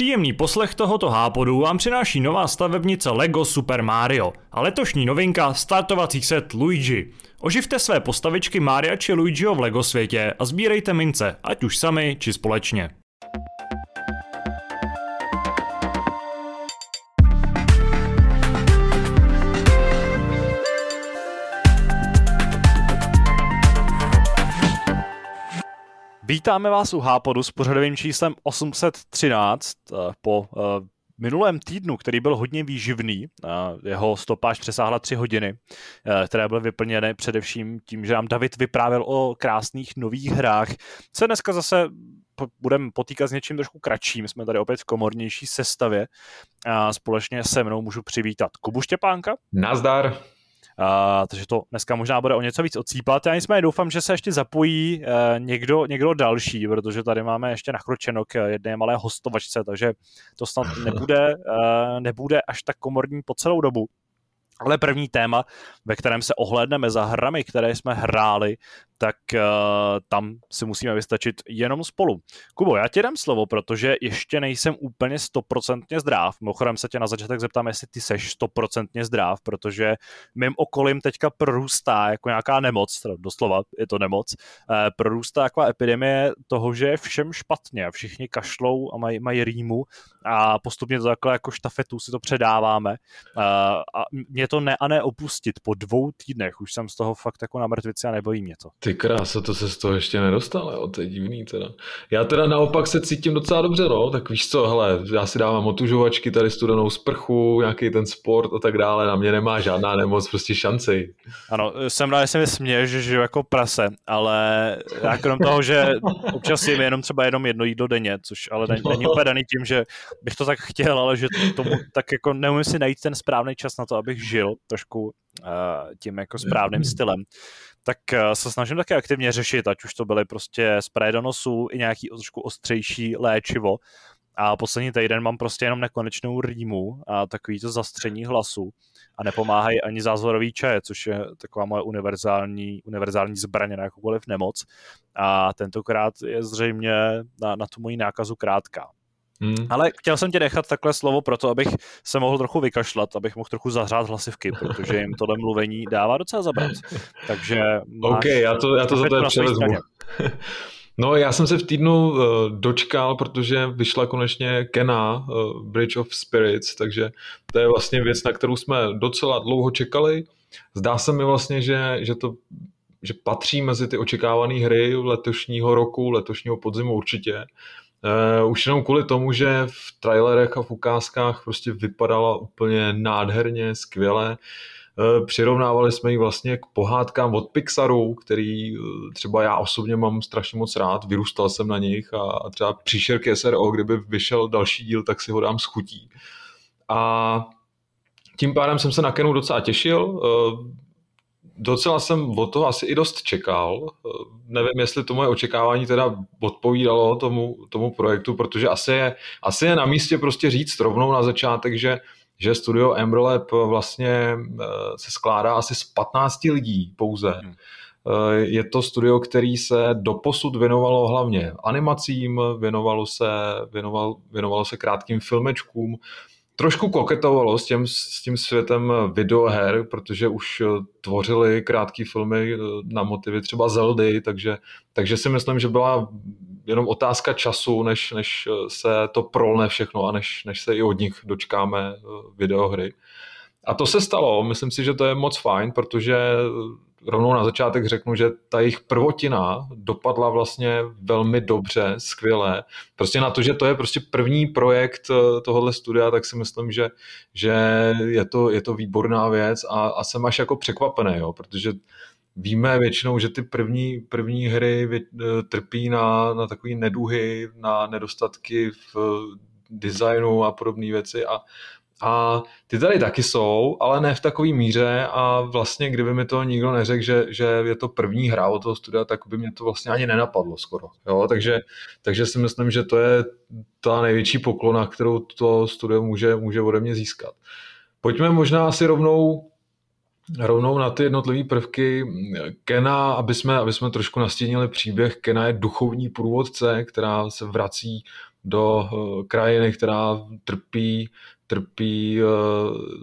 Příjemný poslech tohoto hápodu vám přináší nová stavebnice LEGO Super Mario a letošní novinka startovací set Luigi. Oživte své postavičky Maria či Luigiho v LEGO světě a sbírejte mince, ať už sami či společně. Vítáme vás u Hápodu s pořadovým číslem 813 eh, po eh, minulém týdnu, který byl hodně výživný, jeho stopáž přesáhla tři hodiny, eh, které byly vyplněny především tím, že nám David vyprávěl o krásných nových hrách, se dneska zase budeme potýkat s něčím trošku kratším. Jsme tady opět v komornější sestavě a společně se mnou můžu přivítat Kubu Štěpánka. Nazdar. Uh, takže to dneska možná bude o něco víc ocípat. Já nicméně doufám, že se ještě zapojí uh, někdo, někdo další, protože tady máme ještě nachročeno k jedné malé hostovačce, takže to snad nebude, uh, nebude až tak komorní po celou dobu. Ale první téma, ve kterém se ohlédneme za hrami, které jsme hráli, tak uh, tam si musíme vystačit jenom spolu. Kubo, já ti dám slovo, protože ještě nejsem úplně stoprocentně zdrav. Mimochodem se tě na začátek zeptám, jestli ty seš stoprocentně zdrav, protože mým okolím teďka prorůstá jako nějaká nemoc, doslova je to nemoc, uh, prorůstá taková epidemie toho, že je všem špatně, všichni kašlou a mají, mají rýmu a postupně to takhle jako štafetu si to předáváme. Uh, a mě to ne a ne opustit po dvou týdnech, už jsem z toho fakt jako na mrtvici a nebojí mě to. Ty krása, to se z toho ještě nedostal, jo, to je divný teda. Já teda naopak se cítím docela dobře, no, tak víš co, hele, já si dávám otužovačky, tady studenou sprchu, nějaký ten sport a tak dále, na mě nemá žádná nemoc, prostě šanci. Ano, jsem rád, že se mi směješ, že žiju jako prase, ale já krom toho, že občas jim jenom třeba jenom jedno jídlo denně, což ale není, není úplně daný tím, že bych to tak chtěl, ale že tomu tak jako neumím si najít ten správný čas na to, abych žil trošku uh, tím jako správným stylem tak eh, se snažím také aktivně řešit, ať už to byly prostě spray do nosu i nějaký trošku ostřejší léčivo. A poslední týden mám prostě jenom nekonečnou rýmu a takový to zastření hlasu a nepomáhají ani zázorový čaje, což je taková moje univerzální, univerzální zbraně na jakoukoliv nemoc. A tentokrát je zřejmě na, na tu moji nákazu krátká. Hmm. Ale chtěl jsem ti nechat takhle slovo proto, abych se mohl trochu vykašlat, abych mohl trochu zahřát hlasivky, protože jim tohle mluvení dává docela zabrat. Takže OK, já to, já to za to převezmu. No, já jsem se v týdnu uh, dočkal, protože vyšla konečně Kena, uh, Bridge of Spirits, takže to je vlastně věc, na kterou jsme docela dlouho čekali. Zdá se mi vlastně, že, že to že patří mezi ty očekávané hry letošního roku, letošního podzimu určitě. Uh, už jenom kvůli tomu, že v trailerech a v ukázkách prostě vypadala úplně nádherně, skvěle. Uh, přirovnávali jsme ji vlastně k pohádkám od Pixaru, který uh, třeba já osobně mám strašně moc rád, vyrůstal jsem na nich a, a třeba příšerky SRO, kdyby vyšel další díl, tak si ho dám schutí. A tím pádem jsem se na Kenu docela těšil docela jsem od toho asi i dost čekal. Nevím, jestli to moje očekávání teda odpovídalo tomu, tomu projektu, protože asi je, asi je na místě prostě říct rovnou na začátek, že, že studio Emberlab vlastně eh, se skládá asi z 15 lidí pouze. Hmm. Eh, je to studio, který se doposud věnovalo hlavně animacím, věnovalo se, věnoval, věnovalo se krátkým filmečkům, trošku koketovalo s tím, s tím světem videoher, protože už eh, tvořili krátké filmy eh, na motivy třeba Zeldy, takže, takže si myslím, že byla jenom otázka času, než, než eh, se to prolne všechno a než, než se i od nich dočkáme videohry. A to se stalo, myslím si, že to je moc fajn, protože rovnou na začátek řeknu, že ta jejich prvotina dopadla vlastně velmi dobře, skvěle. Prostě na to, že to je prostě první projekt eh, tohohle studia, tak si myslím, že, že je, to, je to výborná věc a, a jsem až jako překvapený, jo, protože víme většinou, že ty první, první hry eh, trpí na, na takové neduhy, na nedostatky v designu a podobné věci a a ty tady taky jsou, ale ne v takové míře a vlastně kdyby mi to nikdo neřekl, že, že je to první hra od toho studia, tak by mě to vlastně ani nenapadlo skoro. Jo? Takže, takže si myslím, že to je ta největší poklona, kterou to studio může, může ode mě získat. Pojďme možná asi rovnou rovnou na ty jednotlivé prvky. Kena, aby jsme, aby jsme trošku nastínili příběh, Kena je duchovní průvodce, která se vrací do krajiny, která trpí trpí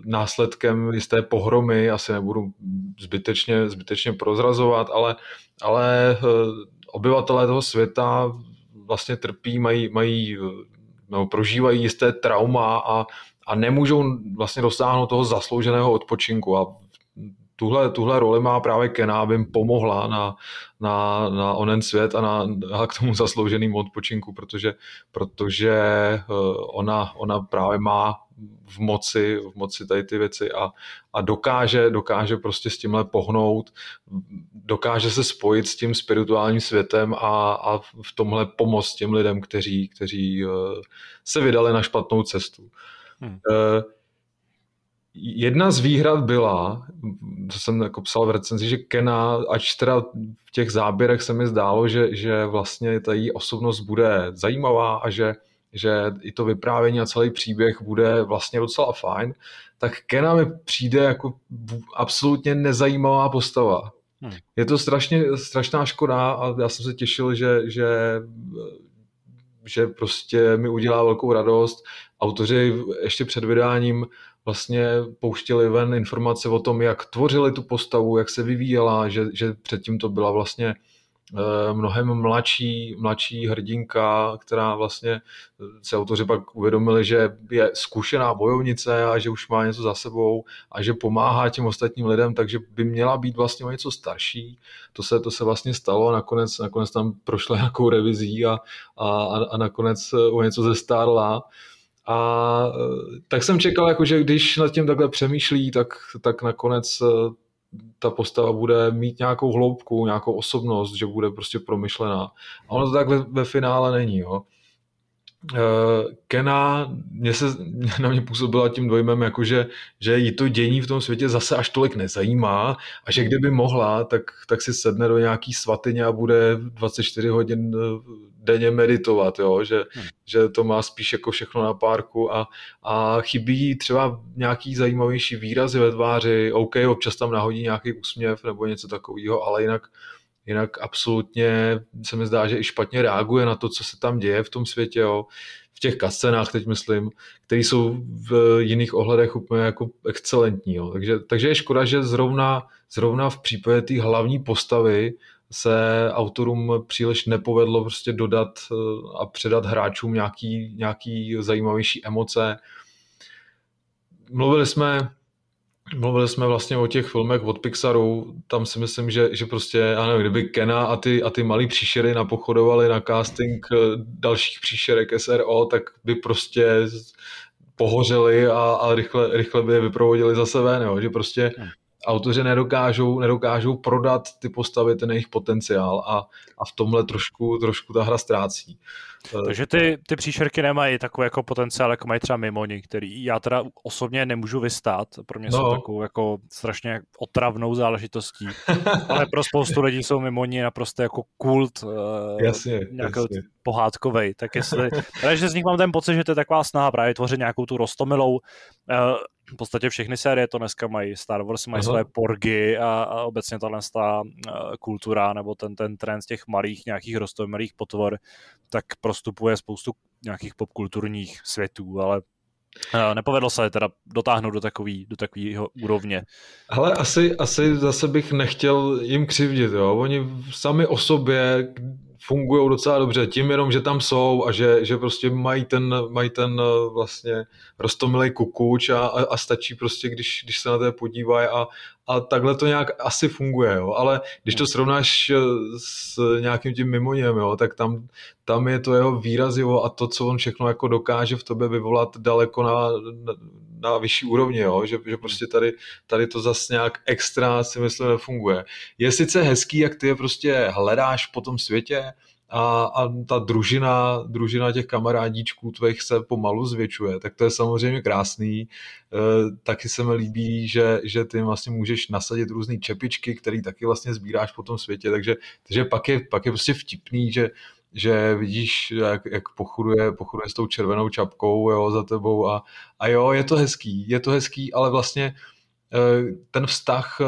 následkem jisté pohromy, asi nebudu zbytečně, zbytečně prozrazovat, ale, ale obyvatelé toho světa vlastně trpí, mají, mají nebo prožívají jisté trauma a, a nemůžou vlastně dosáhnout toho zaslouženého odpočinku. A tuhle, tuhle roli má právě Kena, aby jim pomohla na, na, na onen svět a na, na k tomu zaslouženým odpočinku, protože, protože eh, ona, ona právě má v moci, v moci tady ty věci a, a dokáže, dokáže prostě s tímhle pohnout, dokáže se spojit s tím spirituálním světem a, a v tomhle pomoct těm lidem, kteří, kteří eh, se vydali na špatnou cestu. Hmm. Uh, Jedna z výhrad byla, co jsem jako psal v recenzi, že Kena, ač teda v těch záběrech se mi zdálo, že, že vlastně ta její osobnost bude zajímavá a že, že i to vyprávění a celý příběh bude vlastně docela fajn, tak Kena mi přijde jako absolutně nezajímavá postava. Hmm. Je to strašně, strašná škoda a já jsem se těšil, že, že, že prostě mi udělá velkou radost. Autoři ještě před vydáním vlastně pouštěli ven informace o tom, jak tvořili tu postavu, jak se vyvíjela, že, že předtím to byla vlastně eh, mnohem mladší, mladší hrdinka, která vlastně eh, se autoři pak uvědomili, že je zkušená bojovnice a že už má něco za sebou a že pomáhá těm ostatním lidem, takže by měla být vlastně o něco starší. To se, to se vlastně stalo a nakonec, nakonec tam prošla nějakou revizí a, a, a nakonec o něco zestárla. A e, tak jsem čekal, jako, že když nad tím takhle přemýšlí, tak, tak nakonec e, ta postava bude mít nějakou hloubku, nějakou osobnost, že bude prostě promyšlená. A ono to tak ve, ve finále není. Jo. Uh, Kena mě se, na mě působila tím dojmem, jako že, že jí to dění v tom světě zase až tolik nezajímá a že kdyby mohla, tak, tak si sedne do nějaký svatyně a bude 24 hodin denně meditovat, jo? Že, hmm. že to má spíš jako všechno na párku a, a chybí třeba nějaký zajímavější výrazy ve tváři, OK, občas tam nahodí nějaký úsměv nebo něco takového, ale jinak, jinak absolutně se mi zdá, že i špatně reaguje na to, co se tam děje v tom světě, jo? v těch kascenách teď myslím, které jsou v jiných ohledech úplně jako excelentní. Jo? Takže, takže je škoda, že zrovna, zrovna v případě té hlavní postavy se autorům příliš nepovedlo prostě dodat eh, a předat hráčům nějaký, nějaký zajímavější emoce. Mluvili jsme Mluvili jsme vlastně o těch filmech od Pixaru, tam si myslím, že, že prostě, já nevím, kdyby Kena a ty, a ty malý příšery napochodovali na casting eh, dalších příšerek SRO, tak by prostě pohořeli a, a rychle, rychle by je vyprovodili za sebe, jo? že prostě hmm autoři nedokážou, nedokážou prodat ty postavy, ten jejich potenciál a, a v tomhle trošku, trošku ta hra ztrácí. Takže ty, ty příšerky nemají takový jako potenciál, jako mají třeba Mimoni, který já teda osobně nemůžu vystát, pro mě no. jsou takovou jako strašně otravnou záležitostí, ale pro spoustu lidí jsou Mimoni naprosto jako kult, eh, jasně, jasně. pohádkovej, tak jestli, takže z nich mám ten pocit, že to je taková snaha právě tvořit nějakou tu rostomilou eh, v podstatě všechny série to dneska mají. Star Wars mají Aha. své porgy a, a obecně tahle ta uh, kultura nebo ten, ten trend těch malých nějakých rostomilých potvor, tak prostupuje spoustu nějakých popkulturních světů, ale uh, nepovedlo se teda dotáhnout do takový, do takového úrovně. Ale asi, asi zase bych nechtěl jim křivdit, jo. Oni sami o sobě fungují docela dobře, tím jenom, že tam jsou a že, že prostě mají ten, mají ten eh, vlastně rostomilej kukuč a, a, a stačí prostě, když, když se na to podívají a, a takhle to nějak asi funguje, jo. ale když to srovnáš eh, s nějakým tím mimoněm, jo, tak tam, tam je to jeho výrazivo a to, co on všechno jako dokáže v tobě vyvolat daleko na, na, na vyšší úrovni, jo? Že, že prostě tady, tady to zase nějak extra si myslím nefunguje. Je sice hezký, jak ty je prostě hledáš po tom světě, a, a ta družina, družina těch kamarádíčků tvých se pomalu zvětšuje, tak to je samozřejmě krásný. E, taky se mi líbí, že, že ty vlastně můžeš nasadit různé čepičky, které taky vlastně sbíráš po tom světě, takže, takže pak, je, pak je prostě vtipný, že že vidíš, jak, jak pochuduje, pochuduje s tou červenou čapkou jo, za tebou a, a jo, je to hezký, je to hezký, ale vlastně eh, ten vztah eh,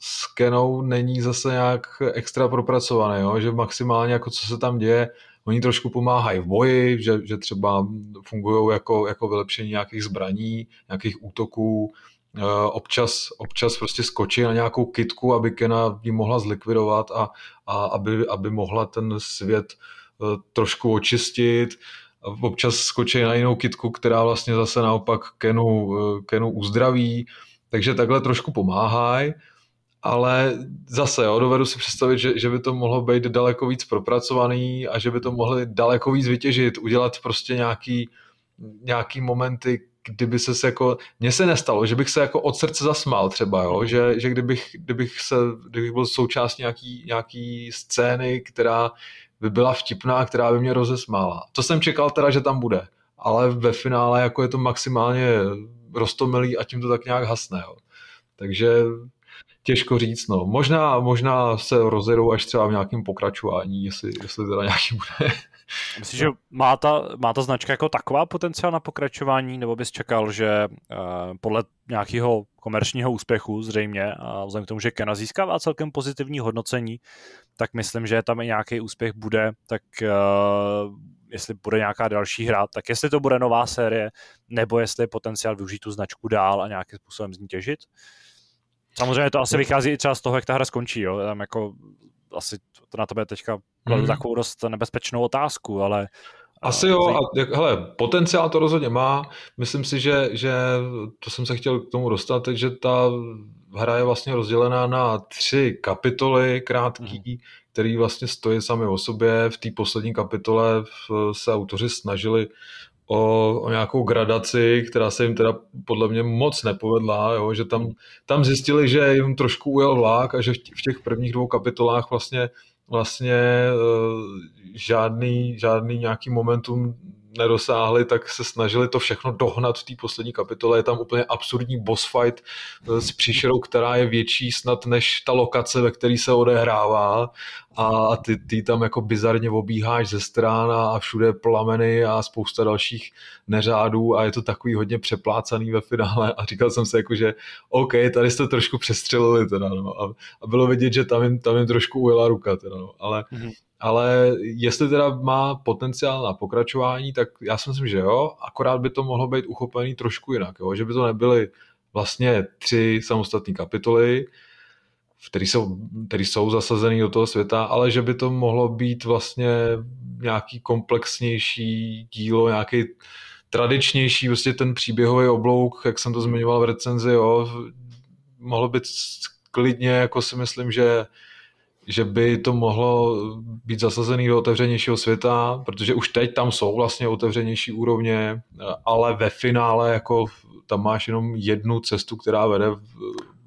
s Kenou není zase nějak extra propracovaný, jo? že maximálně jako co se tam děje, oni trošku pomáhají v boji, že, že třeba fungují jako, jako vylepšení nějakých zbraní, nějakých útoků, eh, občas, občas prostě skočí na nějakou kitku, aby Kena ji mohla zlikvidovat a, a aby, aby mohla ten svět eh, trošku očistit. Občas skočí na jinou kitku, která vlastně zase naopak Kenu, eh, Kenu uzdraví, takže takhle trošku pomáhají ale zase jo, dovedu si představit, že, že by to mohlo být daleko víc propracovaný a že by to mohli daleko víc vytěžit, udělat prostě nějaký, nějaký momenty, kdyby se jako, mně se nestalo, že bych se jako od srdce zasmál třeba, jo, že, že kdybych, kdybych, se, kdybych byl součást nějaký, nějaký scény, která by byla vtipná, která by mě rozesmála. To jsem čekal teda, že tam bude, ale ve finále jako je to maximálně roztomilý a tím to tak nějak hasne, jo. Takže těžko říct, no. Možná, možná se rozjedou až třeba v nějakém pokračování, jestli, jestli teda nějaký bude. Myslíš, že má ta, má ta značka jako taková potenciál na pokračování, nebo bys čekal, že uh, podle nějakého komerčního úspěchu zřejmě, a vzhledem k tomu, že Kena získává celkem pozitivní hodnocení, tak myslím, že tam i nějaký úspěch bude, tak uh, jestli bude nějaká další hra, tak jestli to bude nová série, nebo jestli je potenciál využít tu značku dál a nějakým způsobem z ní těžit. Samozřejmě to asi vychází i třeba z toho, jak ta hra skončí, jo. Tam jako asi to na tebe teďka kladu mm. takovou dost nebezpečnou otázku, ale asi jo, a jak, hele, potenciál to rozhodně má. Myslím si, že, že to jsem se chtěl k tomu dostat, že ta hra je vlastně rozdělená na tři kapitoly krátký, mm. který vlastně stojí sami o sobě. V té poslední kapitole se autoři snažili o, o nějakou gradaci, která se jim teda podle mě moc nepovedla, jo, že tam, tam zjistili, že jim trošku ujel vlák a že v těch prvních dvou kapitolách vlastně, vlastně uh, žádný, žádný nějaký momentum nedosáhli, tak se snažili to všechno dohnat v té poslední kapitole. Je tam úplně absurdní boss fight eh, s příšerou, která je větší snad než ta lokace, ve které se odehrává. A ty, ty tam jako bizarně obíháš ze strán a všude plameny a spousta dalších neřádů a je to takový hodně přeplácaný ve finále. A říkal jsem se jako, že OK, tady jste trošku přestřelili teda, no, a, a bylo vidět, že tam jim, tam jim trošku ujela ruka teda, no, ale mm-hmm ale jestli teda má potenciál na pokračování, tak já si myslím, že jo, akorát by to mohlo být uchopený trošku jinak, jo? že by to nebyly vlastně tři samostatné kapitoly, které jsou, které jsou zasazené do toho světa, ale že by to mohlo být vlastně nějaký komplexnější dílo, nějaký tradičnější, prostě ten příběhový oblouk, jak jsem to zmiňoval v recenzi, jo, mohlo být klidně, jako si myslím, že že by to mohlo být zasazený do otevřenějšího světa, protože už teď tam jsou vlastně otevřenější úrovně, ale ve finále jako tam máš jenom jednu cestu, která vede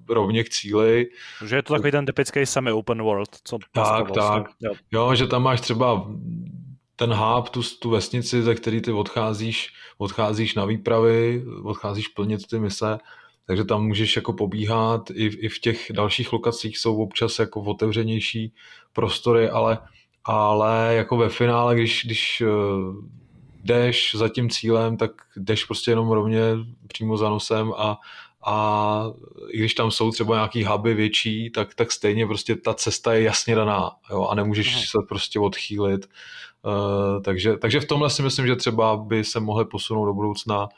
rovně k cíli. Že je to takový ten typický semi open world. Co tak, tak. Jo. jo, že tam máš třeba ten hub, tu, tu vesnici, ze který ty odcházíš, odcházíš na výpravy, odcházíš plnit ty mise takže tam můžeš jako pobíhat, i, i v těch dalších lokacích jsou občas jako otevřenější prostory, ale, ale jako ve finále, když, když eh, jdeš za tím cílem, tak jdeš prostě jenom rovně přímo za nosem a, a i když tam jsou třeba nějaký huby větší, tak, tak stejně prostě ta cesta je jasně daná jo, a nemůžeš Aha. se prostě odchýlit. Uh, takže, takže v tomhle si myslím, že třeba by se mohly posunout do budoucna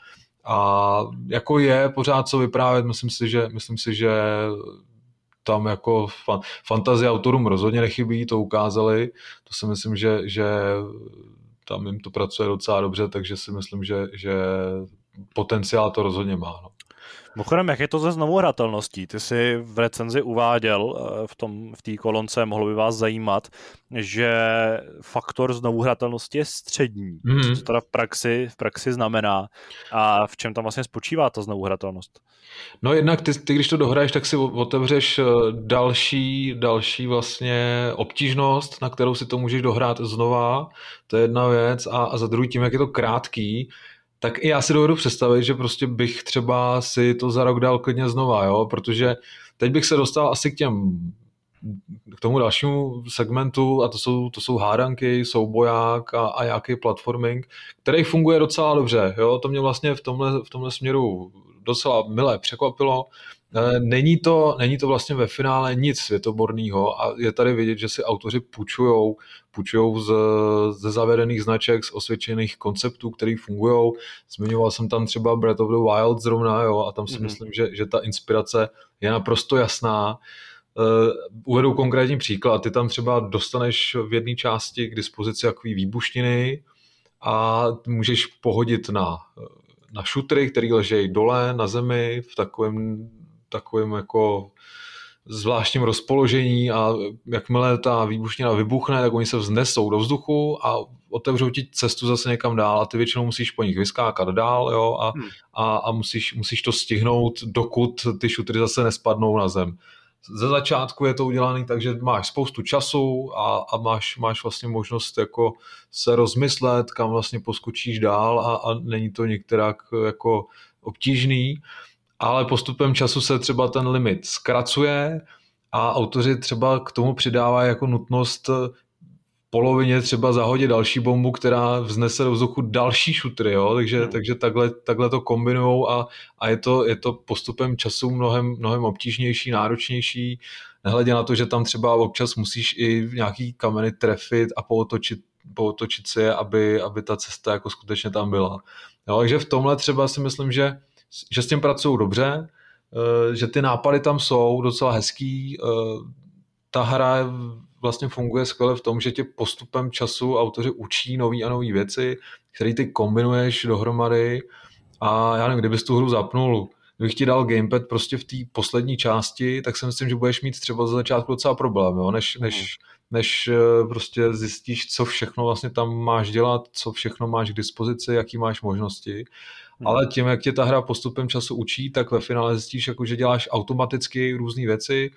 a jako je pořád co vyprávět, myslím si, že, myslím si, že tam jako fan, fantazie autorům rozhodně nechybí, to ukázali, to si myslím, že, že tam jim to pracuje docela dobře, takže si myslím, že, že potenciál to rozhodně má. No. Mimochodem, jak je to ze znovu hratelností? Ty jsi v recenzi uváděl eh, v tom v té kolonce, mohlo by vás zajímat, že faktor znovu hratelnosti je střední. Mm. Co to teda v praxi, v praxi znamená a v čem tam vlastně spočívá ta znovu hratelnost? No jednak ty, ty, když to dohraješ, tak si otevřeš eh, další, další vlastně obtížnost, na kterou si to můžeš dohrát znova, to je jedna věc a, a za druhý tím, jak je to krátký, tak i já si dovedu představit, že prostě bych třeba si to za rok dal klidně znova, jo, protože teď bych se dostal asi k těm k tomu dalšímu segmentu a to jsou, to jsou hádanky, souboják a, a nějaký platforming, který funguje docela dobře. Jo? To mě vlastně v tomhle, v tomhle směru docela milé překvapilo. Eh, není to, není to vlastně ve finále nic světoborného a je tady vidět, že si autoři půjčujou, půjčujou z, ze zavedených značek, z osvědčených konceptů, které fungují. Zmiňoval jsem tam třeba Breath of the Wild zrovna, jo, a tam si mm-hmm. myslím, že, že ta inspirace je naprosto jasná. Uh, uvedu konkrétní příklad. Ty tam třeba dostaneš v jedné části k dispozici takový výbušniny a můžeš pohodit na, na šutry, který ležejí dole na zemi v takovém takovém jako zvláštním rozpoložení a jakmile ta výbušnina vybuchne, tak oni se vznesou do vzduchu a otevřou ti cestu zase někam dál a ty většinou musíš po nich vyskákat dál jo, a, hmm. a, a musíš, musíš to stihnout, dokud ty šutry zase nespadnou na zem. Ze začátku je to udělané tak, že máš spoustu času a, a máš, máš vlastně možnost jako se rozmyslet, kam vlastně poskočíš dál a, a není to některak jako obtížný ale postupem času se třeba ten limit zkracuje a autoři třeba k tomu přidávají jako nutnost polovině třeba zahodit další bombu, která vznese do vzduchu další šutry, jo? takže, hmm. takže takhle, takhle to kombinují a, a je, to, je to postupem času mnohem, mnohem obtížnější, náročnější, nehledě na to, že tam třeba občas musíš i nějaký kameny trefit a pootočit, pootočit si je, aby, aby ta cesta jako skutečně tam byla. Jo? Takže v tomhle třeba si myslím, že že s tím pracují dobře, eh, že ty nápady tam jsou docela hezký. Eh, ta hra vlastně funguje skvěle v tom, že tě postupem času autoři učí nové a nové věci, které ty kombinuješ dohromady a já nevím, kdybys tu hru zapnul, kdybych ti dal gamepad prostě v té poslední části, tak si myslím, že budeš mít třeba za začátku docela problém, jo? Než, než, mhm. než eh, prostě zjistíš, co všechno vlastně tam máš dělat, co všechno máš k dispozici, jaký máš možnosti. Hmm. Ale tím, jak tě ta hra postupem času učí, tak ve finále zjistíš, jako, že děláš automaticky různé věci,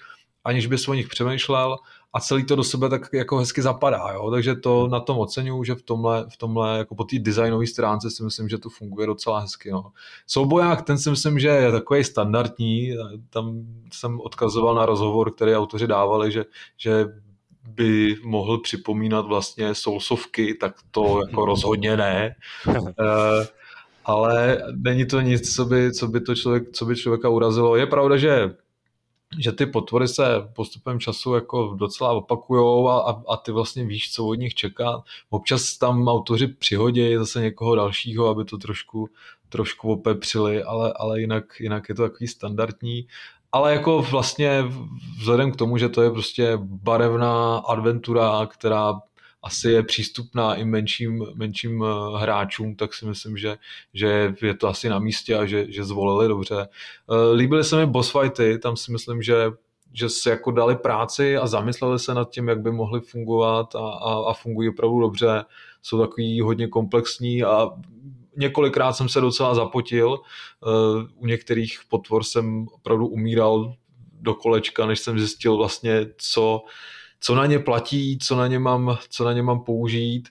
aniž bys o nich přemýšlel a celý to do sebe tak jako hezky zapadá, jo? takže to hmm. na tom oceňuju, že v tomhle, v tomhle jako po té designové stránce si myslím, že to funguje docela hezky. No. Souboják, ten si myslím, že je takový standardní, tam jsem odkazoval na rozhovor, který autoři dávali, že, že by mohl připomínat vlastně soulsovky, tak to jako rozhodně ne. Ale není to nic, co by, co by, to člověk, co by člověka urazilo. Je pravda, že že ty potvory se postupem času jako docela opakujou a, a, a ty vlastně víš, co od nich čeká. Občas tam autoři přihodí zase někoho dalšího, aby to trošku, trošku opepřili, ale, ale jinak, jinak je to takový standardní. Ale jako vlastně vzhledem k tomu, že to je prostě barevná adventura, která asi je přístupná i menším, menším eh, hráčům, tak si myslím, že, že je to asi na místě a že, že zvolili dobře. Eh, líbily se mi boss fighty, tam si myslím, že že se jako dali práci a zamysleli se nad tím, jak by mohly fungovat a, a, a fungují opravdu dobře. Jsou takový hodně komplexní a několikrát jsem se docela zapotil. Uh, u některých potvor jsem opravdu umíral do kolečka, než jsem zjistil vlastně, co, co na ně platí, co na ně mám, co na ně mám použít,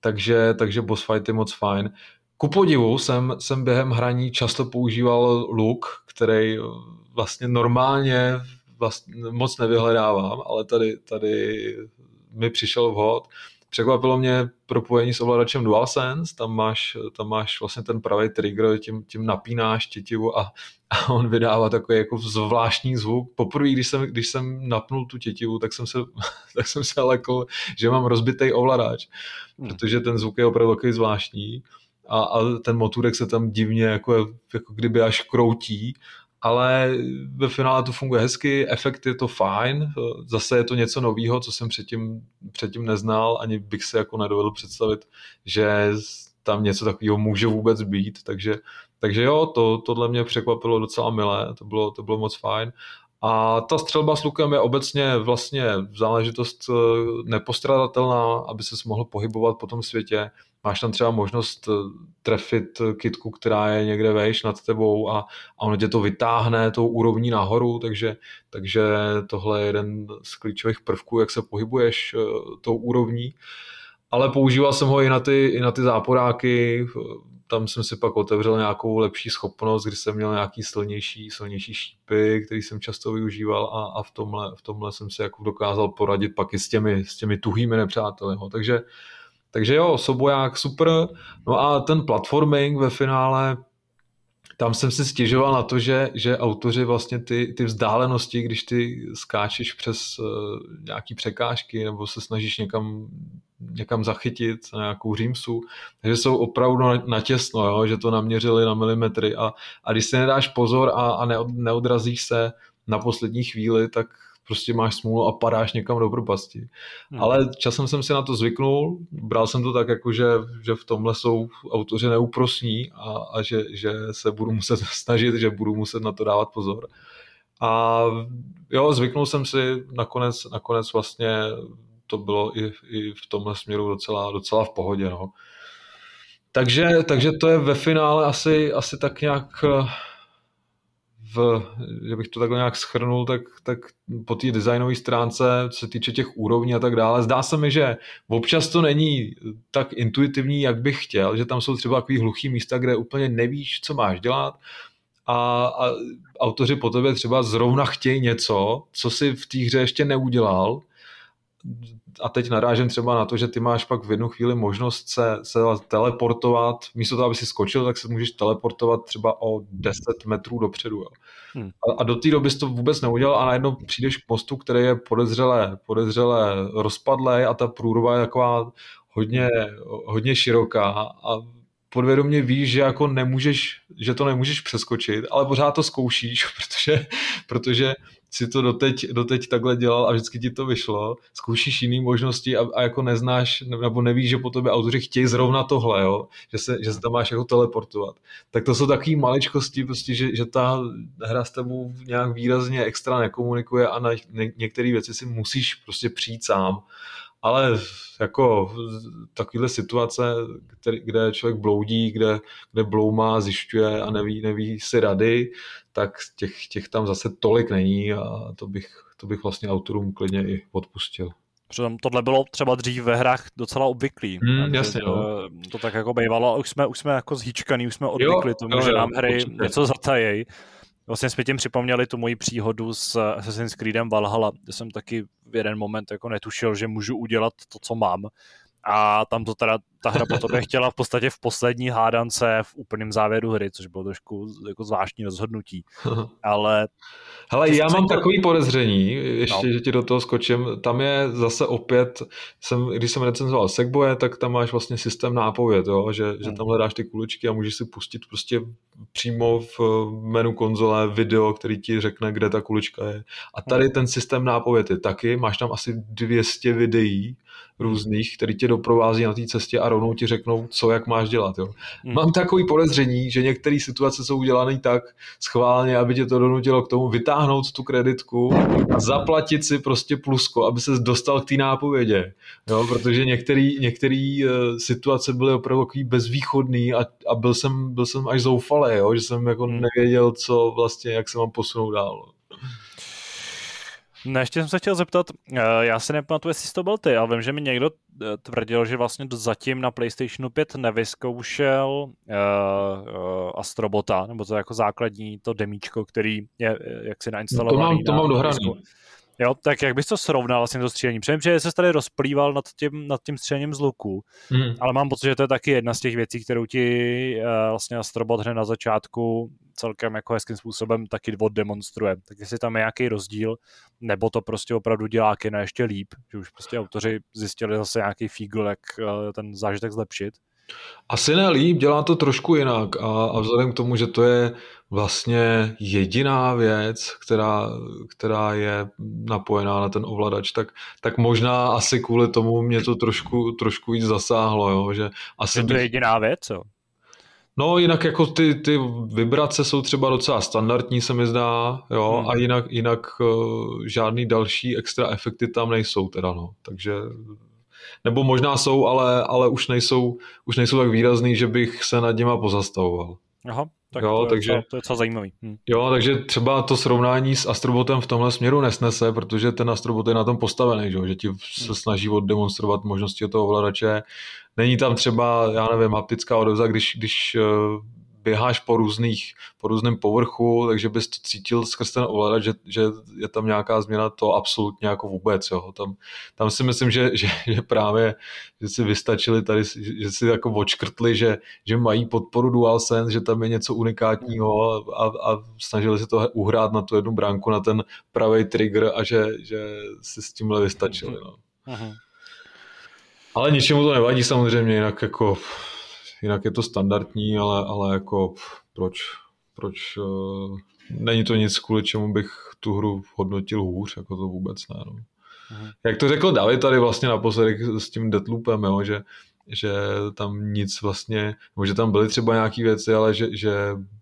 takže, takže boss fight je moc fajn. Ku podivu jsem, jsem během hraní často používal luk, který vlastně normálně vlastně moc nevyhledávám, ale tady, tady mi přišel vhod. Překvapilo mě propojení s ovladačem DualSense, tam máš, tam máš vlastně ten pravý trigger, tím, tím napínáš tětivu a, a on vydává takový jako zvláštní zvuk. Poprvé, když jsem, když jsem napnul tu tětivu, tak jsem se, tak jsem se lekl, že mám rozbitý ovladač, hmm. protože ten zvuk je opravdu takový zvláštní a, a ten motorek se tam divně jako, jako kdyby až kroutí ale ve finále to funguje hezky, efekt je to fajn, zase je to něco nového, co jsem předtím, předtím neznal, ani bych se jako nedovedl představit, že tam něco takového může vůbec být, takže, takže jo, to, tohle mě překvapilo docela milé, to bylo, to bylo moc fajn a ta střelba s lukem je obecně vlastně záležitost eh, nepostradatelná, aby se mohl pohybovat po tom světě. Máš tam třeba možnost eh, trefit kitku, která je někde vejš nad tebou a, a ono tě to vytáhne tou úrovní nahoru, takže, takže tohle je jeden z klíčových prvků, jak se pohybuješ eh, tou úrovní. Ale používal jsem ho i na ty, i na ty záporáky, tam jsem si pak otevřel nějakou lepší schopnost, kdy jsem měl nějaký silnější, silnější šípy, který jsem často využíval a, a v, tomhle, v tomhle jsem si jako dokázal poradit pak i s těmi, s těmi tuhými nepřáteli. No. Takže, takže jo, soboják super. No a ten platforming ve finále, tam jsem si stěžoval na to, že, že autoři vlastně ty, ty vzdálenosti, když ty skáčeš přes uh, nějaký překážky nebo se snažíš někam, někam zachytit na nějakou římsu, takže jsou opravdu natěsno, jo? že to naměřili na milimetry a, a když se nedáš pozor a, a neodrazíš se na poslední chvíli, tak prostě máš smůlu a padáš někam do propasti. Hmm. Ale časem jsem si na to zvyknul, bral jsem to tak, jako že, že v tomhle jsou autoři neúprosní a, a že, že se budu muset snažit, že budu muset na to dávat pozor. A jo, zvyknul jsem si, nakonec, nakonec vlastně to bylo i, i v tomhle směru docela, docela v pohodě. No. Takže, takže to je ve finále asi, asi tak nějak v, že bych to takhle nějak schrnul, tak, tak po té designové stránce, co se týče těch úrovní a tak dále, zdá se mi, že občas to není tak intuitivní, jak bych chtěl, že tam jsou třeba takový hluchý místa, kde úplně nevíš, co máš dělat a, a autoři po tobě třeba zrovna chtějí něco, co si v té hře ještě neudělal a teď narážím třeba na to, že ty máš pak v jednu chvíli možnost se, se teleportovat, místo toho, aby si skočil, tak se můžeš teleportovat třeba o 10 metrů dopředu. Jo. Hmm. A, a do té doby jsi to vůbec neudělal a najednou přijdeš k mostu, který je podezřelé, podezřelé rozpadlé a ta průrva je taková hodně, hodně široká a podvědomě víš, že jako nemůžeš, že to nemůžeš přeskočit, ale pořád to zkoušíš, protože, protože si to doteď, doteď takhle dělal a vždycky ti to vyšlo, zkoušíš jiné možnosti a, a, jako neznáš, nebo nevíš, že po tobě autoři chtějí zrovna tohle, jo? Že, se, že se tam máš jako teleportovat. Tak to jsou takové maličkosti, prostě, že, že ta hra s tebou nějak výrazně extra nekomunikuje a na ně, některé věci si musíš prostě přijít sám. Ale jako takovéhle situace, který, kde člověk bloudí, kde, kde bloumá, zjišťuje a neví, neví si rady, tak těch, těch tam zase tolik není a to bych, to bych vlastně autorům klidně i odpustil. Přitom tohle bylo třeba dřív ve hrách docela obvyklý. Mm, jasně, no. To tak jako bývalo a už jsme, už jsme jako zhýčkaný, už jsme odvykli jo, tomu, jo, že nám hry určitě. něco zatajej. Vlastně jsme tím připomněli tu moji příhodu s Assassin's Creedem Valhalla, kde jsem taky v jeden moment jako netušil, že můžu udělat to, co mám a tam to teda ta hra po tobě chtěla v podstatě v poslední hádance v úplném závěru hry, což bylo trošku jako zvláštní rozhodnutí. Ale... Hele, já mám takový podezření, ještě, no. že ti do toho skočím, tam je zase opět, jsem, když jsem recenzoval Segboje, tak tam máš vlastně systém nápověd, jo? Že, hmm. že tam hledáš ty kuličky a můžeš si pustit prostě přímo v menu konzole video, který ti řekne, kde ta kulička je. A tady hmm. ten systém nápověd je taky, máš tam asi 200 videí, různých, který tě doprovází na té cestě a rovnou ti řeknou, co jak máš dělat. Jo. Hmm. Mám takový podezření, že některé situace jsou udělané tak schválně, aby tě to donutilo k tomu vytáhnout tu kreditku a zaplatit si prostě plusko, aby se dostal k té nápovědě. Jo, protože některé uh, situace byly opravdu takový bezvýchodný a, a byl, jsem, byl jsem až zoufalý, jo, že jsem jako hmm. nevěděl, co vlastně, jak se mám posunout dál. Ne, ještě jsem se chtěl zeptat, eh, já si nepamatuju, jestli to byl ty, ale vím, že mi někdo eh, tvrdil, že vlastně zatím na PlayStationu 5 nevyzkoušel uh, uh, Astrobota, nebo to jako základní to demíčko, který je jaksi nainstalovaný. No to mám, to mám dohraný. Jo, tak jak bys to srovnal vlastně to střílení? Přemýšlím, že se tady rozplýval nad tím, nad tím střílením z luku, hmm. ale mám pocit, že to je taky jedna z těch věcí, kterou ti uh, vlastně Astrobot hned na začátku celkem jako hezkým způsobem taky oddemonstruje. Tak jestli tam je nějaký rozdíl, nebo to prostě opravdu dělá Kena ještě líp, že už prostě autoři zjistili zase nějaký fígl, jak uh, ten zážitek zlepšit. Asi ne líp, dělá to trošku jinak a, a vzhledem k tomu, že to je vlastně jediná věc, která, která je napojená na ten ovladač, tak, tak možná asi kvůli tomu mě to trošku, trošku víc zasáhlo, jo, že asi je to bych... jediná věc, jo? No jinak jako ty, ty vibrace jsou třeba docela standardní, se mi zdá, jo, hmm. a jinak, jinak uh, žádný další extra efekty tam nejsou teda, no, takže nebo možná jsou, ale, ale už, nejsou, už nejsou tak výrazný, že bych se nad nima pozastavoval. Aha, tak jo, to, je takže, to je co zajímavý. Hm. Jo, takže třeba to srovnání s Astrobotem v tomhle směru nesnese, protože ten Astrobot je na tom postavený, že, že ti se hm. snaží oddemonstrovat možnosti toho ovladače. Není tam třeba, já nevím, haptická odezva, když, když eh, běháš po různých, po různém povrchu, takže bys to cítil skrz ten ovladač, že, že je tam nějaká změna, to absolutně jako vůbec, jo. Tam, tam si myslím, že, že, že právě, že si vystačili tady, že si jako očkrtli, že, že mají podporu DualSense, že tam je něco unikátního a, a snažili se to uhrát na tu jednu bránku, na ten pravý trigger a že, že si s tímhle vystačili, no. Aha. Ale ničemu to nevadí samozřejmě, jinak jako jinak je to standardní, ale, ale jako proč, proč uh, není to nic, kvůli čemu bych tu hru hodnotil hůř, jako to vůbec ne. No. Mhm. Jak to řekl David tady vlastně naposledy s tím Deathloopem, jo, že, že tam nic vlastně, nebo že tam byly třeba nějaké věci, ale že, že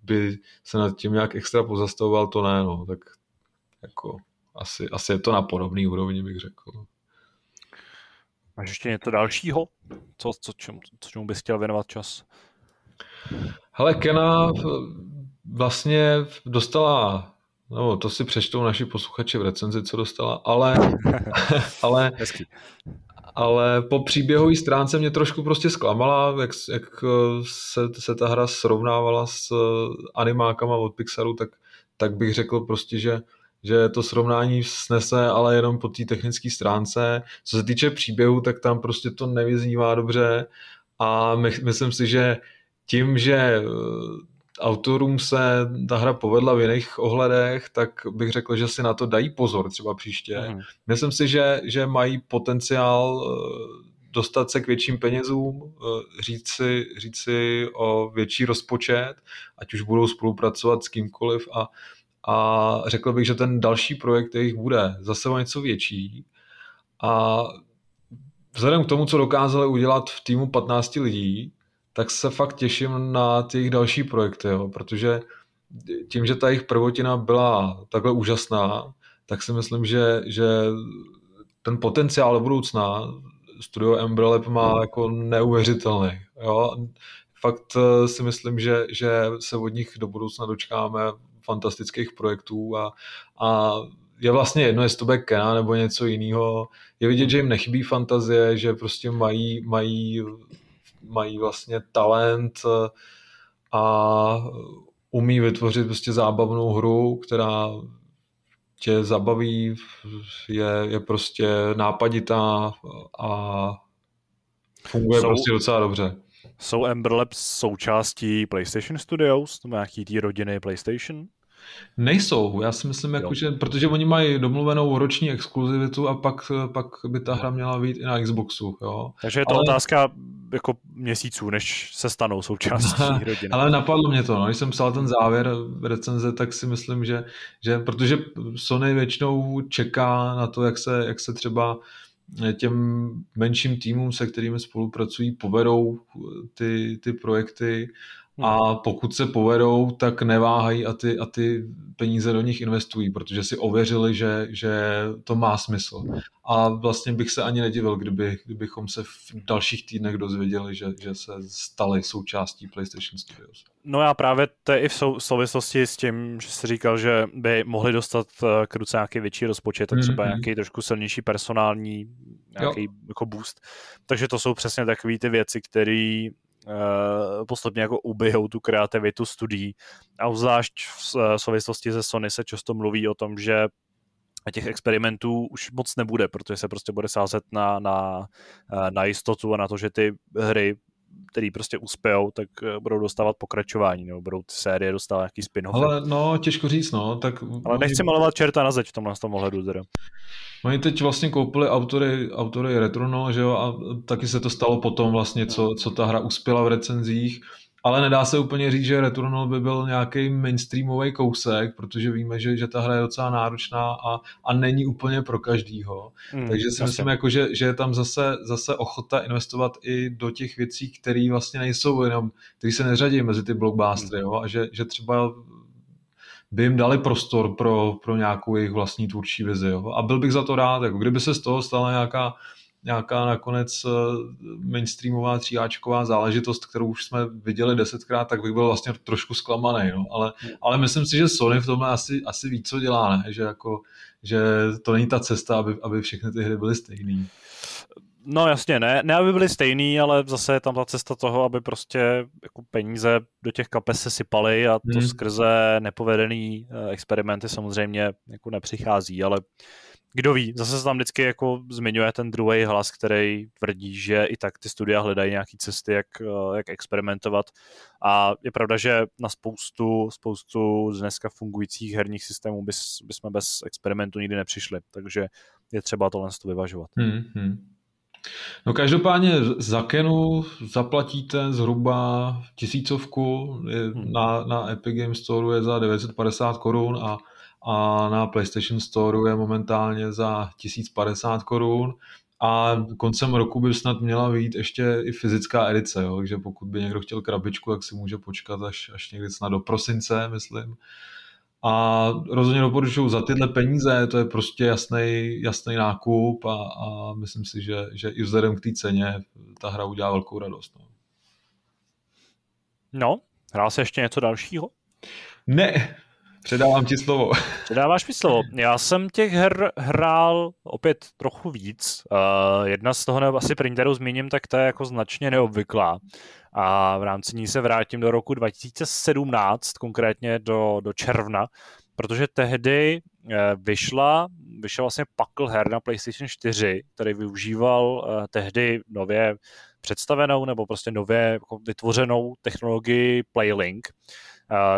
by se nad tím nějak extra pozastavoval, to ne, no, tak jako asi, asi je to na podobný úrovni, bych řekl. Máš ještě něco dalšího? Co, co, čemu, co čemu bys chtěl věnovat čas? Hele, Kena vlastně dostala, no to si přečtou naši posluchači v recenzi, co dostala, ale, ale, ale po příběhové stránce mě trošku prostě zklamala, jak, jak se, se ta hra srovnávala s animákama od Pixaru, tak, tak bych řekl prostě, že že to srovnání snese, ale jenom po té technické stránce. Co se týče příběhu, tak tam prostě to nevyznívá dobře a my, myslím si, že tím, že eh, autorům se ta hra povedla v jiných ohledech, tak bych řekl, že si na to dají pozor třeba příště. Mm. Myslím si, že, že mají potenciál eh, dostat se k větším penězům, eh, říct si, říct si o větší rozpočet, ať už budou spolupracovat s kýmkoliv a a řekl bych, že ten další projekt jejich bude zase o něco větší a vzhledem k tomu, co dokázali udělat v týmu 15 lidí, tak se fakt těším na jejich další projekty, jo, protože tím, že ta jejich prvotina byla takhle úžasná, tak si myslím, že, že ten potenciál do budoucna studio Embrelab má jako neuvěřitelný. Jo? Fakt eh, si myslím, že, že se od nich do budoucna dočkáme fantastických projektů a, a je vlastně jedno, jestli to bude Kena nebo něco jiného. Je vidět, že jim nechybí fantazie, že prostě mají, mají, mají vlastně talent a umí vytvořit prostě zábavnou hru, která tě zabaví, je, je prostě nápaditá a funguje jsou, prostě docela dobře. Jsou Ember Labs součástí PlayStation Studios, nebo nějaký té rodiny PlayStation? Nejsou, já si myslím, jako, že, protože oni mají domluvenou roční exkluzivitu a pak, pak by ta hra měla být i na Xboxu. Jo. Takže je to ale... otázka jako měsíců, než se stanou součástí rodiny. Ale napadlo mě to, no. když jsem psal ten závěr recenze, tak si myslím, že, že protože Sony většinou čeká na to, jak se, jak se třeba těm menším týmům, se kterými spolupracují, povedou ty, ty projekty a hmm. pokud se povedou, tak neváhají a ty, a ty peníze do nich investují, protože si ověřili, že, že to má smysl. A vlastně bych se ani nedivil, kdyby, kdybychom se v dalších týdnech dozvěděli, že, že se stali součástí PlayStation Studios. No já právě to je i v souvislosti s tím, že jsi říkal, že by mohli dostat eh, k ruce nějaký větší rozpočet a třeba mm-hmm. nějaký trošku silnější personální nějaký jo. jako boost. Takže to jsou přesně takové ty věci, které postupně jako ubijou tu kreativitu studií. A zvlášť v souvislosti se Sony se často mluví o tom, že těch experimentů už moc nebude, protože se prostě bude sázet na, na, eh, na jistotu a na to, že ty hry který prostě uspějou, tak eh, budou dostávat pokračování, nebo budou ty série dostávat nějaký spin Ale no, těžko říct, no. Tak Ale nechci malovat čerta na zeď v tomhle tom ohledu teda. Oni teď vlastně koupili autory, autory Retrono, že jo, a taky se to stalo potom vlastně, co, co ta hra uspěla v recenzích ale nedá se úplně říct, že Returnal by byl nějaký mainstreamový kousek, protože víme, že, že ta hra je docela náročná a, a není úplně pro každýho. Mm, Takže si jasně. myslím, jako, že, že je tam zase, zase ochota investovat i do těch věcí, které vlastně nejsou jenom, které se neřadí mezi ty blockbustery, mm. jo? a že, že třeba by jim dali prostor pro, pro nějakou jejich vlastní tvůrčí vizi. Jo? A byl bych za to rád, jako kdyby se z toho stala nějaká nějaká nakonec eh, mainstreamová tříáčková záležitost, kterou už jsme viděli desetkrát, tak bych byl vlastně trošku zklamaný. No. Ale, ale myslím si, že Sony v tomhle asi, asi ví, co dělá, ne? Že, jako, že to není ta cesta, aby, aby všechny ty hry byly stejné. No jasně, ne, ne aby byly stejný, ale zase je tam ta cesta toho, aby prostě jako peníze do těch kapes se sypaly a to hmm. skrze nepovedený eh, experimenty samozřejmě jako nepřichází, ale kdo ví, zase se tam vždycky jako zmiňuje ten druhý hlas, který tvrdí, že i tak ty studia hledají nějaké cesty, jak, eh, jak experimentovat. A je pravda, že na spoustu, spoustu dneska fungujících herních systémů bys, bychom bez experimentu nikdy nepřišli, takže je třeba tohle vyvažovat. Hmm, hmm. No každopádně za Kenu zaplatíte zhruba tisícovku, hmm. na, na Epic Games Store je za 950 korun a a na PlayStation Store je momentálně za 1050 korun a koncem roku by snad měla být ještě i fyzická edice, jo? takže pokud by někdo chtěl krabičku, tak si může počkat až, až někdy snad do prosince, myslím. A rozhodně doporučuju za tyhle peníze, to je prostě jasný, jasný nákup a, a myslím si, že, že i vzhledem k té ceně ta hra udělá velkou radost. No. no, hrál se ještě něco dalšího? Ne, Předávám ti slovo. Předáváš mi slovo. Já jsem těch her hrál opět trochu víc. Uh, jedna z toho, nebo asi první, kterou zmíním, tak ta je jako značně neobvyklá. A v rámci ní se vrátím do roku 2017, konkrétně do, do června, protože tehdy uh, vyšla, vyšla vlastně pakl her na PlayStation 4, který využíval uh, tehdy nově představenou nebo prostě nově jako vytvořenou technologii PlayLink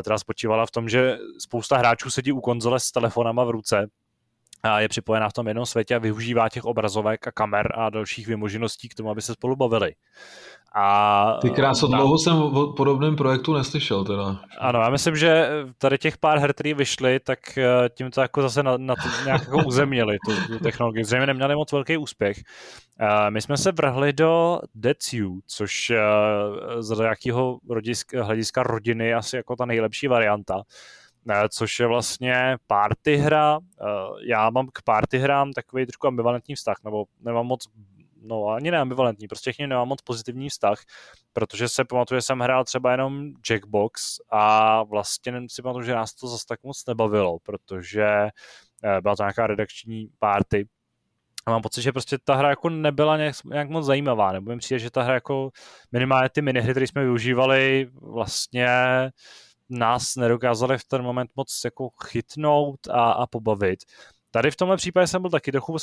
která spočívala v tom, že spousta hráčů sedí u konzole s telefonama v ruce a je připojená v tom jednom světě a využívá těch obrazovek a kamer a dalších vymožeností k tomu, aby se spolu bavili. A, Ty kráso, dlouho jsem o podobném projektu neslyšel teda. Ano, já myslím, že tady těch pár her, které vyšly, tak eh, tím to jako zase na, na to nějak jako uzemnili, tu, tu technologii. Zřejmě neměli moc velký úspěch. Uh, my jsme se vrhli do Decu, což uh, z nějakého hlediska rodiny asi jako ta nejlepší varianta což je vlastně party hra. Já mám k party hrám takový trošku ambivalentní vztah, nebo nemám moc no ani neambivalentní, prostě k ním nemám moc pozitivní vztah, protože se pamatuju, že jsem hrál třeba jenom Jackbox a vlastně si pamatuju, že nás to zase tak moc nebavilo, protože eh, byla to nějaká redakční party, a mám pocit, že prostě ta hra jako nebyla nějak, nějak moc zajímavá, nebo mi přijde, že ta hra jako minimálně ty minihry, které jsme využívali, vlastně nás nedokázaly v ten moment moc jako chytnout a, a pobavit. Tady v tomhle případě jsem byl taky trochu, uh,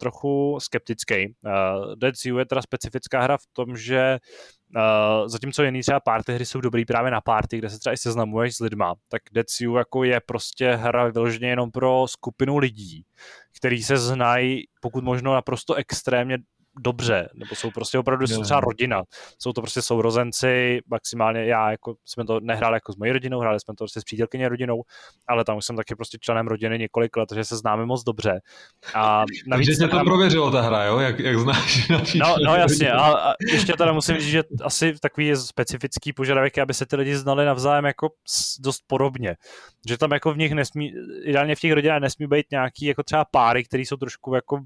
trochu skeptický. Uh, Dead Zoo je teda specifická hra v tom, že uh, zatímco jiný třeba party hry jsou dobrý právě na party, kde se třeba i seznamuješ s lidma, tak Dead Zoo jako je prostě hra vyloženě jenom pro skupinu lidí, který se znají pokud možno naprosto extrémně dobře, nebo jsou prostě opravdu jsou třeba rodina. Jsou to prostě sourozenci, maximálně já, jako jsme to nehráli jako s mojí rodinou, hráli jsme to prostě s přítelkyně rodinou, ale tam už jsem taky prostě členem rodiny několik let, takže se známe moc dobře. A navíc takže tě to tam... prověřilo ta hra, jo? Jak, jak znáš No, no jasně, a, a, ještě teda musím říct, že asi takový je specifický požadavek, aby se ty lidi znali navzájem jako dost podobně. Že tam jako v nich nesmí, ideálně v těch rodinách nesmí být nějaký jako třeba páry, které jsou trošku jako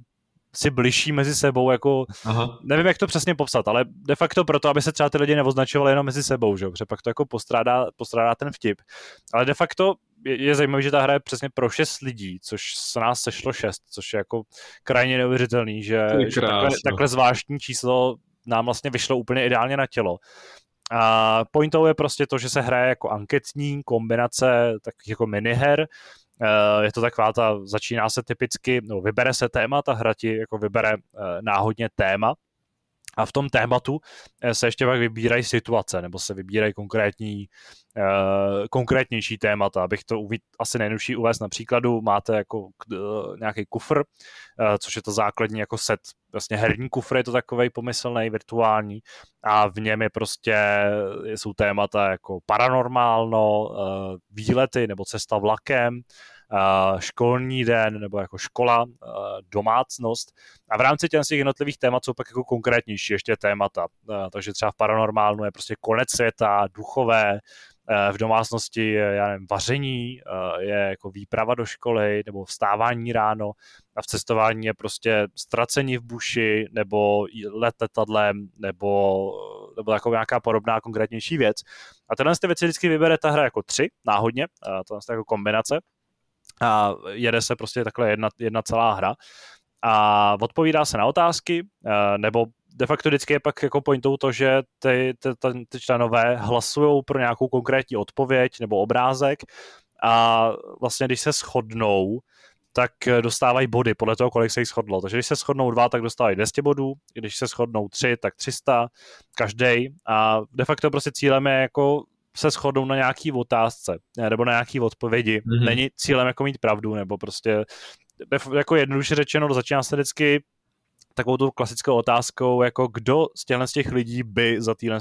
si bližší mezi sebou, jako Aha. nevím, jak to přesně popsat, ale de facto proto, aby se třeba ty lidi neoznačovali jenom mezi sebou, že? protože pak to jako postrádá, postrádá ten vtip. Ale de facto je, je zajímavé, že ta hra je přesně pro šest lidí, což se nás sešlo šest, což je jako krajně neuvěřitelný, že, že takhle, takhle zvláštní číslo nám vlastně vyšlo úplně ideálně na tělo. A pointou je prostě to, že se hraje jako anketní kombinace takových jako miniher, je to taková ta, začíná se typicky, no, vybere se téma, ta hra ti jako vybere eh, náhodně téma, a v tom tématu eh, se ještě pak vybírají situace, nebo se vybírají konkrétní, uh, konkrétnější témata. Abych to uvid, asi nejjednodušší uvést na příkladu, máte jako uh, nějaký kufr, uh, což je to základní jako set, vlastně herní kufr je to takový pomyslný, virtuální a v něm je prostě, jsou témata jako paranormálno, výlety nebo cesta vlakem, školní den nebo jako škola, domácnost. A v rámci těch jednotlivých témat jsou pak jako konkrétnější ještě témata. Takže třeba v paranormálnu je prostě konec světa, duchové, v domácnosti já nevím, vaření, je jako výprava do školy nebo vstávání ráno a v cestování je prostě ztracení v buši nebo let letadlem nebo, nebo jako nějaká podobná konkrétnější věc. A tenhle ty věci vždycky vybere ta hra jako tři, náhodně, to je jako kombinace a jede se prostě takhle jedna, jedna celá hra. a odpovídá se na otázky, uh, nebo de facto vždycky je pak jako pointou to, že ty, ty, ty, členové hlasují pro nějakou konkrétní odpověď nebo obrázek a vlastně když se shodnou, tak dostávají body podle toho, kolik se jich shodlo. Takže když se shodnou dva, tak dostávají 200 bodů, když se shodnou tři, tak 300 každý. A de facto prostě cílem je jako se shodnou na nějaký otázce nebo na nějaký odpovědi. Mm-hmm. Není cílem jako mít pravdu, nebo prostě jako jednoduše řečeno, začíná se vždycky takovou tu klasickou otázkou, jako kdo z těchto z těch lidí by za téhle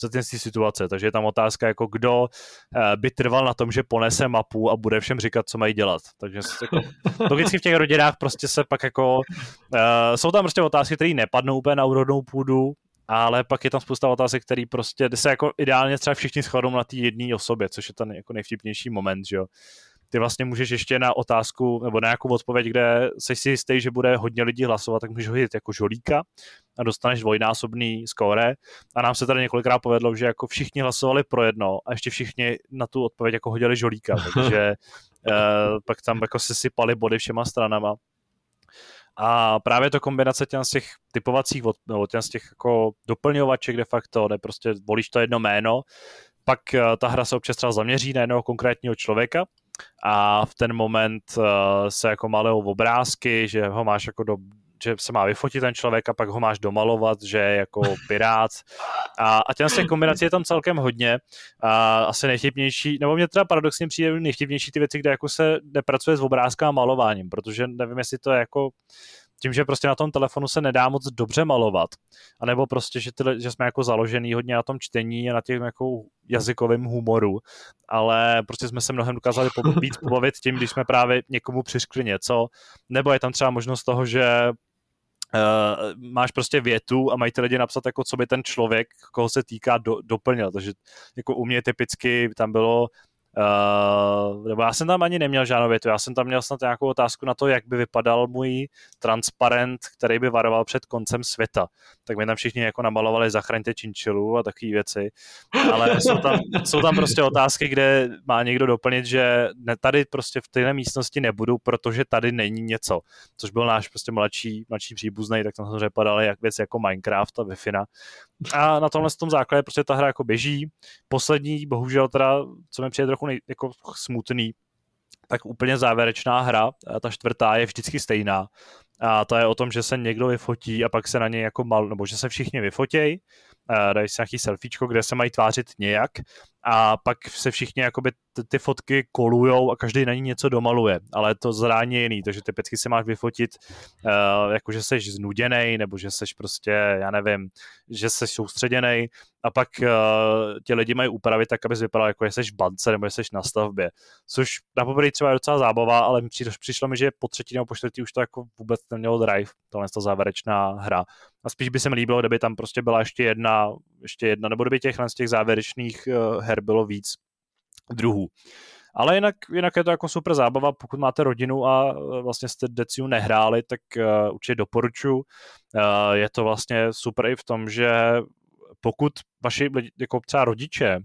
za téhle situace. Takže je tam otázka, jako kdo eh, by trval na tom, že ponese mapu a bude všem říkat, co mají dělat. Takže jako, logicky v těch rodinách prostě se pak jako, uh, jsou tam prostě otázky, které nepadnou úplně na úrodnou půdu, ale pak je tam spousta otázek, které prostě se jako ideálně třeba všichni shodnou na té jedné osobě, což je ten jako nejvtipnější moment, že jo ty vlastně můžeš ještě na otázku nebo na nějakou odpověď, kde jsi si jistý, že bude hodně lidí hlasovat, tak můžeš hodit jako žolíka a dostaneš dvojnásobný skóre. A nám se tady několikrát povedlo, že jako všichni hlasovali pro jedno a ještě všichni na tu odpověď jako hodili žolíka, takže uh, pak tam jako se sypali body všema stranama. A právě to kombinace těch z těch typovacích, nebo těch z těch jako doplňovaček de facto, kde prostě volíš to jedno jméno, pak eh, ta hra se občas třeba zaměří na jednoho konkrétního člověka a v ten moment uh, se jako malují obrázky, že ho máš jako do, že se má vyfotit ten člověk a pak ho máš domalovat, že je jako pirát. A, a těch kombinací je tam celkem hodně. A asi nejvtipnější, nebo mě teda paradoxně přijde nejvtipnější ty věci, kde jako se nepracuje s obrázkem a malováním, protože nevím, jestli to je jako tím, že prostě na tom telefonu se nedá moc dobře malovat, anebo prostě, že, ty, že jsme jako založený hodně na tom čtení a na těch jako jazykovém humoru, ale prostě jsme se mnohem dokázali víc pobavit tím, když jsme právě někomu přiškli něco, nebo je tam třeba možnost toho, že Uh, máš prostě větu a mají ty lidi napsat, jako co by ten člověk, koho se týká, do, doplnil. Takže jako u mě typicky tam bylo Uh, nebo já jsem tam ani neměl žádnou větu, já jsem tam měl snad nějakou otázku na to, jak by vypadal můj transparent, který by varoval před koncem světa. Tak mi tam všichni jako namalovali zachraňte činčilu a takové věci. Ale jsou tam, jsou tam prostě otázky, kde má někdo doplnit, že ne, tady prostě v téhle místnosti nebudu, protože tady není něco. Což byl náš prostě mladší, mladší příbuzný, tak tam samozřejmě padaly jak věci jako Minecraft a wi A na tomhle tom základě prostě ta hra jako běží. Poslední, bohužel teda, co mi přijde trochu nej, jako smutný, tak úplně závěrečná hra, ta čtvrtá je vždycky stejná. A to je o tom, že se někdo vyfotí a pak se na něj jako mal, nebo že se všichni vyfotějí, dají si nějaký selfiečko, kde se mají tvářit nějak a pak se všichni jakoby ty, ty fotky kolujou a každý na ní něco domaluje, ale to zrání je jiný, takže typicky se máš vyfotit uh, jako, že jsi znuděný, nebo že jsi prostě, já nevím, že jsi soustředěný a pak uh, ti lidi mají upravit tak, aby vypadalo jako, jsi v bance nebo jsi na stavbě, což na poprvé třeba je docela zábava, ale přišlo mi, že po třetí nebo po čtvrtý už to jako vůbec nemělo drive, tohle ta závěrečná hra. A spíš by se mi líbilo, kdyby tam prostě byla ještě jedna, ještě jedna, nebo kdyby těch z těch závěrečných uh, her bylo víc druhů. Ale jinak, jinak je to jako super zábava, pokud máte rodinu a e, vlastně jste Deciu nehráli, tak uh, určitě doporučuji. Uh, je to vlastně super i v tom, že pokud vaši jako třeba rodiče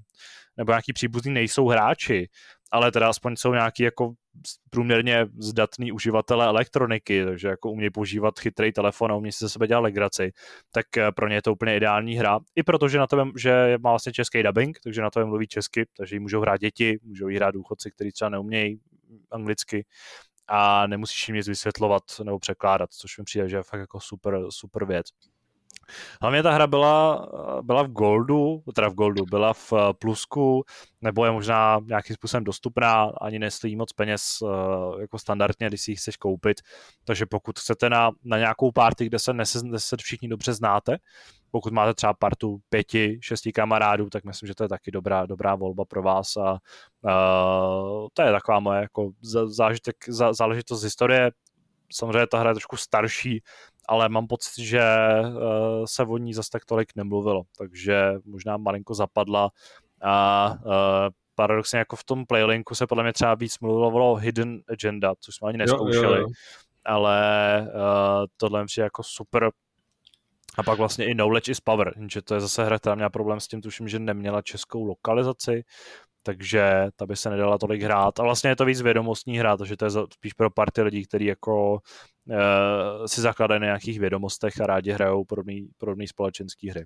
nebo nějaký příbuzní nejsou hráči, ale teda aspoň jsou nějaký jako průměrně zdatný uživatelé elektroniky, takže jako umějí používat chytrý telefon a umějí si ze sebe dělat legraci, tak eh, pro ně je to úplně ideální hra. I protože na to, že má vlastně český dubbing, takže na to mluví česky, takže ji můžou hrát děti, můžou jí hrát důchodci, kteří třeba neumějí anglicky a nemusíš jim nic vysvětlovat nebo překládat, což mi přijde, že je fakt jako super, super věc. Hlavně ta hra byla, byla v Goldu, teda v Goldu, byla v eh, Plusku, nebo je možná nějakým způsobem dostupná, ani nestojí moc peněz eh, jako standardně, když si ji chceš koupit. Takže pokud chcete na, na nějakou party, kde se, nese, kde se všichni dobře znáte, pokud máte třeba partu pěti, šesti kamarádů, tak myslím, že to je taky dobrá, dobrá volba pro vás a uh, to je taková moje jako zážitek, záležitost z historie. Samozřejmě ta hra je trošku starší, ale mám pocit, že uh, se o ní zase tak tolik nemluvilo, takže možná malinko zapadla a uh, paradoxně jako v tom playlinku se podle mě třeba víc mluvilo o Hidden Agenda, což jsme ani neskoušeli, jo, jo, jo. ale uh, tohle mi jako super a pak vlastně i Knowledge is Power, že to je zase hra, která měla problém s tím, tuším, že neměla českou lokalizaci, takže ta by se nedala tolik hrát. A vlastně je to víc vědomostní hra, takže to je spíš pro party lidí, kteří jako si zakladají na nějakých vědomostech a rádi hrajou podobný, podobný společenský hry.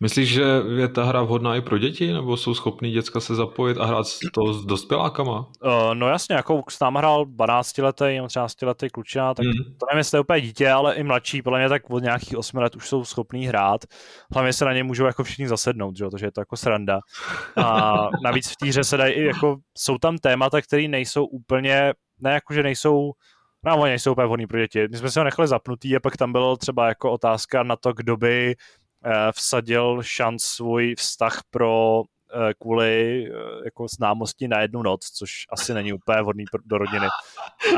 Myslíš, že je ta hra vhodná i pro děti, nebo jsou schopní děcka se zapojit a hrát to s dospělákama? Uh, no jasně, jako s náma hrál 12 letý nebo 13 letý klučina, tak mm. to nevím, jestli je úplně dítě, ale i mladší, podle mě tak od nějakých 8 let už jsou schopní hrát. Hlavně se na ně můžou jako všichni zasednout, že? takže je to jako sranda. A navíc v té hře se dají, jako jsou tam témata, které nejsou úplně, ne jako, že nejsou No, oni nejsou úplně vhodný pro děti. My jsme si ho nechali zapnutý a pak tam bylo třeba jako otázka na to, kdo by eh, vsadil šanc svůj vztah pro eh, kvůli eh, jako známosti na jednu noc, což asi není úplně vhodný do rodiny.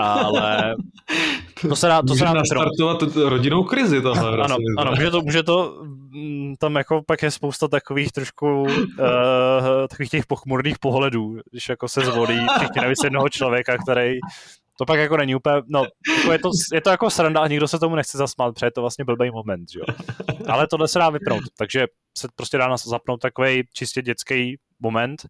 Ale to se dá, to může se dá nastartovat rodinnou krizi tohle. ano, ano může to, může to, mm, tam jako pak je spousta takových trošku uh, takových těch pochmurných pohledů, když jako se zvolí všichni navíc jednoho člověka, který to pak jako není úplně, no, jako je, to, je to jako sranda a nikdo se tomu nechce zasmát, protože je to vlastně blbý moment, jo. Ale tohle se dá vypnout, takže se prostě dá zapnout takový čistě dětský moment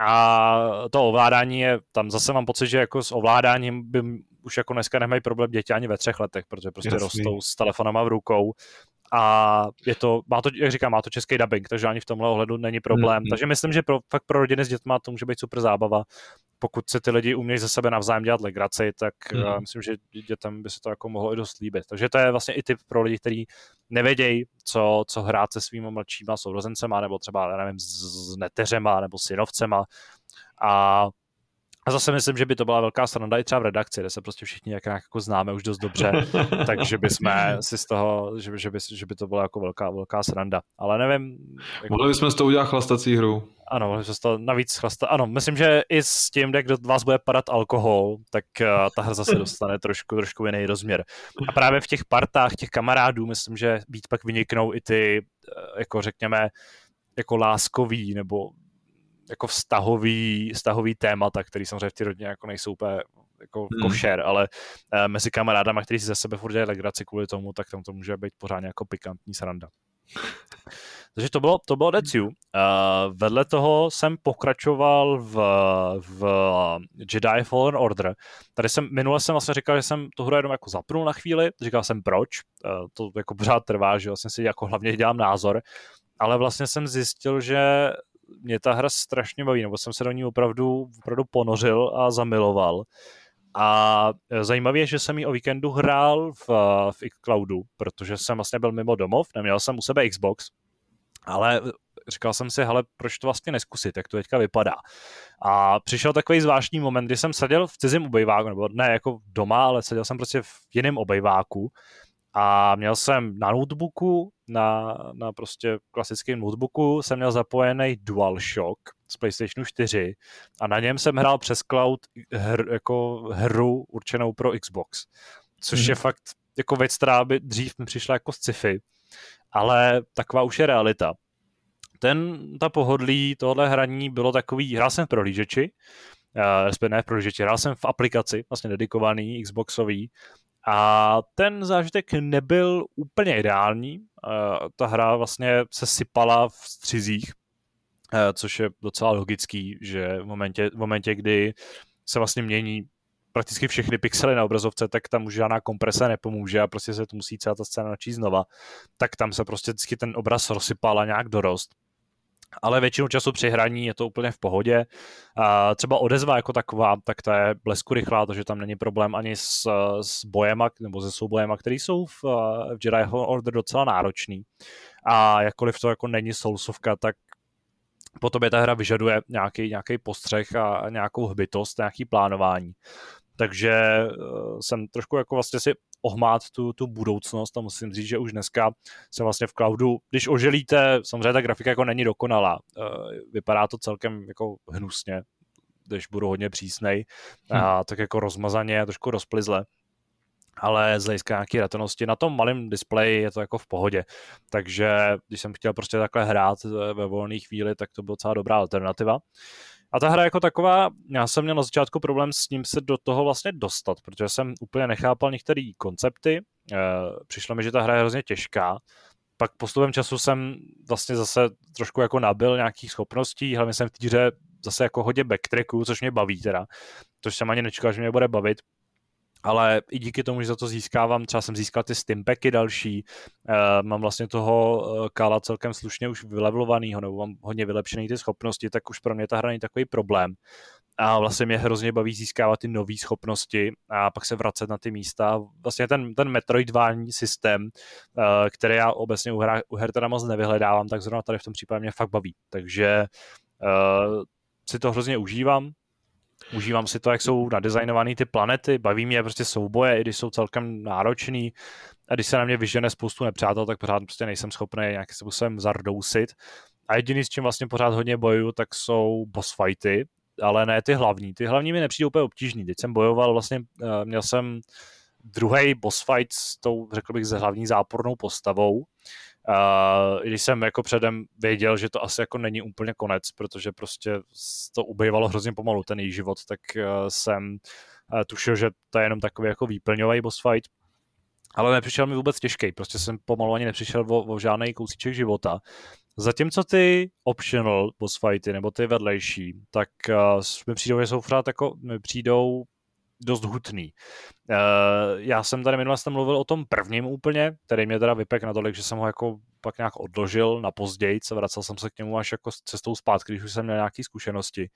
a to ovládání je, tam zase mám pocit, že jako s ovládáním by už jako dneska nemají problém děti ani ve třech letech, protože prostě Jasný. rostou s telefonama v rukou a je to, má to, jak říkám, má to český dubbing, takže ani v tomhle ohledu není problém. Mm-hmm. Takže myslím, že pro, fakt pro rodiny s dětma to může být super zábava. Pokud se ty lidi umějí ze sebe navzájem dělat legraci, tak uh, myslím, že dětem by se to jako mohlo i dost líbit. Takže to je vlastně i typ pro lidi, kteří nevědějí, co, co hrát se svými mladšíma sourozencema, nebo třeba, nevím, s, s neteřema, nebo synovcema. A a zase myslím, že by to byla velká sranda i třeba v redakci, kde se prostě všichni jak jako známe už dost dobře, takže bychom si z toho, že, že, by, že by to byla jako velká, velká sranda. Ale nevím. Jako... Mohli bychom z toho udělat chlastací hru. Ano, mohli bychom z toho navíc chlastat. Ano, myslím, že i s tím, kde kdo vás bude padat alkohol, tak uh, ta hra zase dostane trošku, trošku jiný rozměr. A právě v těch partách, těch kamarádů, myslím, že být pak vyniknou i ty, uh, jako řekněme, jako láskový nebo jako vztahový, vztahový témata, který samozřejmě v té rodině jako nejsou úplně jako hmm. košer, ale uh, mezi kamarádama, kteří si ze sebe furt dělají legraci kvůli tomu, tak tam to může být pořádně jako pikantní sranda. Takže to bylo, to bylo Deciu. Uh, vedle toho jsem pokračoval v, v Jedi Fallen Order. Tady jsem, minule jsem vlastně říkal, že jsem tu hru jenom jako zapnul na chvíli, říkal jsem proč, uh, to jako pořád trvá, že vlastně si jako hlavně dělám názor, ale vlastně jsem zjistil, že mě ta hra strašně baví, nebo jsem se do ní opravdu, opravdu ponořil a zamiloval. A zajímavé je, že jsem ji o víkendu hrál v, v xCloudu, protože jsem vlastně byl mimo domov, neměl jsem u sebe Xbox, ale říkal jsem si, hele, proč to vlastně neskusit, jak to teďka vypadá. A přišel takový zvláštní moment, kdy jsem seděl v cizím obejváku, nebo ne jako doma, ale seděl jsem prostě v jiném obejváku a měl jsem na notebooku, na, na prostě klasickém notebooku, jsem měl zapojený DualShock z PlayStation 4 a na něm jsem hrál přes cloud hr, jako hru určenou pro Xbox. Což mm. je fakt jako věc, která by dřív mi přišla jako z sci-fi, ale taková už je realita. Ten, ta pohodlí tohle hraní bylo takový, hrál jsem v prohlížeči, uh, respektive ne v prohlížeči, hrál jsem v aplikaci, vlastně dedikovaný Xboxový, a ten zážitek nebyl úplně ideální. Ta hra vlastně se sypala v střizích, což je docela logický, že v momentě, v momentě kdy se vlastně mění prakticky všechny pixely na obrazovce, tak tam už žádná komprese nepomůže a prostě se to musí celá ta scéna načíst znova. Tak tam se prostě vždycky ten obraz rozsypal a nějak dorost ale většinu času při hraní je to úplně v pohodě. A třeba odezva jako taková, tak ta je blesku rychlá, takže tam není problém ani s, s bojema, nebo se soubojema, které jsou v, v Jedi Order docela náročný. A jakkoliv to jako není soulsovka, tak po tobě ta hra vyžaduje nějaký, nějaký postřeh a nějakou hbitost, nějaký plánování. Takže uh, jsem trošku jako vlastně si ohmát tu, tu budoucnost a musím říct, že už dneska se vlastně v cloudu, když oželíte, samozřejmě ta grafika jako není dokonalá, uh, vypadá to celkem jako hnusně, když budu hodně přísnej, hmm. a tak jako rozmazaně, trošku rozplizle, ale z hlediska nějaké ratelnosti na tom malém displeji je to jako v pohodě. Takže když jsem chtěl prostě takhle hrát eh, ve volné chvíli, tak to byla docela dobrá alternativa. A ta hra jako taková, já jsem měl na začátku problém s ním se do toho vlastně dostat, protože jsem úplně nechápal některé koncepty. Eh, přišlo mi, že ta hra je hrozně těžká. Pak postupem času jsem vlastně zase trošku jako nabil nějakých schopností, hlavně jsem v té hře zase jako hodně backtracku, což mě baví teda, což jsem ani nečekal, že mě bude bavit. Ale i díky tomu, že za to získávám, třeba jsem získal ty stimpacky další, uh, mám vlastně toho uh, Kala celkem slušně už vylevelovanýho, nebo mám hodně vylepšený ty schopnosti, tak už pro mě ta hra není takový problém. A vlastně mě hrozně baví získávat ty nové schopnosti a pak se vracet na ty místa. Vlastně ten, ten metroidvální systém, uh, který já obecně u, hra, u her teda moc nevyhledávám, tak zrovna tady v tom případě mě fakt baví. Takže uh, si to hrozně užívám, Užívám si to, jak jsou nadizajnované ty planety, baví mě prostě souboje, i když jsou celkem náročný a když se na mě vyžene spoustu nepřátel, tak pořád prostě nejsem schopný nějakým způsobem zardousit. A jediný, s čím vlastně pořád hodně bojuju, tak jsou boss fighty, ale ne ty hlavní. Ty hlavní mi nepřijde úplně obtížný. Teď jsem bojoval, vlastně eh, měl jsem druhý boss fight s tou, řekl bych, ze hlavní zápornou postavou, Když jsem jako předem věděl, že to asi jako není úplně konec, protože prostě to ubývalo hrozně pomalu ten její život, tak uh, jsem uh, tušil, že to je jenom takový jako výplňový boss fight. Ale nepřišel mi vůbec těžký, prostě jsem pomalu ani nepřišel o, o žádný kousíček života. Zatímco ty optional boss fighty, nebo ty vedlejší, tak uh, mi přijdou, že jsou jako, mi přijdou dost hutný. Uh, já jsem tady minule jsem mluvil o tom prvním úplně, který mě teda vypek natolik, že jsem ho jako pak nějak odložil na později, vracel jsem se k němu až jako cestou zpátky, když už jsem měl nějaké zkušenosti.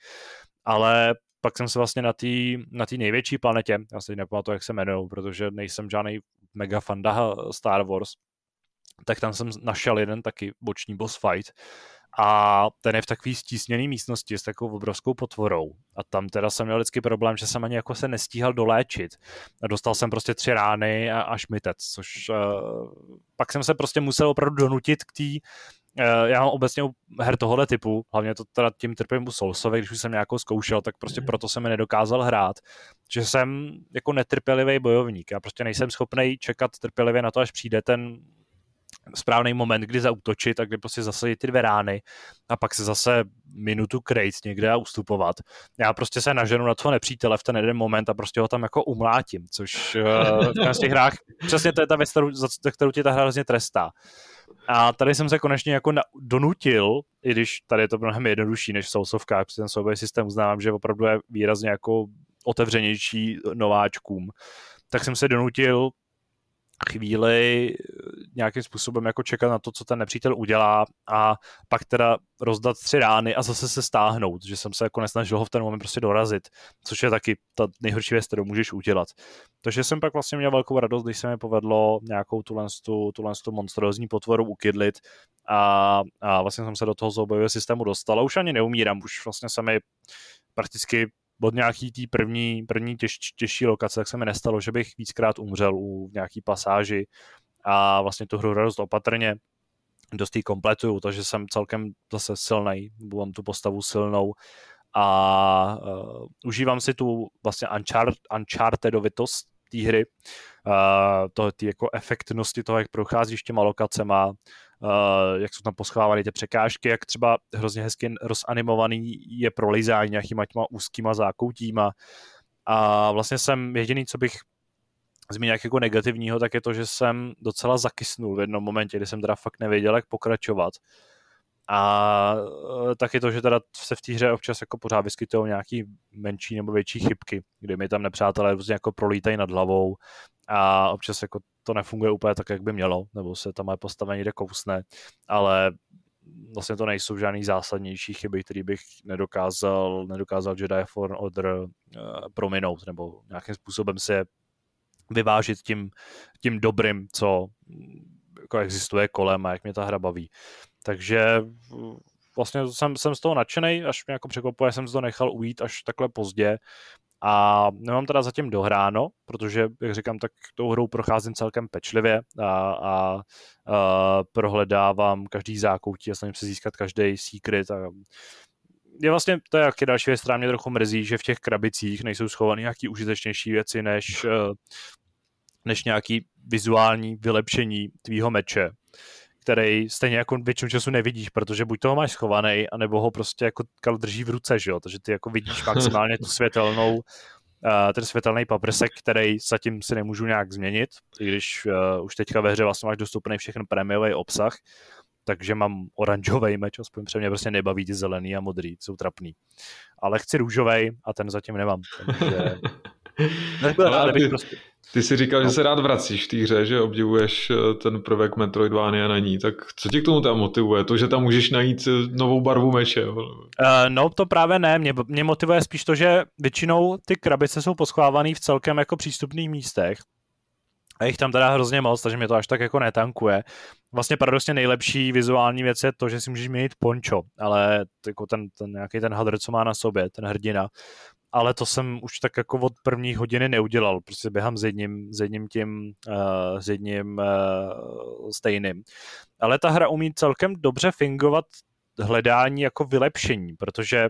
Ale pak jsem se vlastně na té na tý největší planetě, já si nepamatuju, jak se jmenují, protože nejsem žádný mega fanda Star Wars, tak tam jsem našel jeden taky boční boss fight a ten je v takové stísněné místnosti s takovou obrovskou potvorou. A tam teda jsem měl vždycky problém, že jsem ani jako se nestíhal doléčit. A dostal jsem prostě tři rány a, a šmitec, což uh, pak jsem se prostě musel opravdu donutit k té uh, já mám obecně her tohohle typu, hlavně to teda tím trpím u Soulsovi, když už jsem nějakou zkoušel, tak prostě proto jsem mi nedokázal hrát, že jsem jako netrpělivý bojovník. Já prostě nejsem schopný čekat trpělivě na to, až přijde ten správný moment, kdy zautočit a kdy prostě zasadit ty dvě rány a pak se zase minutu krejt někde a ustupovat. Já prostě se naženu na toho nepřítele v ten jeden moment a prostě ho tam jako umlátím, což uh, v těch hrách přesně to je ta věc, kterou, za kterou tě ta hra hrozně trestá. A tady jsem se konečně jako na, donutil, i když tady je to mnohem jednodušší než v Soulsovkách, protože ten souboj systém uznávám, že opravdu je výrazně jako otevřenější nováčkům, tak jsem se donutil chvíli nějakým způsobem jako čekat na to, co ten nepřítel udělá a pak teda rozdat tři rány a zase se stáhnout, že jsem se jako nesnažil ho v ten moment prostě dorazit, což je taky ta nejhorší věc, kterou můžeš udělat. Takže jsem pak vlastně měl velkou radost, když se mi povedlo nějakou tuhle, tu, tu monstrózní potvoru ukydlit a, a vlastně jsem se do toho zoubojového systému dostal a už ani neumírám, už vlastně se mi prakticky od nějaký tý první, první těž, těžší lokace, tak se mi nestalo, že bych víckrát umřel u nějaký pasáži. A vlastně tu hru dost opatrně dost jí kompletuju, takže jsem celkem zase silný, mám tu postavu silnou. A uh, užívám si tu vlastně Unchart, Unchartedovitost té hry, uh, to, ty jako efektnosti toho, jak procházíš těma lokacema, uh, jak jsou tam poschovávané ty překážky, jak třeba hrozně hezky rozanimovaný je prolizání nějakýma těma úzkýma zákoutíma. A vlastně jsem jediný, co bych zmínil jako negativního, tak je to, že jsem docela zakysnul v jednom momentě, kdy jsem teda fakt nevěděl, jak pokračovat. A eh, taky to, že teda se v té hře občas jako pořád vyskytují nějaký menší nebo větší chybky, kdy mi tam nepřátelé různě jako prolítají nad hlavou a občas jako to nefunguje úplně tak, jak by mělo, nebo se tam moje postava někde kousne, ale vlastně to nejsou žádný zásadnější chyby, které bych nedokázal, nedokázal Jedi Fallen Order uh, prominout, nebo nějakým způsobem se vyvážit tím, tím dobrým, co jako existuje kolem a jak mě ta hra baví. Takže vlastně jsem, jsem z toho nadšený, až mě jako překvapuje, jsem si to nechal ujít až takhle pozdě. A nemám teda zatím dohráno, protože, jak říkám, tak tou hrou procházím celkem pečlivě a, a, a prohledávám každý zákoutí a snažím se získat každý secret a je vlastně, to je jaký další věc, která mě trochu mrzí, že v těch krabicích nejsou schované nějaký užitečnější věci, než, než nějaký vizuální vylepšení tvýho meče který stejně jako většinu času nevidíš, protože buď toho máš schovaný, anebo ho prostě jako kal drží v ruce, že jo? takže ty jako vidíš maximálně tu světelnou, uh, ten světelný paprsek, který zatím si nemůžu nějak změnit, i když uh, už teďka ve hře vlastně máš dostupný všechny prémiový obsah, takže mám oranžový meč, aspoň pře mě prostě nebaví ty zelený a modrý, jsou trapný. Ale chci růžový a ten zatím nemám. Takže ale ty, prostě... ty jsi říkal, no. že se rád vracíš v té hře, že obdivuješ eh, ten prvek Metroidvania na ní, tak co tě k tomu tam motivuje? To, že tam můžeš najít eh, novou barvu meče? Uh, no to právě ne, mě, mě motivuje spíš to, že většinou ty krabice jsou posklávané v celkem jako přístupných místech, a jich tam teda hrozně moc, takže mě to až tak jako netankuje. Vlastně paradoxně nejlepší vizuální věc je to, že si můžeš měnit pončo, ale jako ten, ten nějaký ten hadr, co má na sobě, ten hrdina, ale to jsem už tak jako od první hodiny neudělal, prostě běhám s jedním, s jedním tím, uh, s jedním uh, stejným. Ale ta hra umí celkem dobře fingovat hledání jako vylepšení, protože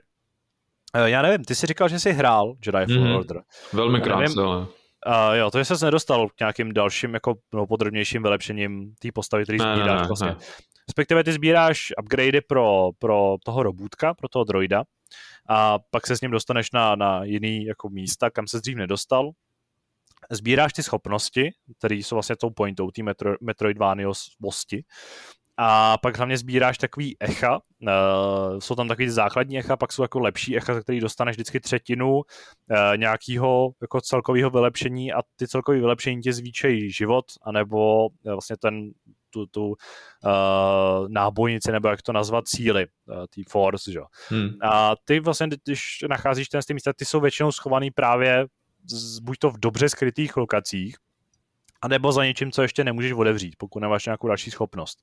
uh, já nevím, ty jsi říkal, že jsi hrál Jedi Fallen mm, Order. Velmi krátce, ale... Uh, jo, to je se nedostal k nějakým dalším jako no, podrobnějším vylepšením té postavy, který ne, ne, ne, vlastně. Ne. Respektive ty sbíráš upgradey pro, pro toho robůtka, pro toho droida a pak se s ním dostaneš na, na jiný jako místa, kam se dřív nedostal. Sbíráš ty schopnosti, které jsou vlastně tou pointou, té Metro, Metroidvanios-vosti a pak hlavně sbíráš takový echa, uh, jsou tam takový základní echa, pak jsou jako lepší echa, za který dostaneš vždycky třetinu uh, nějakého jako celkového vylepšení a ty celkové vylepšení tě zvýšejí život, anebo uh, vlastně ten tu, tu uh, nábojnici, nebo jak to nazvat, síly, uh, tý force, že? Hmm. A ty vlastně, když nacházíš ten z místa, ty jsou většinou schovaný právě z, buď to v dobře skrytých lokacích, a nebo za něčím, co ještě nemůžeš odevřít, pokud nemáš nějakou další schopnost.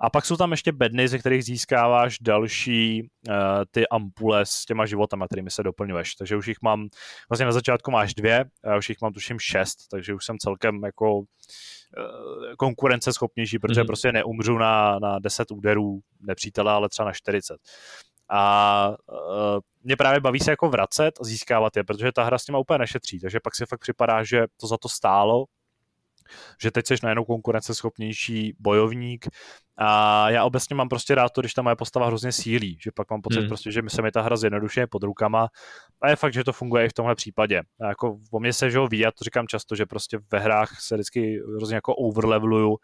A pak jsou tam ještě bedny, ze kterých získáváš další uh, ty ampule s těma životama, kterými se doplňuješ. Takže už jich mám, vlastně na začátku máš dvě, a už jich mám tuším šest, takže už jsem celkem jako uh, konkurenceschopnější, protože mm-hmm. prostě neumřu na, na 10 úderů nepřítele, ale třeba na 40. A uh, mě právě baví se jako vracet a získávat je, protože ta hra s těma úplně nešetří, takže pak si fakt připadá, že to za to stálo, že teď jsi najednou konkurenceschopnější bojovník a já obecně mám prostě rád to, když ta moje postava hrozně sílí, že pak mám pocit hmm. prostě, že mi se mi ta hra zjednodušuje pod rukama a je fakt, že to funguje i v tomhle případě. A jako o mě se, že ví, já to říkám často, že prostě ve hrách se vždycky hrozně jako overleveluju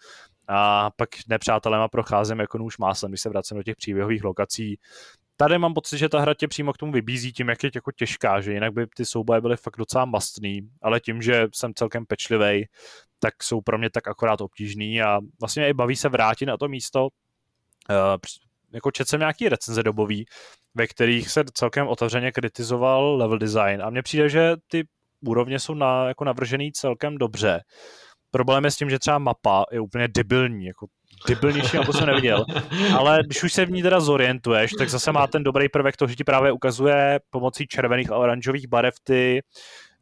a pak nepřátelema procházím jako nůž máslem, když se vracím do těch příběhových lokací, tady mám pocit, že ta hra tě přímo k tomu vybízí tím, jak je jako těžká, že jinak by ty souboje byly fakt docela mastný, ale tím, že jsem celkem pečlivý, tak jsou pro mě tak akorát obtížný a vlastně i baví se vrátit na to místo. Uh, jako čet jsem nějaký recenze dobový, ve kterých se celkem otevřeně kritizoval level design a mně přijde, že ty úrovně jsou na, jako navržený celkem dobře. Problém je s tím, že třeba mapa je úplně debilní, jako debilnější jako jsem neviděl. Ale když už se v ní teda zorientuješ, tak zase má ten dobrý prvek to, že ti právě ukazuje pomocí červených a oranžových barev ty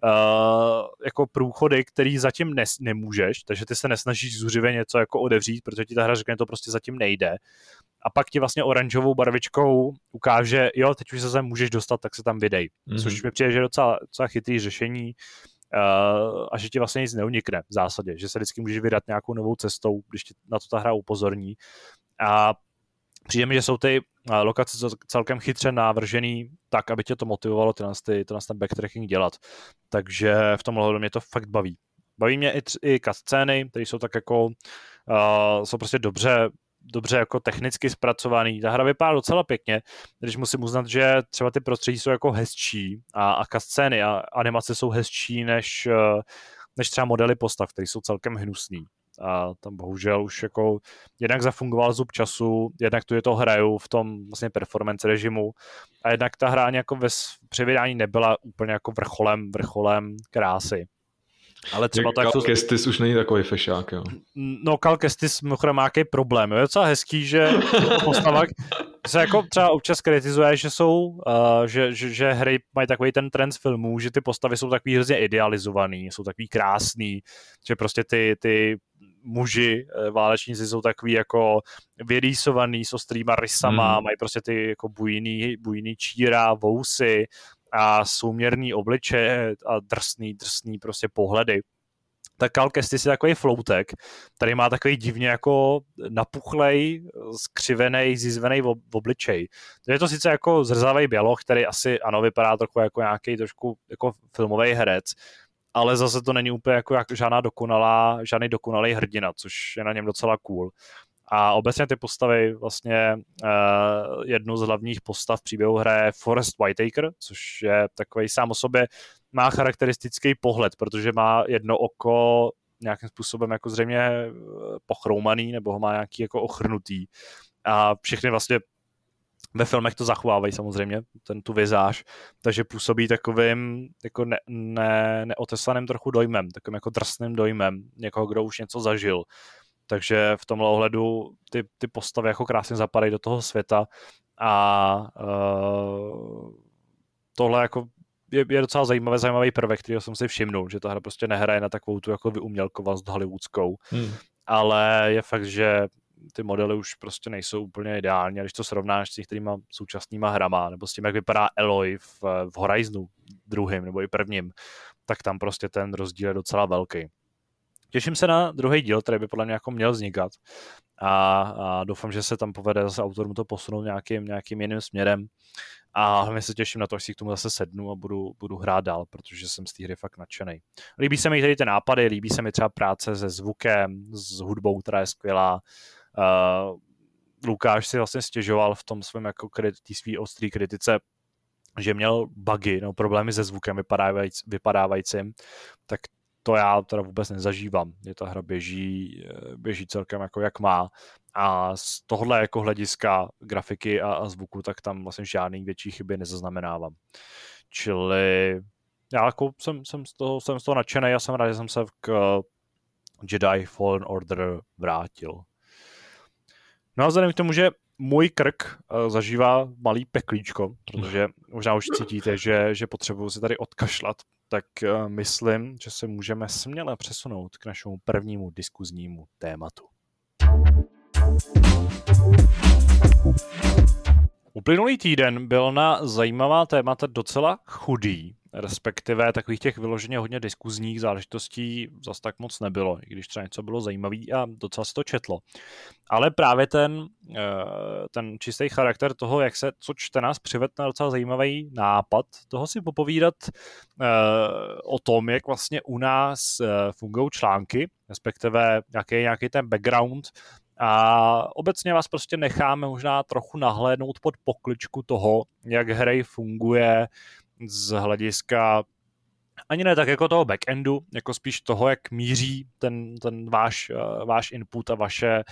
Uh, jako průchody, který zatím nes, nemůžeš, takže ty se nesnažíš zuřivě něco jako odevřít, protože ti ta hra řekne, to prostě zatím nejde. A pak ti vlastně oranžovou barvičkou ukáže, jo, teď už se sem můžeš dostat, tak se tam vydej. Mm-hmm. Což mi přijde, že je docela, docela chytrý řešení a že ti vlastně nic neunikne v zásadě, že se vždycky můžeš vydat nějakou novou cestou, když ti na to ta hra upozorní. A přijde mi, že jsou ty eh, lokace celkem chytře navržený tak, aby tě to motivovalo tyhle, ty, tyhle ten backtracking dělat. Takže v tom ohledu mě to fakt baví. Baví mě i, i cutscény, které jsou tak jako, uh, jsou prostě dobře dobře jako technicky zpracovaný. Ta hra vypadá docela pěkně, když musím uznat, že třeba ty prostředí jsou jako hezčí a, a scény a animace jsou hezčí než, eh, než třeba modely postav, které jsou celkem hnusný. A tam bohužel už jako jednak zafungoval zub času, jednak tu je to hraju v tom vlastně performance režimu a jednak ta hra jako ve převydání nebyla úplně jako vrcholem, vrcholem krásy. Ale třeba tak Cal to... Kestis už není takový fešák, jo. No, Cal Kestis mimochodem má nějaký problém. Jo? Je docela hezký, že postava se jako třeba občas kritizuje, že jsou, uh, že, že, že, hry mají takový ten trend z filmů, že ty postavy jsou takový hrozně idealizovaný, jsou takový krásný, že prostě ty, ty muži eh, válečníci jsou takový jako vyrýsovaný s ostrýma rysama, hmm. mají prostě ty jako bujný, bujný číra, vousy, a souměrný obliče a drsný, drsný prostě pohledy tak Cal Kestis je takový floutek, který má takový divně jako napuchlej, skřivený, zizvený v obličej. Je to sice jako zrzavý běloch, který asi ano, vypadá trochu jako nějaký trošku jako filmový herec, ale zase to není úplně jako žádná dokonalá, žádný dokonalý hrdina, což je na něm docela cool. A obecně ty postavy, vlastně uh, jednu z hlavních postav příběhu hraje Forrest Whitaker, což je takový sám o sobě má charakteristický pohled, protože má jedno oko nějakým způsobem jako zřejmě eh, pochroumaný, nebo ho má nějaký jako ochrnutý. A všechny vlastně ve filmech to zachovávají samozřejmě, ten tu vizáž, takže působí takovým jako ne, ne, neoteslaným trochu dojmem, takovým jako drsným dojmem někoho, kdo už něco zažil. Takže v tomhle ohledu ty, ty postavy jako krásně zapadají do toho světa a uh, tohle jako je, je docela zajímavý, zajímavý prvek, který jsem si všimnul, že ta hra prostě nehraje na takovou tu jako vyumělkovost hollywoodskou, hmm. ale je fakt, že ty modely už prostě nejsou úplně ideální. A když to srovnáš s některýma současnýma hrama, nebo s tím, jak vypadá Eloy v, v Horizonu druhým nebo i prvním, tak tam prostě ten rozdíl je docela velký. Těším se na druhý díl, který by podle mě jako měl vznikat. A, a doufám, že se tam povede zase autorům to posunout nějakým, nějakým jiným směrem. A hlavně se těším na to, až si k tomu zase sednu a budu, budu hrát dál, protože jsem z té hry fakt nadšený. Líbí se mi tady ty nápady, líbí se mi třeba práce se zvukem, s hudbou, která je skvělá, Uh, Lukáš si vlastně stěžoval v tom svém jako té svý ostrý kritice, že měl bugy, no, problémy se zvukem vypadávajíc, vypadávajícím, tak to já teda vůbec nezažívám. Je ta hra běží, eh, běží celkem jako jak má a z tohohle jako hlediska grafiky a, a zvuku, tak tam vlastně žádný větší chyby nezaznamenávám. Čili já jako jsem, jsem, z toho, jsem z toho nadšený a jsem rád, že jsem se k Jedi Fallen Order vrátil. No a vzhledem k tomu, že můj krk uh, zažívá malý peklíčko, protože možná už cítíte, že, že potřebuji se tady odkašlat, tak uh, myslím, že se můžeme směle přesunout k našemu prvnímu diskuznímu tématu. Uplynulý týden byl na zajímavá témata docela chudý respektive takových těch vyloženě hodně diskuzních záležitostí zas tak moc nebylo, i když třeba něco bylo zajímavé a docela se to četlo. Ale právě ten, eh, ten čistý charakter toho, jak se co čte nás přived na docela zajímavý nápad, toho si popovídat eh, o tom, jak vlastně u nás eh, fungují články, respektive jaký je nějaký ten background a obecně vás prostě necháme možná trochu nahlédnout pod pokličku toho, jak hry funguje, z hlediska ani ne tak jako toho backendu, jako spíš toho, jak míří ten, ten váš, uh, váš input a vaše,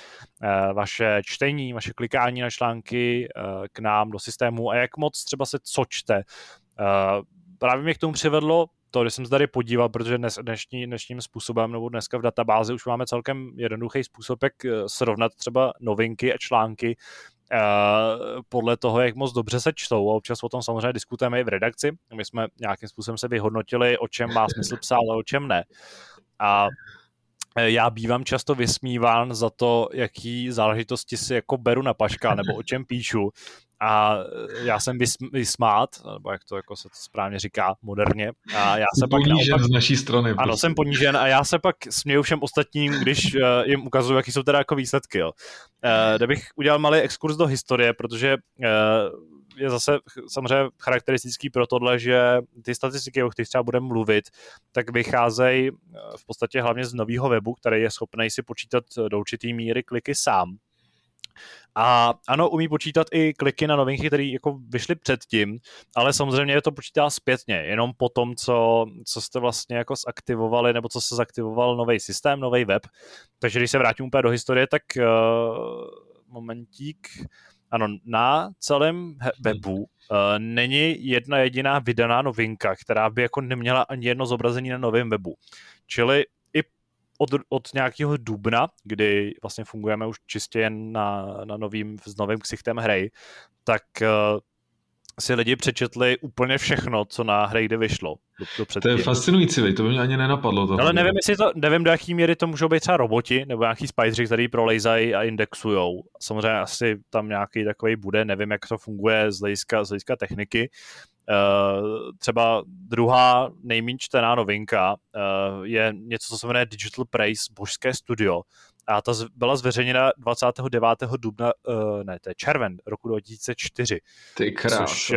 uh, vaše čtení, vaše klikání na články uh, k nám do systému a jak moc třeba se co čte. Právě mě k tomu přivedlo to, když jsem se tady podíval, protože dnes, dnešní, dnešním způsobem nebo dneska v databázi už máme celkem jednoduchý způsob, jak srovnat třeba novinky a články podle toho, jak moc dobře se čtou a občas o tom samozřejmě diskutujeme i v redakci. My jsme nějakým způsobem se vyhodnotili, o čem má smysl psát a o čem ne. A eh, já bývám často vysmíván za to, jaký záležitosti si jako beru na paška, nebo o čem píšu a já jsem vysmát, nebo jak to jako se to správně říká moderně. A já se pak ponížen naopak, z naší strany. Ano, prostě. jsem ponížen a já se pak směju všem ostatním, když uh, jim ukazuju, jaký jsou teda jako výsledky. Jo. Uh, kde bych udělal malý exkurs do historie, protože uh, je zase samozřejmě charakteristický pro tohle, že ty statistiky, o kterých třeba budeme mluvit, tak vycházejí v podstatě hlavně z nového webu, který je schopný si počítat do určitý míry kliky sám. A ano, umí počítat i kliky na novinky, které jako vyšly předtím, ale samozřejmě je to počítá zpětně, jenom po tom, co, co jste vlastně jako zaktivovali, nebo co se zaktivoval nový systém, nový web. Takže když se vrátím úplně do historie, tak uh, momentík, ano, na celém webu uh, není jedna jediná vydaná novinka, která by jako neměla ani jedno zobrazení na novém webu. Čili od, od nějakého dubna, kdy vlastně fungujeme už čistě jen na, na novým, s novým ksichtem hry, tak uh, si lidi přečetli úplně všechno, co na hře kdy vyšlo. Do, do to je fascinující, to by mě ani nenapadlo. To Ale nevím, jestli to, nevím, do jaký míry to můžou být třeba roboti, nebo nějaký spideři, který prolejzají a indexujou. Samozřejmě asi tam nějaký takový bude, nevím, jak to funguje z hlediska, z hlediska techniky, Uh, třeba druhá nejméně čtená novinka uh, je něco, co se jmenuje Digital Praise Božské studio. A ta byla zveřejněna 29. dubna, uh, ne, to je červen roku 2004. Ty krásno. Což uh,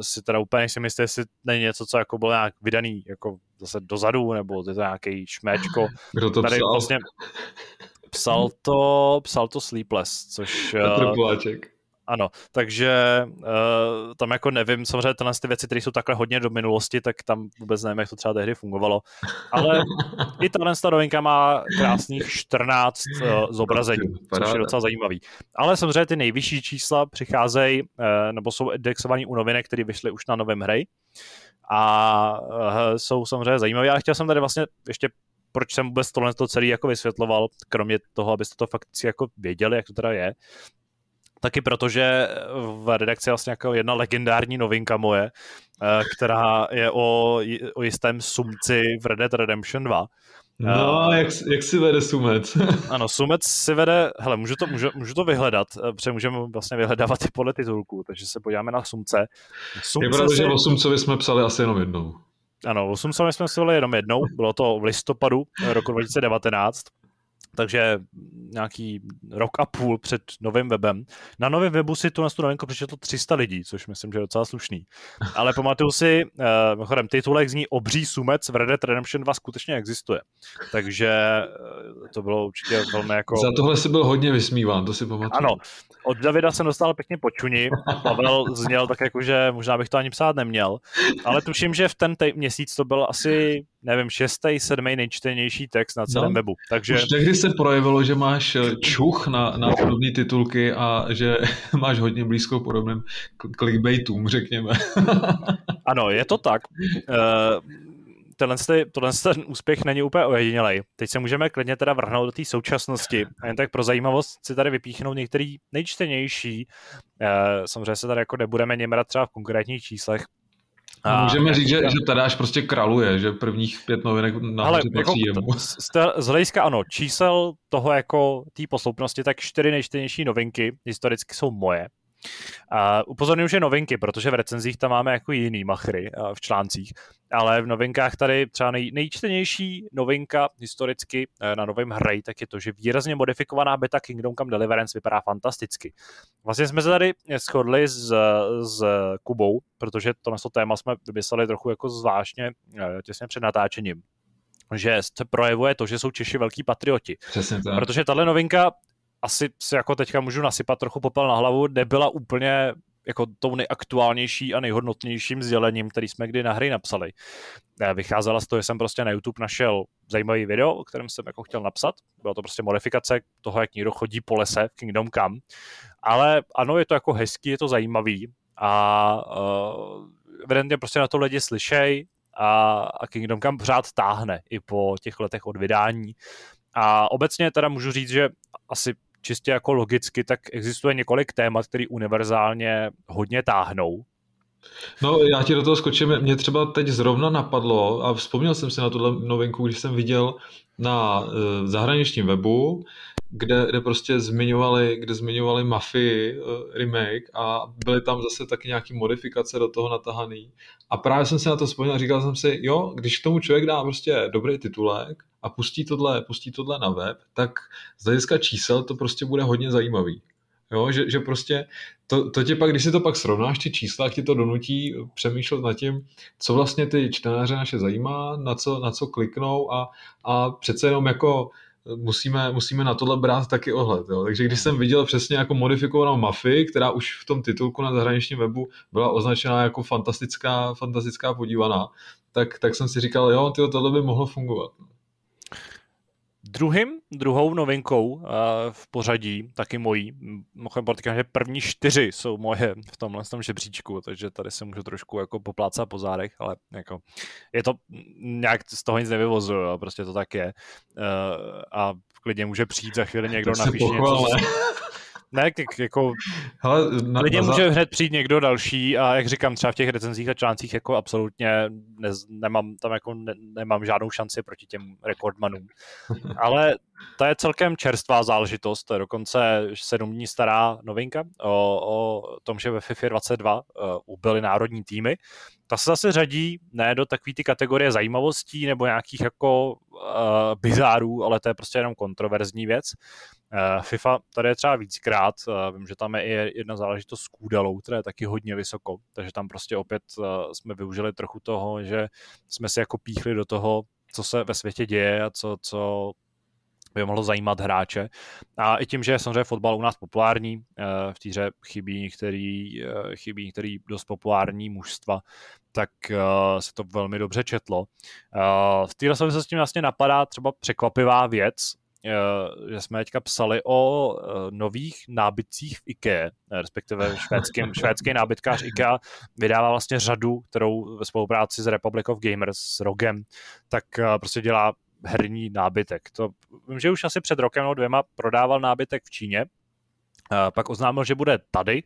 si teda úplně nejsem jistý, jestli není něco, co jako bylo nějak vydaný jako zase dozadu, nebo je to nějaký šméčko. Kdo to Tady psal? Vlastně psal to, psal to Sleepless, což... Petr Poláček Ano, takže uh, tam jako nevím, samozřejmě tyhle ty věci, které jsou takhle hodně do minulosti, tak tam vůbec nevím, jak to třeba tehdy fungovalo. Ale i tahle novinka má krásných 14 uh, zobrazení, což je docela zajímavý. Ale samozřejmě ty nejvyšší čísla přicházejí, uh, nebo jsou indexovaný u novinek, které vyšly už na novém hry. A uh, jsou samozřejmě zajímavé. Ale chtěl jsem tady vlastně ještě proč jsem vůbec tohle to celý jako vysvětloval, kromě toho, abyste to fakt jako věděli, jak to teda je, taky protože v redakci je vlastně jako jedna legendární novinka moje, eh, která je o, o jistém sumci v Red Dead Redemption 2. No, uh, jak, jak si vede Sumec? ano, Sumec si vede, hele, můžu to, můžu, můžu to vyhledat, eh, protože můžeme vlastně vyhledávat i podle titulku, takže se podíváme na Sumce. Sumce je pravda, si... že o Sumcovi jsme psali asi jenom jednou. Ano, o Sumcovi jsme psali jenom jednou, bylo to v listopadu roku 2019 takže nějaký rok a půl před novým webem. Na novém webu si tu na tu novinku přečetlo 300 lidí, což myslím, že je docela slušný. Ale pamatuju si, uh, mimochodem, titulek zní Obří sumec v Red Dead Redemption 2 skutečně existuje. Takže uh, to bylo určitě velmi jako... Za tohle si byl hodně vysmíván, to si pamatuju. Ano, od Davida jsem dostal pěkně počuni. Pavel zněl tak jako, že možná bych to ani psát neměl. Ale tuším, že v ten tej- měsíc to byl asi, nevím, šestý, sedmý nejčtenější text na celém no. webu. Takže... Už tehdy se projevilo, že máš eh, čuch na, na podobné titulky a že máš hodně blízko podobným clickbaitům, řekněme. ano, je to tak. Uh, tenhle, tenhle ten úspěch není úplně ojedinělej. Teď se můžeme klidně teda vrhnout do té současnosti. A jen tak pro zajímavost si tady vypíchnout některý nejčtenější. Eh, samozřejmě se tady jako nebudeme němrat třeba v konkrétních číslech, a Můžeme říct, že, že Tadáš prostě kraluje, že prvních pět novinek na Ale jako jemu. Z, z hlediska ano, čísel toho jako té posloupnosti, tak čtyři nejčtenější novinky historicky jsou moje. A upozorňuji, že novinky, protože v recenzích tam máme jako jiný machry v článcích, ale v novinkách tady třeba nej, nejčtenější novinka historicky e, na novém hry, tak je to, že výrazně modifikovaná beta Kingdom Come Deliverance vypadá fantasticky. Vlastně jsme se tady shodli s, s Kubou, protože to na to téma jsme vymysleli trochu jako zvláštně e, těsně před natáčením že se projevuje to, že jsou Češi velký patrioti. Přesně tak. Protože tahle novinka asi si jako teďka můžu nasypat trochu popel na hlavu, nebyla úplně jako tou nejaktuálnější a nejhodnotnějším sdělením, který jsme kdy na hry napsali. Vycházela z toho, že jsem prostě na YouTube našel zajímavý video, o kterém jsem jako chtěl napsat. Byla to prostě modifikace toho, jak někdo chodí po lese v Kingdom Come. Ale ano, je to jako hezký, je to zajímavý a uh, evidentně prostě na to lidi slyšej a, a Kingdom Come pořád táhne i po těch letech od vydání. A obecně teda můžu říct, že asi čistě jako logicky, tak existuje několik témat, které univerzálně hodně táhnou. No, já ti do toho skočím. Mě třeba teď zrovna napadlo, a vzpomněl jsem si na tuhle novinku, když jsem viděl na uh, zahraničním webu, kde, kde prostě zmiňovali, kde zmiňovali Mafii uh, remake a byly tam zase taky nějaký modifikace do toho natahaný. A právě jsem si na to vzpomněl a říkal jsem si, jo, když tomu člověk dá prostě dobrý titulek a pustí tohle, pustí tohle na web, tak z hlediska čísel to prostě bude hodně zajímavý. Jo, že, že prostě to, to tě pak, když si to pak srovnáš, ty čísla, ti to donutí přemýšlet nad tím, co vlastně ty čtenáře naše zajímá, na co, na co kliknou a, a přece jenom jako musíme, musíme na tohle brát taky ohled. Jo. Takže když jsem viděl přesně jako modifikovanou mafii, která už v tom titulku na zahraničním webu byla označena jako fantastická, fantastická podívaná, tak, tak jsem si říkal, jo, tyjo, tohle by mohlo fungovat. Druhým, druhou novinkou uh, v pořadí, taky mojí, mohu podotýkat, že první čtyři jsou moje v tomhle tom žebříčku, takže tady se můžu trošku jako poplácat po zádech, ale jako je to, nějak z toho nic nevyvozuju, prostě to tak je. Uh, a klidně může přijít za chvíli někdo napíše něco, ne, jako Hele, na, lidi na může hned přijít někdo další a jak říkám, třeba v těch recenzích a článcích jako absolutně ne, nemám tam jako ne, nemám žádnou šanci proti těm rekordmanům. Ale to je celkem čerstvá záležitost, to je dokonce sedm dní stará novinka o, o tom, že ve FIFA 22 uh, ubyly národní týmy. Ta se zase řadí ne do takové ty kategorie zajímavostí nebo nějakých jako uh, bizárů, ale to je prostě jenom kontroverzní věc. Uh, FIFA tady je třeba víckrát, uh, vím, že tam je i jedna záležitost s kůdelou, která je taky hodně vysoko, takže tam prostě opět uh, jsme využili trochu toho, že jsme si jako píchli do toho, co se ve světě děje a co, co by mohlo zajímat hráče. A i tím, že je samozřejmě fotbal u nás populární, v té hře chybí některý, chybí některý dost populární mužstva, tak se to velmi dobře četlo. V téhle souvislosti tím vlastně napadá třeba překvapivá věc, Eh, že jsme teďka psali o eh, nových nábytcích v IKEA, respektive švédský, švédský nábytkář IKEA vydává vlastně řadu, kterou ve spolupráci s Republic of Gamers, s Rogem, tak eh, prostě dělá herní nábytek. To, vím, že už asi před rokem nebo dvěma prodával nábytek v Číně, pak oznámil, že bude tady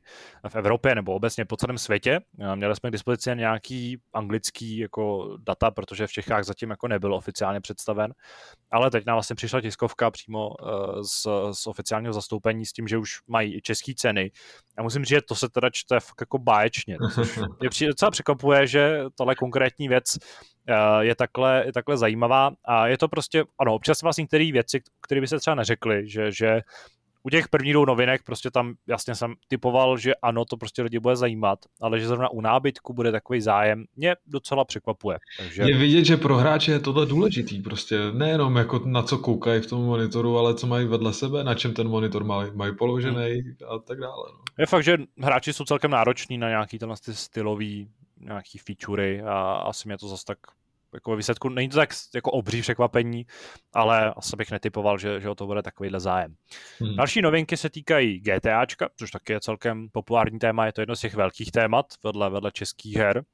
v Evropě nebo obecně po celém světě. Měli jsme k dispozici nějaký anglický jako data, protože v Čechách zatím jako nebyl oficiálně představen, ale teď nám vlastně přišla tiskovka přímo eh, z, z oficiálního zastoupení s tím, že už mají i české ceny. A musím říct, že to se teda čte fakt jako báječně. Mě docela překvapuje, že tohle konkrétní věc eh, je takhle, je takhle zajímavá a je to prostě, ano, občas vlastně některé věci, které by se třeba neřekly, že, že u těch prvních dvou novinek prostě tam jasně jsem typoval, že ano, to prostě lidi bude zajímat, ale že zrovna u nábytku bude takový zájem, mě docela překvapuje. Takže... Je vidět, že pro hráče je tohle důležitý, prostě nejenom jako na co koukají v tom monitoru, ale co mají vedle sebe, na čem ten monitor mají, mají položený hmm. a tak dále. No. Je fakt, že hráči jsou celkem nároční na nějaký tenhle stylový nějaký featurey a asi mě to zase tak jako výsledku není to tak jako obří překvapení, ale asi bych netypoval, že, že o to bude takovýhle zájem. Hmm. Další novinky se týkají GTAčka, což taky je celkem populární téma, je to jedno z těch velkých témat vedle, vedle českých her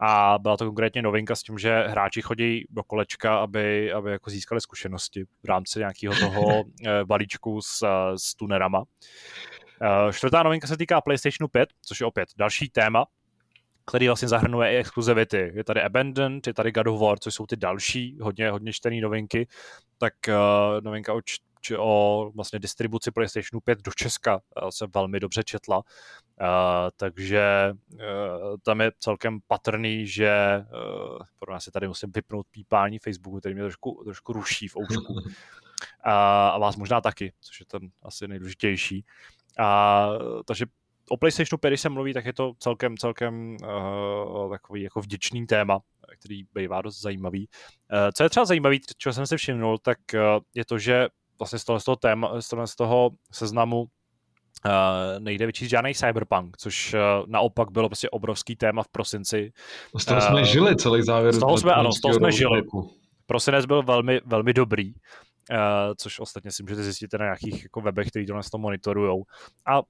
a byla to konkrétně novinka s tím, že hráči chodí do kolečka, aby, aby jako získali zkušenosti v rámci nějakého toho eh, balíčku s, s tunerama. Eh, čtvrtá novinka se týká PlayStationu 5, což je opět další téma, který vlastně zahrnuje i exkluzivity. Je tady Abandoned, je tady God of War, což jsou ty další, hodně, hodně čtený novinky. Tak uh, novinka o, č- o vlastně distribuci PlayStationu 5 do Česka uh, se velmi dobře četla. Uh, takže uh, tam je celkem patrný, že uh, pro nás se tady musím vypnout pípání Facebooku, který mě trošku, trošku ruší v oušku. Uh, a vás možná taky, což je ten asi nejdůležitější. A, takže o PlayStationu 5, když se mluví, tak je to celkem, celkem uh, takový jako vděčný téma, který bývá dost zajímavý. Uh, co je třeba zajímavý, čeho jsem si všimnul, tak uh, je to, že vlastně z toho, z toho, téma, z toho, z toho seznamu uh, nejde vyčíst žádný cyberpunk, což uh, naopak bylo prostě obrovský téma v prosinci. Z toho uh, jsme žili celý závěr. Z toho jsme, ano, z toho jsme žili. Prosinec byl velmi, velmi dobrý. Uh, což ostatně si můžete zjistit na nějakých jako webech, který to nás to monitorujou. A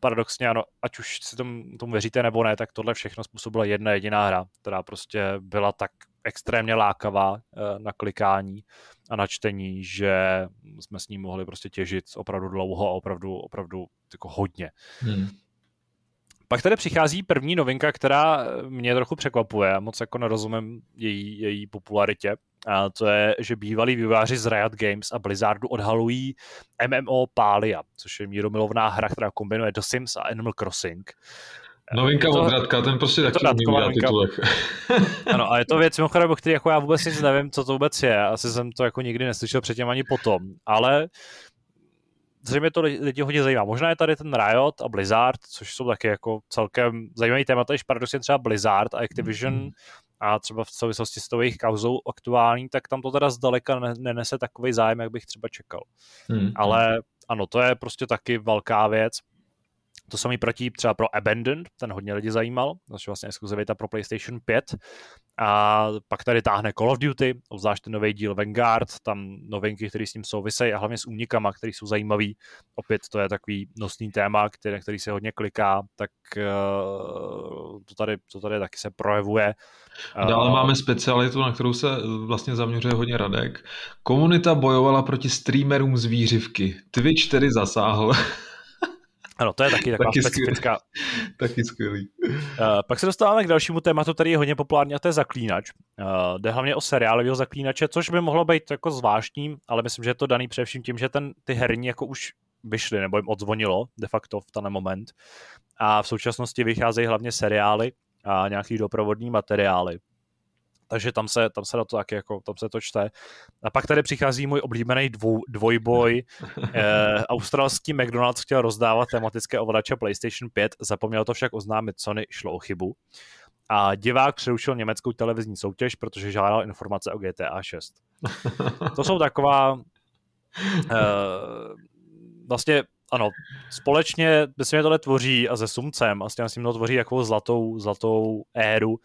paradoxně ano, ať už si tomu, tomu věříte nebo ne, tak tohle všechno způsobila jedna jediná hra, která prostě byla tak extrémně lákavá eh, na klikání a na čtení, že jsme s ní mohli prostě těžit opravdu dlouho a opravdu, opravdu jako hodně. Hmm. Pak tady přichází první novinka, která mě trochu překvapuje, moc jako nerozumím její, její popularitě. A to je, že bývalí vývojáři z Riot Games a Blizzardu odhalují MMO Palia, což je míromilovná hra, která kombinuje The Sims a Animal Crossing. Novinka to, od Radka, ten prostě taky umí titulek. ano, a je to věc, mimochodem, o který jako já vůbec nic nevím, co to vůbec je. Asi jsem to jako nikdy neslyšel předtím ani potom. Ale zřejmě to lidi hodně zajímá. Možná je tady ten Riot a Blizzard, což jsou taky jako celkem zajímavý témata, když paradoxně třeba Blizzard a Activision mm-hmm. a třeba v souvislosti s tou jejich kauzou aktuální, tak tam to teda zdaleka nenese takový zájem, jak bych třeba čekal. Mm-hmm. Ale ano, to je prostě taky velká věc. To samý proti třeba pro Abandoned, ten hodně lidi zajímal, což vlastně exkluzivita pro PlayStation 5. A pak tady táhne Call of Duty, obzvlášť ten nový díl Vanguard, tam novinky, které s tím souvisejí a hlavně s únikama, které jsou zajímavý. Opět to je takový nosný téma, který, který se hodně kliká, tak uh, to, tady, to tady taky se projevuje. Dále uh, máme specialitu, na kterou se vlastně zaměřuje hodně Radek. Komunita bojovala proti streamerům z výřivky. Twitch tedy zasáhl. Ano, to je taky taková taky specifická. Skvělý. taky skvělý. Uh, pak se dostáváme k dalšímu tématu, který je hodně populární, a to je zaklínač. Uh, jde hlavně o seriálového zaklínače, což by mohlo být jako zvláštní, ale myslím, že je to daný především tím, že ten, ty herní jako už vyšly, nebo jim odzvonilo de facto v ten moment. A v současnosti vycházejí hlavně seriály a nějaký doprovodní materiály takže tam se, tam se na to taky jako, tam se to čte. A pak tady přichází můj oblíbený dvou, dvojboj. eh, australský McDonald's chtěl rozdávat tematické ovladače PlayStation 5, zapomněl to však oznámit Sony, šlo o chybu. A divák přerušil německou televizní soutěž, protože žádal informace o GTA 6. To jsou taková vlastně ano, společně myslím, že tohle tvoří a se Sumcem a s tím, s tím to tvoří takovou zlatou, zlatou éru,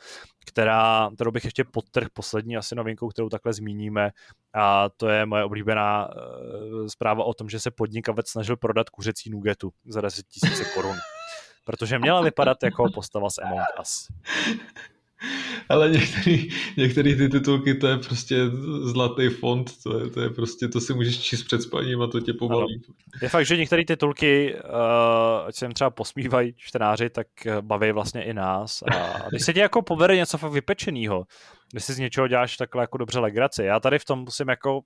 která, kterou bych ještě podtrh poslední asi novinkou, kterou takhle zmíníme a to je moje oblíbená uh, zpráva o tom, že se podnikavec snažil prodat kuřecí nugetu za 10 000 korun. Protože měla vypadat jako postava z Among Us. Ale některý, některý ty titulky, to je prostě zlatý fond, to je, to je prostě, to si můžeš číst před spaním a to tě pobaví. Ano. Je fakt, že některé titulky, uh, ať se jim třeba posmívají čtenáři, tak eh, baví vlastně i nás. A když se ti jako povede něco fakt vypečenýho, když si z něčeho děláš takhle jako dobře legraci. Já tady v tom musím jako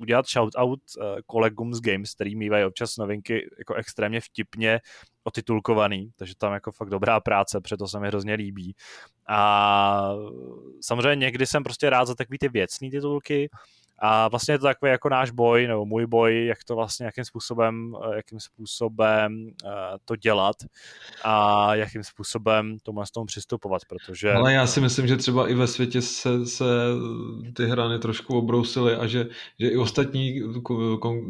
udělat shoutout uh, kolegům z Games, který mývají občas novinky jako extrémně vtipně otitulkovaný, takže tam jako fakt dobrá práce, proto se mi hrozně líbí. A samozřejmě někdy jsem prostě rád za takový ty věcný titulky, a vlastně je to takový jako náš boj, nebo můj boj, jak to vlastně, jakým způsobem, eh, jakým způsobem uh, to dělat a jakým způsobem tomu s tomu přistupovat, protože... Ale já si myslím, že třeba i ve světě se, se ty hrany trošku obrousily a že, že i ostatní,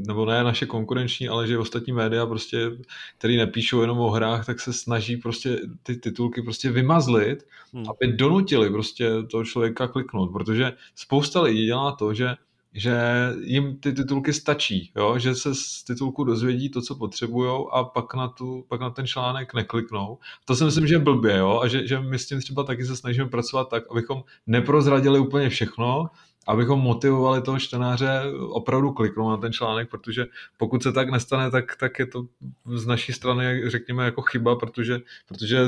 nebo ne naše konkurenční, ale že i ostatní média prostě, který nepíšou jenom o hrách, tak se snaží prostě ty titulky prostě vymazlit, hmm. aby donutili prostě toho člověka kliknout, protože spousta lidí dělá to, že že jim ty titulky stačí, jo? že se z titulku dozvědí to, co potřebují a pak na, tu, pak na ten článek nekliknou. To si myslím, že je blbě jo? a že, že my s tím třeba taky se snažíme pracovat tak, abychom neprozradili úplně všechno, abychom motivovali toho čtenáře opravdu kliknout na ten článek, protože pokud se tak nestane, tak, tak je to z naší strany, řekněme, jako chyba, protože, protože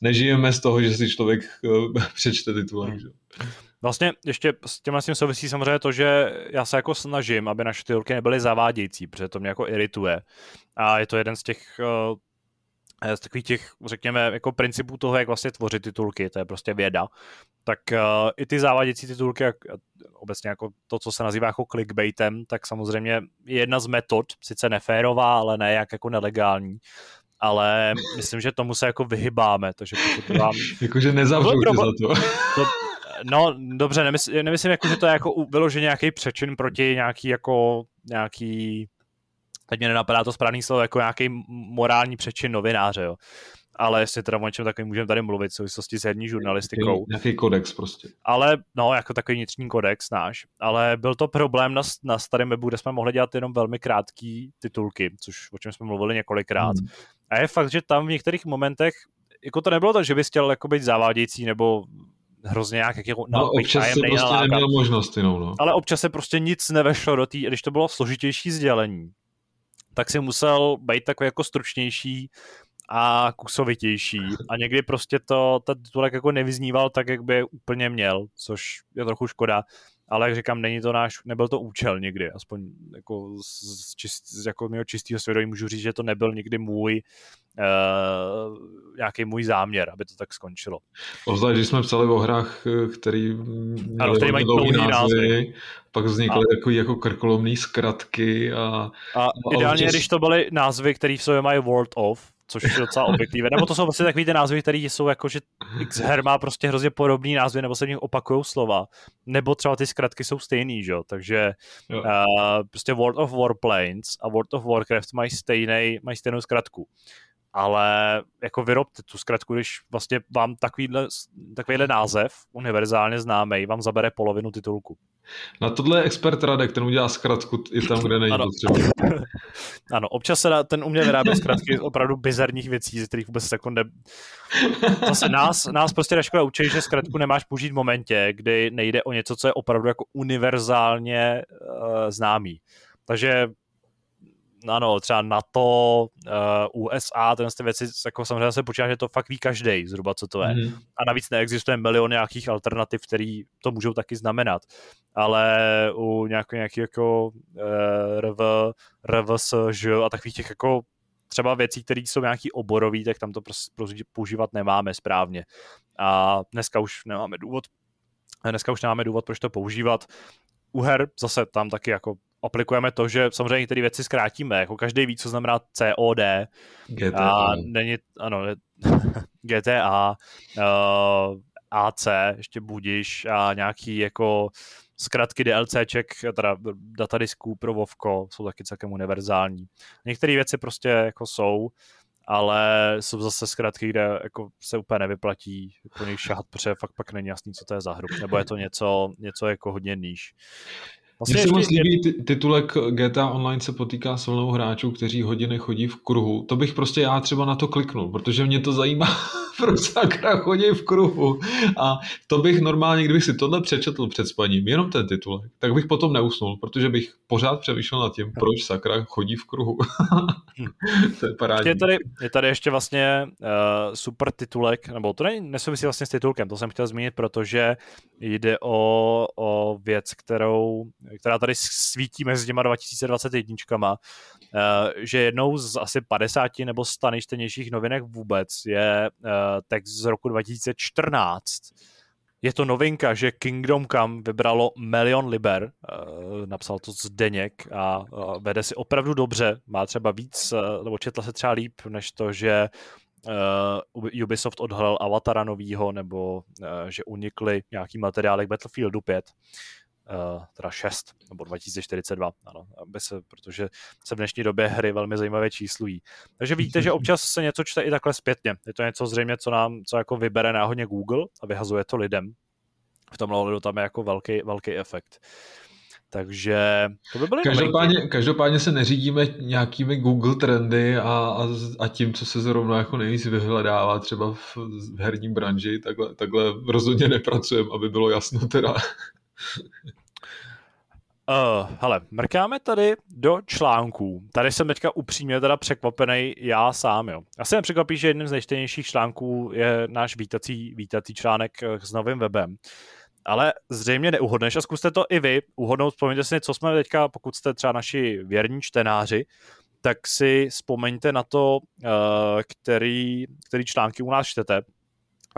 nežijeme z toho, že si člověk eh, přečte titulek. Hmm. Vlastně ještě s tím, s tím souvisí samozřejmě to, že já se jako snažím, aby naše titulky nebyly zavádějící, protože to mě jako irituje. A je to jeden z těch uh, z takových těch, řekněme, jako principů toho, jak vlastně tvořit titulky, to je prostě věda, tak uh, i ty závadějící titulky, jak, obecně jako to, co se nazývá jako clickbaitem, tak samozřejmě je jedna z metod, sice neférová, ale ne jak jako nelegální, ale myslím, že tomu se jako vyhybáme, takže pokud vám... Jakože nezavřu za to. to No, dobře, nemysl, nemyslím, jako, že to je jako vyloženě nějaký přečin proti nějaký jako nějaký teď mě nenapadá to správný slovo, jako nějaký morální přečin novináře, jo. Ale jestli teda o něčem takovým můžeme tady mluvit v souvislosti s herní žurnalistikou. Nějaký kodex prostě. Ale, no, jako takový vnitřní kodex náš. Ale byl to problém na, na starém webu, kde jsme mohli dělat jenom velmi krátké titulky, což o čem jsme mluvili několikrát. Hmm. A je fakt, že tam v některých momentech jako to nebylo tak, že bys chtěl jako být zavádějící nebo hrozně nějak jak jako no, občas se prostě neměl možnost jinou, no. Ale občas se prostě nic nevešlo do té, když to bylo složitější sdělení, tak si musel být takový jako stručnější a kusovitější. A někdy prostě to, ten titulek jako nevyzníval tak, jak by úplně měl, což je trochu škoda ale jak říkám, není to náš, nebyl to účel nikdy, aspoň jako z, čist, z jako mého čistého svědomí můžu říct, že to nebyl nikdy můj uh, nějaký můj záměr, aby to tak skončilo. Obzvlášť, když jsme psali o hrách, eh, který měli ano, který mají dlouhý názvy, názvy, pak vznikly a... takový jako krkolomný zkratky a... A, a ideálně, občas... když to byly názvy, které v sobě mají World of, což je docela obvyklivé. Nebo to jsou vlastně takový ty názvy, které jsou jako, že X her má prostě hrozně podobný názvy, nebo se v nich opakují slova. Nebo třeba ty zkratky jsou stejný, že jo? Takže uh, prostě World of Warplanes a World of Warcraft mají, stejnej, mají stejnou zkratku. Ale jako vyrobte tu zkratku, když vlastně vám takovýhle, takovýhle název, univerzálně známý, vám zabere polovinu titulku. Na tohle je expert Radek, ten udělá zkratku i tam, kde není ano. potřeba. ano, občas se ten umě vyrábět zkratky opravdu bizarních věcí, ze kterých vůbec jako ne... Zase nás, nás prostě na škole učí, že zkratku nemáš použít v momentě, kdy nejde o něco, co je opravdu jako univerzálně uh, známý. Takže ano, třeba NATO, uh, USA, tyhle ty věci, jako samozřejmě se počítá, že to fakt ví každý zhruba, co to je. Mm. A navíc neexistuje milion nějakých alternativ, který to můžou taky znamenat. Ale u nějakého nějaký jako uh, RV, RVS, Ž a takových těch jako třeba věcí, které jsou nějaký oborový, tak tam to prostě používat nemáme správně. A dneska už nemáme důvod, dneska už nemáme důvod, proč to používat. U her zase tam taky jako aplikujeme to, že samozřejmě některé věci zkrátíme, jako každý ví, co znamená COD. GTA. A není, ano, GTA. Uh, AC, ještě budíš a nějaký jako zkratky DLCček, teda datadisků pro Vovko, jsou taky celkem univerzální. Některé věci prostě jako jsou, ale jsou zase zkratky, kde jako se úplně nevyplatí po nich šahat, protože fakt pak není jasný, co to je za hru, nebo je to něco, něco jako hodně níž. Vlastně Mně se moc líbí titulek GTA Online se potýká s vlnou hráčů, kteří hodiny chodí v kruhu. To bych prostě já třeba na to kliknul, protože mě to zajímá, proč sakra chodí v kruhu. A to bych normálně, kdybych si tohle přečetl před spaním, jenom ten titulek, tak bych potom neusnul, protože bych pořád přemýšlel nad tím, proč sakra chodí v kruhu. to je parádní. Je tady, je tady ještě vlastně uh, super titulek, nebo to ne, nesouvisí vlastně s titulkem, to jsem chtěl zmínit, protože jde o, o věc, kterou která tady svítí mezi těma 2021, eh, že jednou z asi 50 nebo 100 nejčtenějších novinek vůbec je eh, text z roku 2014. Je to novinka, že Kingdom Come vybralo milion liber, eh, napsal to Zdeněk a vede si opravdu dobře, má třeba víc, nebo četla se třeba líp, než to, že Ubisoft odhalil Avatara novýho, nebo že unikly nějaký materiály k Battlefieldu 5 uh, teda 6 nebo 2042, ano, aby se, protože se v dnešní době hry velmi zajímavě číslují. Takže víte, že občas se něco čte i takhle zpětně. Je to něco zřejmě, co nám, co jako vybere náhodně Google a vyhazuje to lidem. V tom ohledu tam je jako velký, velký efekt. Takže to by byly každopádně, každopádně se neřídíme nějakými Google trendy a, a, a tím, co se zrovna jako nejvíc vyhledává třeba v, v herním branži, takhle, takhle rozhodně nepracujeme, aby bylo jasno teda. Uh, hele, mrkáme tady do článků. Tady jsem teďka upřímně teda překvapený já sám, jo. Asi jsem překvapí, že jedním z nejčtenějších článků je náš vítací, vítací článek eh, s novým webem. Ale zřejmě neuhodneš a zkuste to i vy uhodnout. Vzpomeňte si, co jsme teďka, pokud jste třeba naši věrní čtenáři, tak si vzpomeňte na to, uh, který, který články u nás čtete.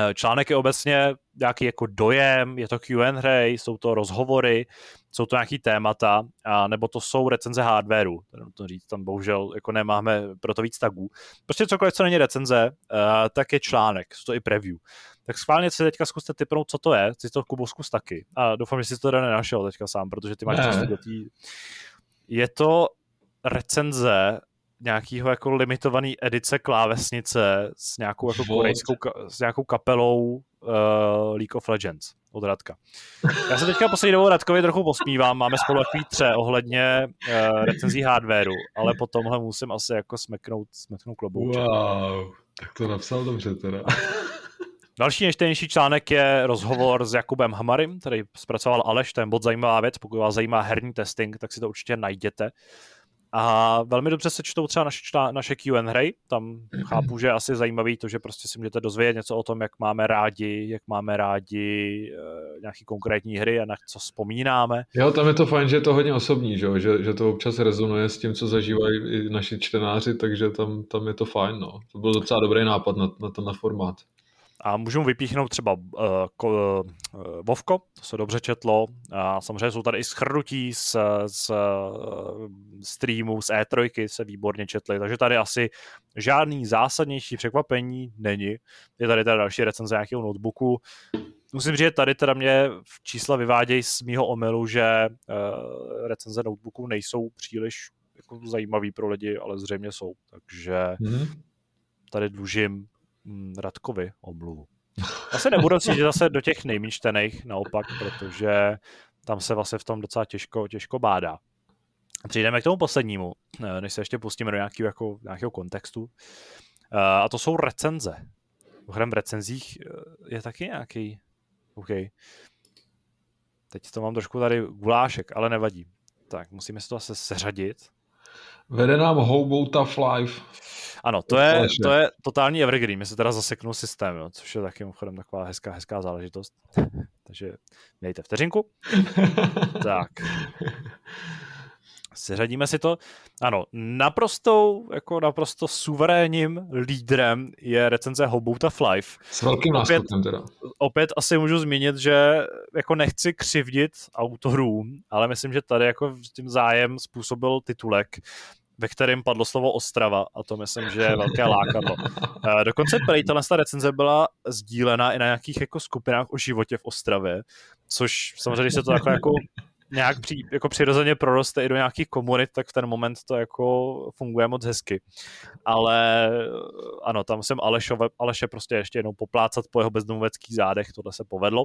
Eh, článek je obecně nějaký jako dojem, je to Q&A, jsou to rozhovory, jsou to nějaký témata, a nebo to jsou recenze hardwareu. To říct, tam bohužel jako nemáme pro to víc tagů. Prostě cokoliv, co není recenze, uh, tak je článek, jsou to i preview. Tak schválně si teďka zkuste typnout, co to je, si to Kubo zkus taky. A doufám, že jsi to teda nenašel teďka sám, protože ty máš často do tý... Je to recenze nějakýho jako limitovaný edice klávesnice s nějakou jako korejskou, s nějakou kapelou uh, League of Legends od Radka. Já se teďka poslední dobou Radkovi trochu posmívám, máme spolu takový tře ohledně uh, recenzí hardwareu, ale po tomhle musím asi jako smeknout, smeknout klobouček. Wow, tak to napsal dobře teda. Další nejčtenější článek je rozhovor s Jakubem Hamarim, který zpracoval Aleš, ten bod zajímavá věc, pokud vás zajímá herní testing, tak si to určitě najděte. A velmi dobře se čtou třeba naše, naše Q&A, tam chápu, že je asi zajímavý to, že prostě si můžete dozvědět něco o tom, jak máme rádi, jak máme rádi e, nějaký konkrétní hry a na co vzpomínáme. Jo, tam je to fajn, že je to hodně osobní, že, že, že to občas rezonuje s tím, co zažívají i naši čtenáři, takže tam, tam je to fajn. No. To byl docela dobrý nápad na, na ten formát. A můžu vypíchnout třeba uh, ko, uh, Vovko, to se dobře četlo. A samozřejmě jsou tady i schrnutí z, z uh, streamů, z E3 se výborně četly, takže tady asi žádný zásadnější překvapení není. Je tady teda další recenze nějakého notebooku. Musím říct, že tady teda mě v čísla vyvádějí z mýho omylu, že uh, recenze notebooků nejsou příliš jako zajímavý pro lidi, ale zřejmě jsou. Takže mm-hmm. tady dlužím Radkovi omluvu. Já se nebudu cítit zase do těch nejméně čtených, naopak, protože tam se vlastně v tom docela těžko, těžko bádá. Přijdeme k tomu poslednímu, eh, než se ještě pustíme do nějakého, jako, nějakého kontextu. Eh, a to jsou recenze. V recenzích eh, je taky nějaký... OK. Teď to mám trošku tady gulášek, ale nevadí. Tak, musíme si to zase seřadit. Vede nám Hobo Tough Life. Ano, to je, to je totální evergreen. My se teda zaseknul systém, jo, což je taky mimochodem taková hezká, hezká záležitost. Takže mějte vteřinku. tak. Seřadíme si to. Ano, naprostou, jako naprosto suverénním lídrem je recenze Hobouta Life. S velkým opět, teda. Opět asi můžu zmínit, že jako nechci křivdit autorům, ale myslím, že tady jako tím zájem způsobil titulek ve kterém padlo slovo Ostrava a to myslím, že je velké lákadlo. Uh, dokonce prý ta recenze byla sdílena i na nějakých jako skupinách o životě v Ostravě, což samozřejmě, se to takhle jako nějak při, jako přirozeně proroste i do nějakých komunit, tak v ten moment to jako funguje moc hezky. Ale ano, tam jsem Alešove, Aleše prostě ještě jednou poplácat po jeho bezdomoveckých zádech, tohle se povedlo.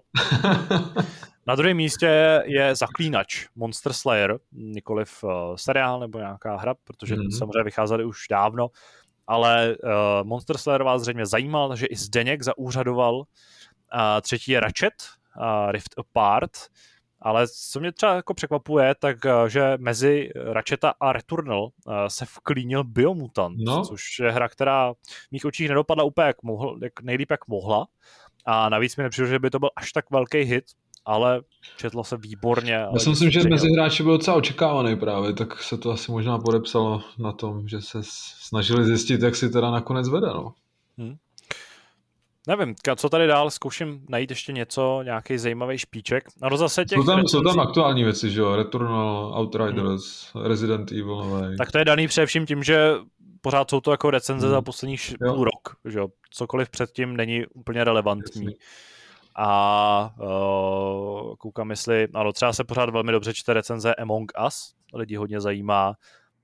Na druhém místě je Zaklínač, Monster Slayer, nikoliv uh, seriál nebo nějaká hra, protože mm-hmm. samozřejmě vycházely už dávno, ale uh, Monster Slayer vás zřejmě zajímal, takže i Zdeněk zaúřadoval. Uh, třetí je Ratchet, uh, Rift Apart, ale co mě třeba jako překvapuje, tak že mezi Ratcheta a Returnal se vklínil Biomutant, no. což je hra, která v mých očích nedopadla úplně jak, mohl, jak nejlíp jak mohla. A navíc mi nepřijde, že by to byl až tak velký hit, ale četlo se výborně. Já si myslím, že mezi hráči byl docela očekávaný právě, tak se to asi možná podepsalo na tom, že se snažili zjistit, jak si teda nakonec vede. No. Hmm. Nevím, co tady dál, zkouším najít ještě něco, nějaký zajímavý špíček. No zase těch jsou, tam, jsou tam aktuální věci, že jo, Returnal, Outriders, hmm. Resident Evil nové. Tak to je daný především tím, že pořád jsou to jako recenze hmm. za poslední půl rok, že jo, cokoliv předtím není úplně relevantní. Jasně a uh, koukám, jestli, ano, třeba se pořád velmi dobře čte recenze Among Us, lidi hodně zajímá.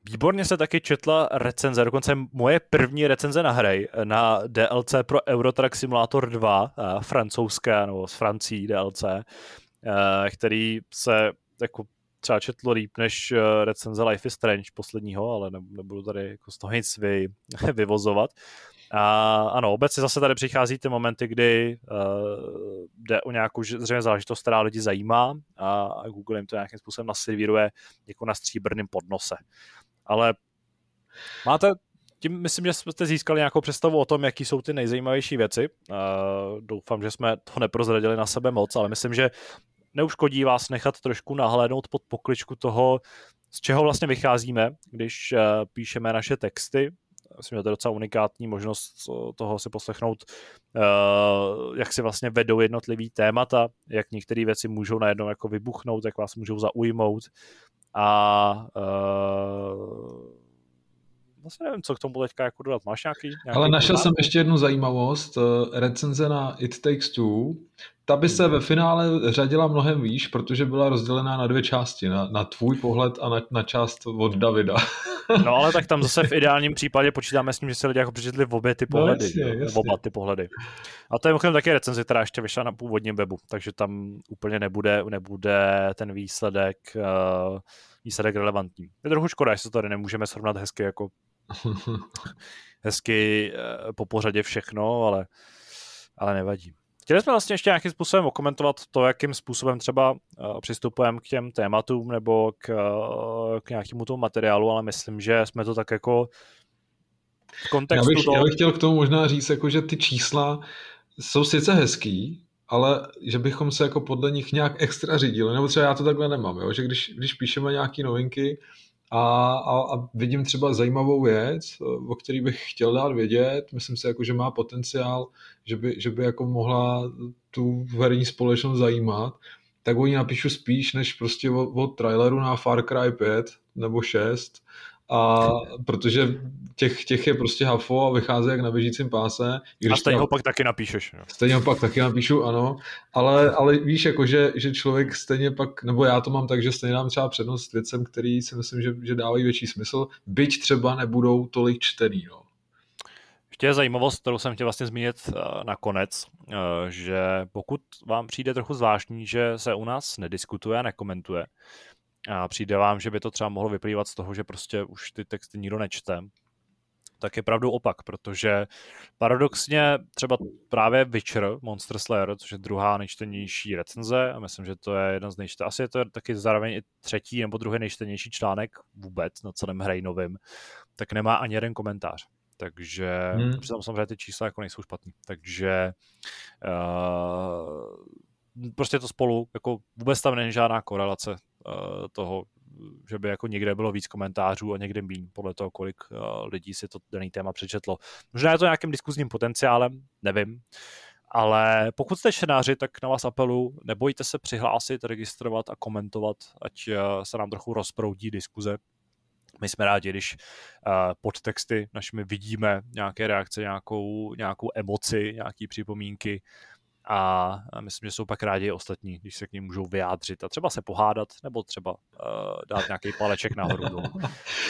Výborně se taky četla recenze, dokonce moje první recenze na hry, na DLC pro Eurotrack Simulator 2, uh, francouzské, nebo z Francií DLC, uh, který se jako třeba četlo líp než recenze Life is Strange posledního, ale nebudu tady jako z toho nic vy, vyvozovat. A ano, obecně zase tady přichází ty momenty, kdy uh, jde o nějakou zřejmě záležitost, která lidi zajímá a, Google jim to nějakým způsobem naservíruje jako na stříbrném podnose. Ale máte tím myslím, že jste získali nějakou představu o tom, jaký jsou ty nejzajímavější věci. Uh, doufám, že jsme to neprozradili na sebe moc, ale myslím, že neuškodí vás nechat trošku nahlédnout pod pokličku toho, z čeho vlastně vycházíme, když uh, píšeme naše texty, myslím, že to je docela unikátní možnost toho si poslechnout, eh, jak si vlastně vedou jednotlivý témata, jak některé věci můžou najednou jako vybuchnout, jak vás můžou zaujmout a uh, vlastně nevím, co k tomu teďka jako dodat. Máš nějaký, nějaký Ale našel jsem ještě jednu zajímavost. Eh, recenze na It Takes Two. Ta by se ve finále řadila mnohem výš, protože byla rozdělená na dvě části. Na, na tvůj pohled a na, na část od Davida. No ale tak tam zase v ideálním případě počítáme s tím, že se lidi jako přečetli v obě ty no, pohledy. No, jasně, jasně. Oba ty pohledy. A to je mimochodem také recenze, která ještě vyšla na původním webu, takže tam úplně nebude, nebude ten výsledek, uh, výsledek relevantní. Je trochu škoda, že se tady nemůžeme srovnat hezky jako hezky uh, po pořadě všechno, ale, ale nevadí. Chtěli jsme vlastně ještě nějakým způsobem okomentovat to, jakým způsobem třeba uh, přistupujeme k těm tématům nebo k, uh, k nějakému tomu materiálu, ale myslím, že jsme to tak jako v kontextu já bych, toho... já bych chtěl k tomu možná říct, jako, že ty čísla jsou sice hezký, ale že bychom se jako podle nich nějak extra řídili, nebo třeba já to takhle nemám, jo? že když, když píšeme nějaké novinky, a, a, a vidím třeba zajímavou věc, o který bych chtěl dát vědět, myslím si, jako, že má potenciál, že by, že by jako mohla tu herní společnost zajímat, tak o ní napíšu spíš, než prostě o, o traileru na Far Cry 5 nebo 6 a protože těch, těch je prostě hafo a vychází jak na běžícím páse. Když a stejně ho pak taky napíšeš. Jo. Stejně ho pak taky napíšu, ano, ale, ale víš, jako, že, že člověk stejně pak, nebo já to mám tak, že stejně dám třeba přednost věcem, který si myslím, že, že dávají větší smysl, byť třeba nebudou tolik čtený. No. Ještě je zajímavost, kterou jsem chtěl vlastně zmínit uh, nakonec, uh, že pokud vám přijde trochu zvláštní, že se u nás nediskutuje a nekomentuje, a přijde vám, že by to třeba mohlo vyplývat z toho, že prostě už ty texty nikdo nečte, tak je pravdou opak, protože paradoxně třeba právě Witcher, Monster Slayer, což je druhá nejčtenější recenze, a myslím, že to je jedna z nejčtenějších, asi je to taky zároveň i třetí nebo druhý nejčtenější článek vůbec na celém novým, tak nemá ani jeden komentář. Takže hmm. přitom samozřejmě ty čísla jako nejsou špatný. Takže uh, prostě to spolu, jako vůbec tam není žádná korelace toho, že by jako někde bylo víc komentářů a někde méně, podle toho, kolik uh, lidí si to daný téma přečetlo. Možná je to nějakým diskuzním potenciálem, nevím, ale pokud jste čtenáři, tak na vás apelu, nebojte se přihlásit, registrovat a komentovat, ať uh, se nám trochu rozproudí diskuze my jsme rádi, když pod texty našimi vidíme nějaké reakce, nějakou, nějakou emoci, nějaké připomínky a, myslím, že jsou pak rádi ostatní, když se k ním můžou vyjádřit a třeba se pohádat, nebo třeba uh, dát nějaký paleček nahoru.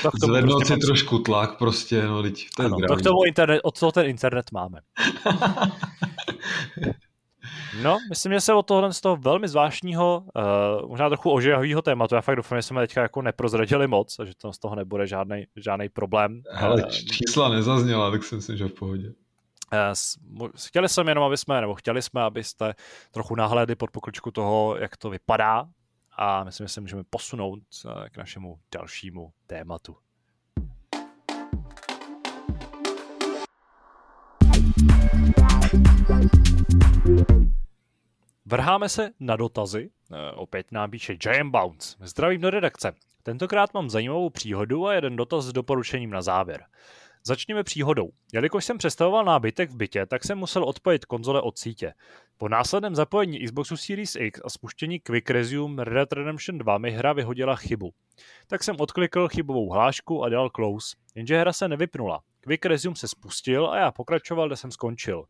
To Zvednout prostě si trošku tlak prostě, no teď to je ano, to k tomu internet, od toho ten internet máme. No, myslím, že se od tohle z toho velmi zvláštního, uh, možná trochu ožehavého tématu, já fakt doufám, že jsme teďka jako neprozradili moc, že to z toho nebude žádný, problém. Ale uh, čísla nezazněla, tak si myslím, že v pohodě. Uh, chtěli jsme jenom, aby jsme, nebo chtěli jsme, abyste trochu nahlédli pod pokličku toho, jak to vypadá a myslím, že se můžeme posunout k našemu dalšímu tématu. Vrháme se na dotazy. Eh, opět nám píše Giant Bounce. Zdravím do redakce. Tentokrát mám zajímavou příhodu a jeden dotaz s doporučením na závěr. Začněme příhodou. Jelikož jsem představoval nábytek v bytě, tak jsem musel odpojit konzole od sítě. Po následném zapojení Xboxu Series X a spuštění Quick Resume Red Dead Redemption 2 mi hra vyhodila chybu. Tak jsem odklikl chybovou hlášku a dal close, jenže hra se nevypnula. Quick Resume se spustil a já pokračoval, kde jsem skončil.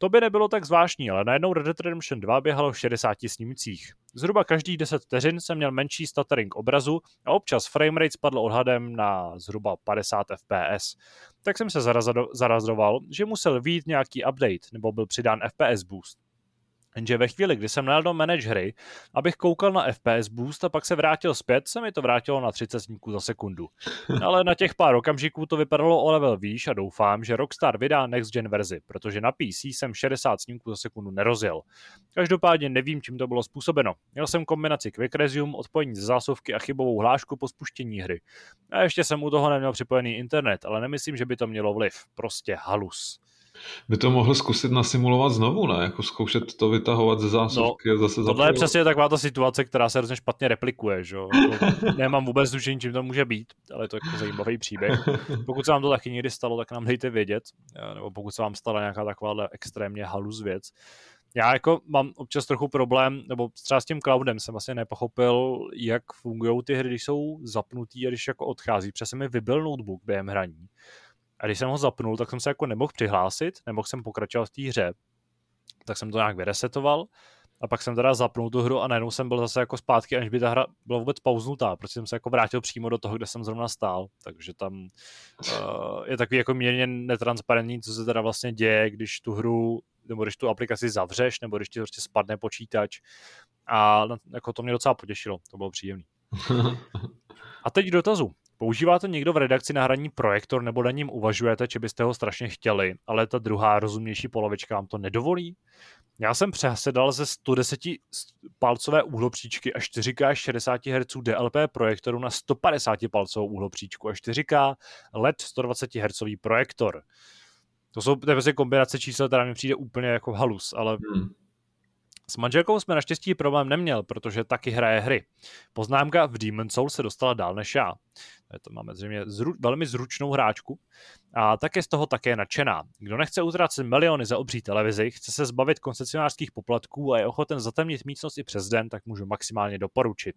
To by nebylo tak zvláštní, ale najednou Red Dead Redemption 2 běhalo v 60 snímcích. Zhruba každých 10 vteřin jsem měl menší stuttering obrazu a občas framerate spadl odhadem na zhruba 50 fps. Tak jsem se zarazoval, že musel vít nějaký update nebo byl přidán FPS boost. Jenže ve chvíli, kdy jsem najel do manage hry, abych koukal na FPS boost a pak se vrátil zpět, se mi to vrátilo na 30 snímků za sekundu. Ale na těch pár okamžiků to vypadalo o level výš a doufám, že Rockstar vydá next gen verzi, protože na PC jsem 60 snímků za sekundu nerozjel. Každopádně nevím, čím to bylo způsobeno. Měl jsem kombinaci Quick Resume, odpojení ze zásuvky a chybovou hlášku po spuštění hry. A ještě jsem u toho neměl připojený internet, ale nemyslím, že by to mělo vliv. Prostě halus by to mohl zkusit nasimulovat znovu, ne? Jako zkoušet to vytahovat ze zásuvky no, a zase Tohle zapojovat. je přesně taková ta situace, která se hrozně špatně replikuje, že jako, Nemám vůbec tušení, čím to může být, ale je to jako zajímavý příběh. Pokud se vám to taky někdy stalo, tak nám dejte vědět, nebo pokud se vám stala nějaká taková extrémně halus věc. Já jako mám občas trochu problém, nebo třeba s tím cloudem jsem vlastně nepochopil, jak fungují ty hry, když jsou zapnutý a když jako odchází. Přesně mi vybil notebook během hraní a když jsem ho zapnul, tak jsem se jako nemohl přihlásit, nemohl jsem pokračovat v té hře. Tak jsem to nějak vyresetoval a pak jsem teda zapnul tu hru a najednou jsem byl zase jako zpátky, aniž by ta hra byla vůbec pauznutá, protože jsem se jako vrátil přímo do toho, kde jsem zrovna stál, takže tam uh, je takový jako mírně netransparentní, co se teda vlastně děje, když tu hru, nebo když tu aplikaci zavřeš, nebo když ti prostě spadne počítač a jako to mě docela potěšilo, to bylo příjemné. A teď k dotazu. Používáte někdo v redakci na hraní projektor nebo na ním uvažujete, že byste ho strašně chtěli, ale ta druhá rozumnější polovička vám to nedovolí? Já jsem přesedal ze 110 palcové úhlopříčky a 4K 60 Hz DLP projektoru na 150 palcovou úhlopříčku a 4K LED 120 Hz projektor. To jsou to je vlastně kombinace čísel, která mi přijde úplně jako halus, ale hmm. S manželkou jsme naštěstí problém neměl, protože taky hraje hry. Poznámka v Demon Soul se dostala dál než já. To máme zřejmě zru, velmi zručnou hráčku a také z toho také nadšená. Kdo nechce utracet miliony za obří televizi, chce se zbavit koncesionářských poplatků a je ochoten zatemnit místnost i přes den, tak můžu maximálně doporučit.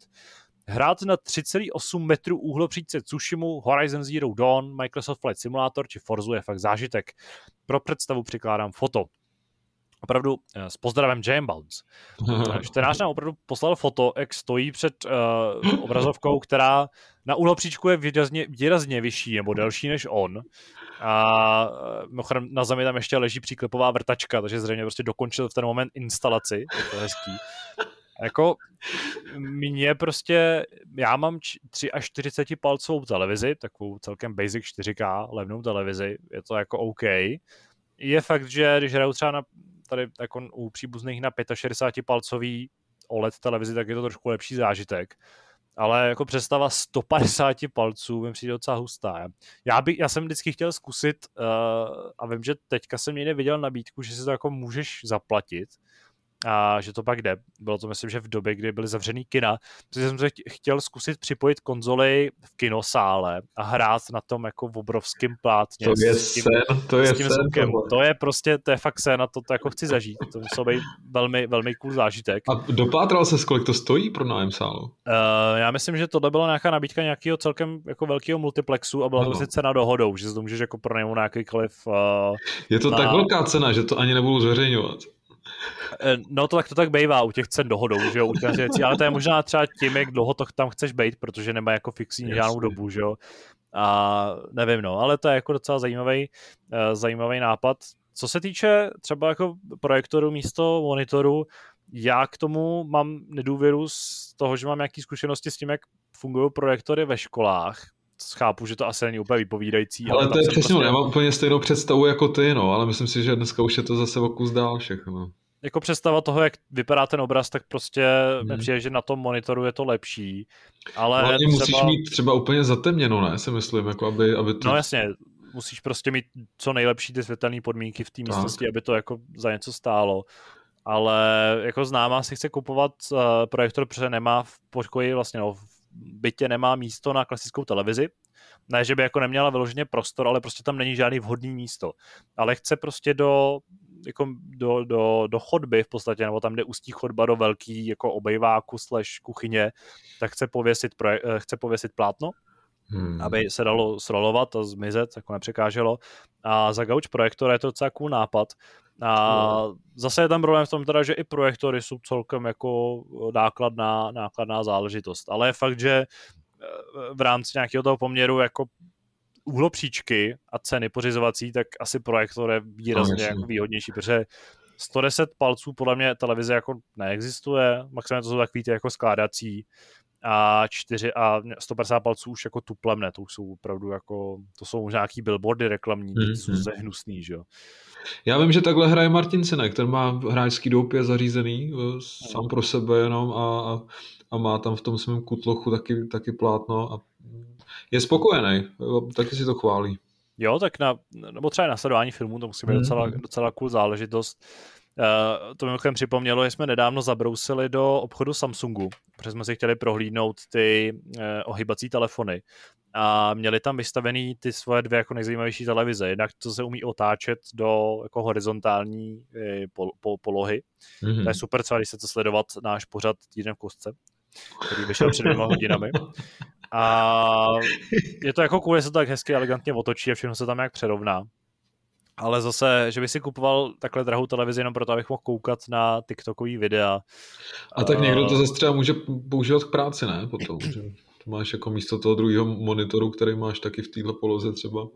Hrát na 3,8 metrů úhlopříčce Tsushimu, Horizon Zero Dawn, Microsoft Flight Simulator či Forzu je fakt zážitek. Pro představu přikládám foto opravdu eh, s pozdravem Jam Bounce. Čtenář nám opravdu poslal foto, jak stojí před uh, obrazovkou, která na úhlopříčku je výrazně, výrazně vyšší nebo delší než on. A uh, na zemi tam ještě leží příklepová vrtačka, takže zřejmě prostě dokončil v ten moment instalaci. Je to hezký. A jako mě prostě, já mám 3 až 40 palcovou televizi, takovou celkem basic 4K levnou televizi, je to jako OK. Je fakt, že když hraju třeba na tady jako u příbuzných na 65 palcový OLED televizi, tak je to trošku lepší zážitek. Ale jako představa 150 palců mi přijde docela hustá. Já, by, já jsem vždycky chtěl zkusit uh, a vím, že teďka jsem někde viděl nabídku, že si to jako můžeš zaplatit a že to pak jde. Bylo to myslím, že v době, kdy byly zavřený kina, protože jsem se chtěl zkusit připojit konzoli v kinosále a hrát na tom jako v obrovském plátně. To je tím, sen, to je sen. To je prostě, to je fakt sen a to, to jako chci zažít. To musel být velmi, velmi cool zážitek. A dopátral se, kolik to stojí pro nájem sálu? Uh, já myslím, že tohle byla nějaká nabídka nějakého celkem jako velkého multiplexu a byla to vlastně cena dohodou, že to můžeš jako pronajmout nějakýkoliv... Uh, je to na... tak velká cena, že to ani nebudu zveřejňovat. Eh, no to tak to tak bývá u těch cen dohodou, že jo, u těch věcí, ale to je možná třeba tím, jak dlouho to tam chceš být, protože nemá jako fixní Jasně. žádnou dobu, že jo. A nevím, no, ale to je jako docela zajímavý, uh, zajímavý nápad. Co se týče třeba jako projektoru místo monitoru, já k tomu mám nedůvěru z toho, že mám nějaké zkušenosti s tím, jak fungují projektory ve školách, chápu, že to asi není úplně vypovídající. Ale, ale to je přesně, prostě... já mám úplně stejnou představu jako ty, no, ale myslím si, že dneska už je to zase o kus dál všechno. Jako představa toho, jak vypadá ten obraz, tak prostě hmm. přijde, že na tom monitoru je to lepší. Ale Hlavně třeba... musíš mít třeba úplně zatemněno, ne, si myslím, jako aby, aby to... No jasně, musíš prostě mít co nejlepší ty světelné podmínky v té místnosti, aby to jako za něco stálo. Ale jako známá si chce kupovat uh, projektor, protože nemá v pokoji vlastně no, v bytě nemá místo na klasickou televizi. Ne, že by jako neměla vyloženě prostor, ale prostě tam není žádný vhodný místo. Ale chce prostě do, jako do, do, do chodby v podstatě, nebo tam, kde ústí chodba do velký jako obejváku slash kuchyně, tak chce pověsit, proje, eh, chce pověsit plátno, hmm. aby se dalo srolovat a zmizet, jako nepřekáželo. A za gauč projektora je to docela cool nápad. A no. zase je tam problém v tom teda, že i projektory jsou celkem jako nákladná, nákladná záležitost. Ale je fakt, že eh, v rámci nějakého toho poměru jako úhlopříčky a ceny pořizovací, tak asi projektor je výrazně jako výhodnější, protože 110 palců podle mě televize jako neexistuje, maximálně to jsou takový ty jako skládací a 4 a 150 palců už jako tuplem ne, to už jsou opravdu jako, to jsou nějaký billboardy reklamní, mm-hmm. jsou mhm. hnusný, že jo. Já vím, že takhle hraje Martin Cinek, ten má hráčský doupě zařízený eh, sám pro sebe jenom a, a, a má tam v tom svém kutlochu taky, taky plátno a je spokojený, taky si to chválí. Jo, tak na, nebo třeba na sledování filmů, to musí být mm. docela, docela cool záležitost. Uh, to mimochodem připomnělo, že jsme nedávno zabrousili do obchodu Samsungu, protože jsme si chtěli prohlídnout ty uh, ohybací telefony a měli tam vystavený ty svoje dvě jako nejzajímavější televize. Jednak to se umí otáčet do jako horizontální eh, pol, pol, polohy. Mm-hmm. To je super, co když se to sledovat náš pořad týden v kostce, který vyšel před dvěma hodinami. A je to jako cool, se to tak hezky elegantně otočí a všechno se tam jak přerovná. Ale zase, že by si kupoval takhle drahou televizi jenom proto, abych mohl koukat na TikTokový videa. A tak někdo to zase třeba může používat k práci, ne? Potom, že to máš jako místo toho druhého monitoru, který máš taky v téhle poloze třeba.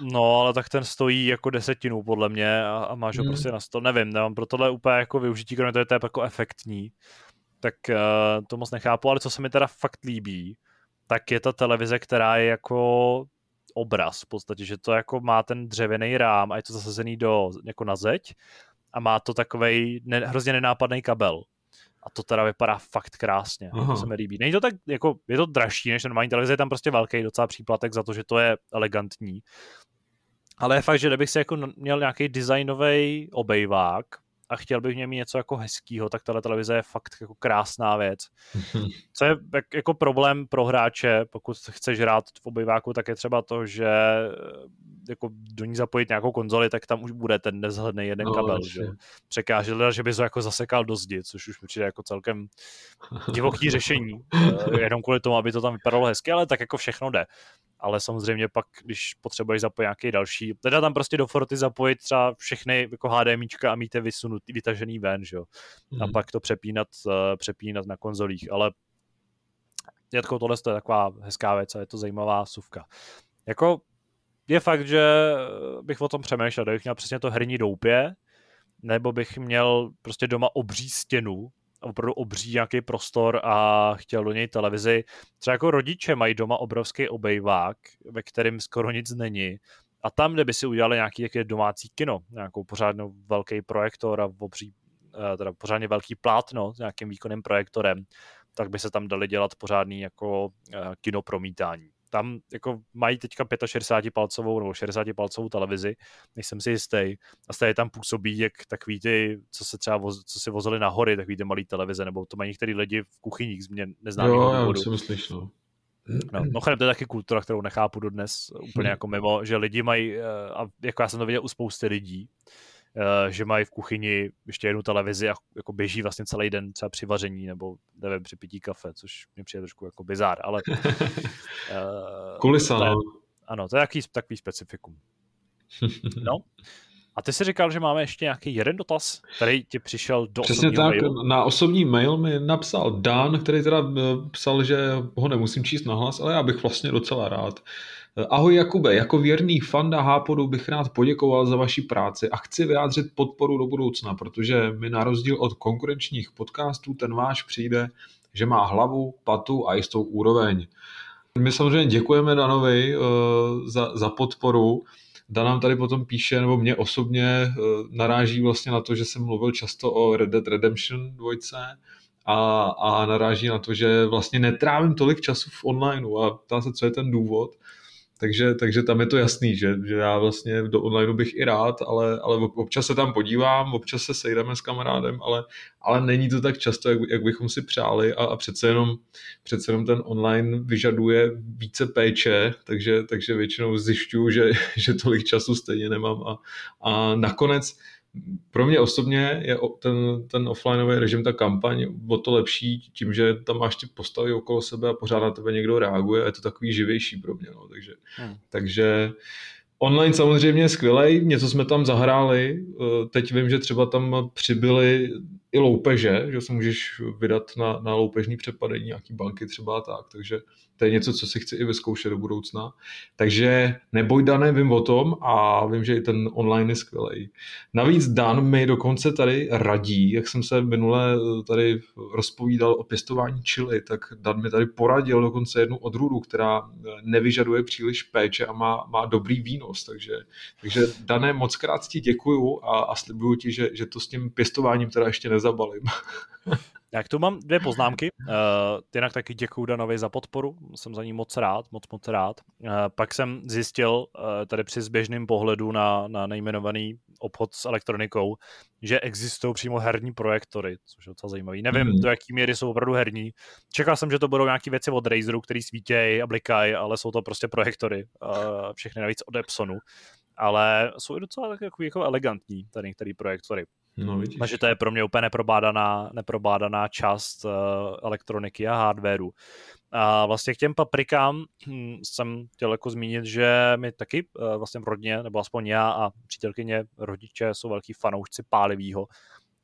No, ale tak ten stojí jako desetinu podle mě a, a máš ho hmm. prostě na sto. Nevím, nemám pro tohle úplně jako využití, kromě toho, že to je jako efektní. Tak uh, to moc nechápu, ale co se mi teda fakt líbí, tak je ta televize, která je jako obraz v podstatě, že to jako má ten dřevěný rám a je to zasazený do, jako na zeď a má to takový ne, hrozně nenápadný kabel. A to teda vypadá fakt krásně. Aha. To se mi líbí. Není to tak, jako, je to dražší než normální televize, je tam prostě velký docela příplatek za to, že to je elegantní. Ale je fakt, že kdybych si jako měl nějaký designový obejvák, a chtěl bych v něm mít něco jako hezkýho, tak tahle televize je fakt jako krásná věc. Co je jako problém pro hráče, pokud chceš hrát v obyváku, tak je třeba to, že eh, jako do ní zapojit nějakou konzoli, tak tam už bude ten nezhledný jeden no, kabel. Že? Překáže, že by to jako zasekal do zdi, což už určitě jako celkem divoký řešení, eh, jenom kvůli tomu, aby to tam vypadalo hezky, ale tak jako všechno jde ale samozřejmě pak, když potřebuješ zapojit nějaký další, teda tam prostě do Forty zapojit třeba všechny jako HDMIčka a mít je vysunutý, vytažený ven, že jo. Hmm. A mhm. pak to přepínat, uh, přepínat na konzolích, ale jako tohle je taková hezká věc a je to zajímavá suvka. Jako je fakt, že bych o tom přemýšlel, kdybych měl přesně to herní doupě, nebo bych měl prostě doma obří stěnu, opravdu obří nějaký prostor a chtěl do něj televizi. Třeba jako rodiče mají doma obrovský obejvák, ve kterém skoro nic není. A tam, kde by si udělali nějaký jaký domácí kino, nějakou pořádnou velký projektor a obří, eh, teda pořádně velký plátno s nějakým výkonným projektorem, tak by se tam dali dělat pořádný jako eh, kino promítání. Tam jako mají teďka 65 palcovou nebo 60 palcovou televizi, nejsem si jistý. A stejně tam působí jak takový ty, co se třeba voz, co si vozili na hory, takový ty malý televize, nebo to mají některý lidi v kuchyních z mě neznámého jo, důvodu. Jo, myslíš, no. No, to je taky kultura, kterou nechápu dodnes, úplně jako mimo, že lidi mají, eh, a jako já jsem to viděl u spousty lidí, že mají v kuchyni ještě jednu televizi a jako běží vlastně celý den třeba při vaření nebo nevím, při pití kafe, což mi přijde trošku jako bizár, ale... uh, Kulisa, no. Ano, to je jaký, takový specifikum. No, a ty jsi říkal, že máme ještě nějaký jeden dotaz, který ti přišel do Přesně tak, mailu. na osobní mail mi napsal Dan, který teda eh, psal, že ho nemusím číst nahlas, ale já bych vlastně docela rád. Ahoj Jakube, jako věrný fanda Hápodu bych rád poděkoval za vaši práci a chci vyjádřit podporu do budoucna, protože mi na rozdíl od konkurenčních podcastů ten váš přijde, že má hlavu, patu a jistou úroveň. My samozřejmě děkujeme Danovi uh, za, za podporu. Dan nám tady potom píše, nebo mě osobně uh, naráží vlastně na to, že jsem mluvil často o Red Dead Redemption 2 a, a naráží na to, že vlastně netrávím tolik času v onlineu a ptá se, co je ten důvod. Takže, takže tam je to jasný, že, že já vlastně do online bych i rád, ale, ale občas se tam podívám, občas se sejdeme s kamarádem, ale, ale není to tak často, jak, jak bychom si přáli a, a přece, jenom, přece jenom ten online vyžaduje více péče, takže, takže většinou zjišťuju, že, že tolik času stejně nemám a, a nakonec pro mě osobně je ten, ten offlineový režim, ta kampaň o to lepší tím, že tam máš ty postavy okolo sebe a pořád na tebe někdo reaguje a je to takový živější pro mě. No. Takže, hmm. takže online samozřejmě je skvělej, něco jsme tam zahráli, eh, teď vím, že třeba tam přibyly i loupeže, že se můžeš vydat na, na loupežní přepadení nějaký banky třeba tak, takže to je něco, co si chci i vyzkoušet do budoucna. Takže neboj Dané, vím o tom a vím, že i ten online je skvělý. Navíc Dan mi dokonce tady radí, jak jsem se minule tady rozpovídal o pěstování čili, tak Dan mi tady poradil dokonce jednu odrůdu, která nevyžaduje příliš péče a má, má dobrý výnos. Takže, takže Dané, moc krát ti děkuju a, a slibuju ti, že, že to s tím pěstováním teda ještě nezabalím. Jak tu mám dvě poznámky. Uh, jinak taky děkuju Danovi za podporu, jsem za ní moc rád, moc moc rád. Uh, pak jsem zjistil uh, tady při zběžným pohledu na, na nejmenovaný obchod s elektronikou, že existují přímo herní projektory, což je docela zajímavý. Nevím, mm. do jaký míry jsou opravdu herní. Čekal jsem, že to budou nějaké věci od Razeru, který svítějí a blikají, ale jsou to prostě projektory. Uh, všechny navíc od Epsonu. Ale jsou i docela tak jako, jako elegantní tady některé projektory. No, vidíš. Takže to je pro mě úplně neprobádaná, neprobádaná část uh, elektroniky a hardwareu. A vlastně k těm paprikám hm, jsem chtěl jako zmínit, že my taky uh, vlastně v rodně, nebo aspoň já a přítelkyně rodiče jsou velký fanoušci pálivýho.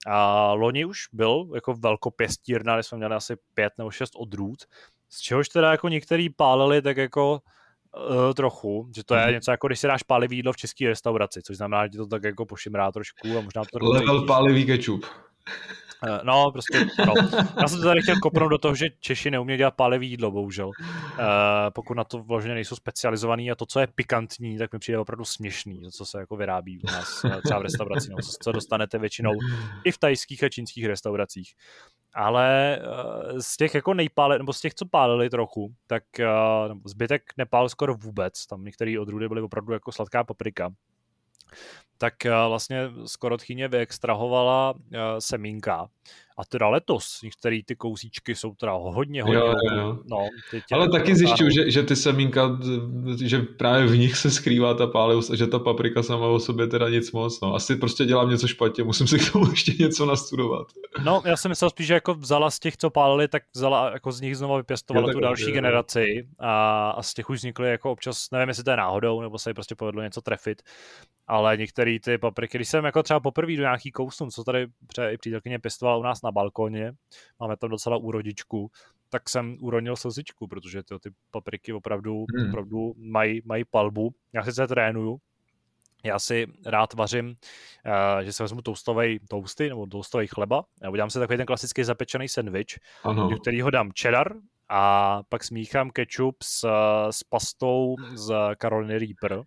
A loni už byl jako velkopěstírna, kde jsme měli asi pět nebo šest odrůd, z čehož teda jako některý pálili tak jako Uh, trochu, že to je mm-hmm. něco jako když si dáš pálivý jídlo v české restauraci, což znamená, že to tak jako pošimrá trošku a možná to Level pálivý kečup. Uh, no, prostě, no. Já jsem to tady chtěl kopnout do toho, že Češi neumějí dělat pálivý jídlo, bohužel. Uh, pokud na to vloženě nejsou specializovaný a to, co je pikantní, tak mi přijde opravdu směšný, co se jako vyrábí u nás třeba v restauraci, no, co dostanete většinou i v tajských a čínských restauracích ale z těch jako nejpále, nebo z těch, co pálili trochu, tak zbytek nepál skoro vůbec. Tam některé odrůdy byly opravdu jako sladká paprika. Tak uh, vlastně skoro tchyně vyextrahovala uh, semínka a teda letos některé ty kousíčky jsou teda hodně, hodně. Jo, jo. No, Ale taky zjišťuju, že, že ty semínka, že právě v nich se skrývá ta pálivost a že ta paprika sama o sobě teda nic moc. No. Asi prostě dělám něco špatně, musím si k tomu ještě něco nastudovat. No, já jsem myslel spíš, že jako vzala z těch, co pálili, tak vzala jako z nich znovu vypěstovala tu další je, generaci a, a z těch už vznikly jako občas, nevím, jestli to je náhodou, nebo se jí prostě povedlo něco trefit, ale některé ty papriky, když jsem jako třeba poprvé do nějaký kousnul, co tady i přítelkyně pěstovala u nás na balkoně, máme tam docela úrodičku, tak jsem uronil slzičku, protože ty, ty papriky opravdu, hmm. opravdu mají, mají palbu. Já sice trénuju, já si rád vařím, uh, že se vezmu toastový toasty nebo toastový chleba a udělám si takový ten klasický zapečený sandwich, do kterého dám cheddar a pak smíchám ketchup s, s pastou z Caroliny Reaper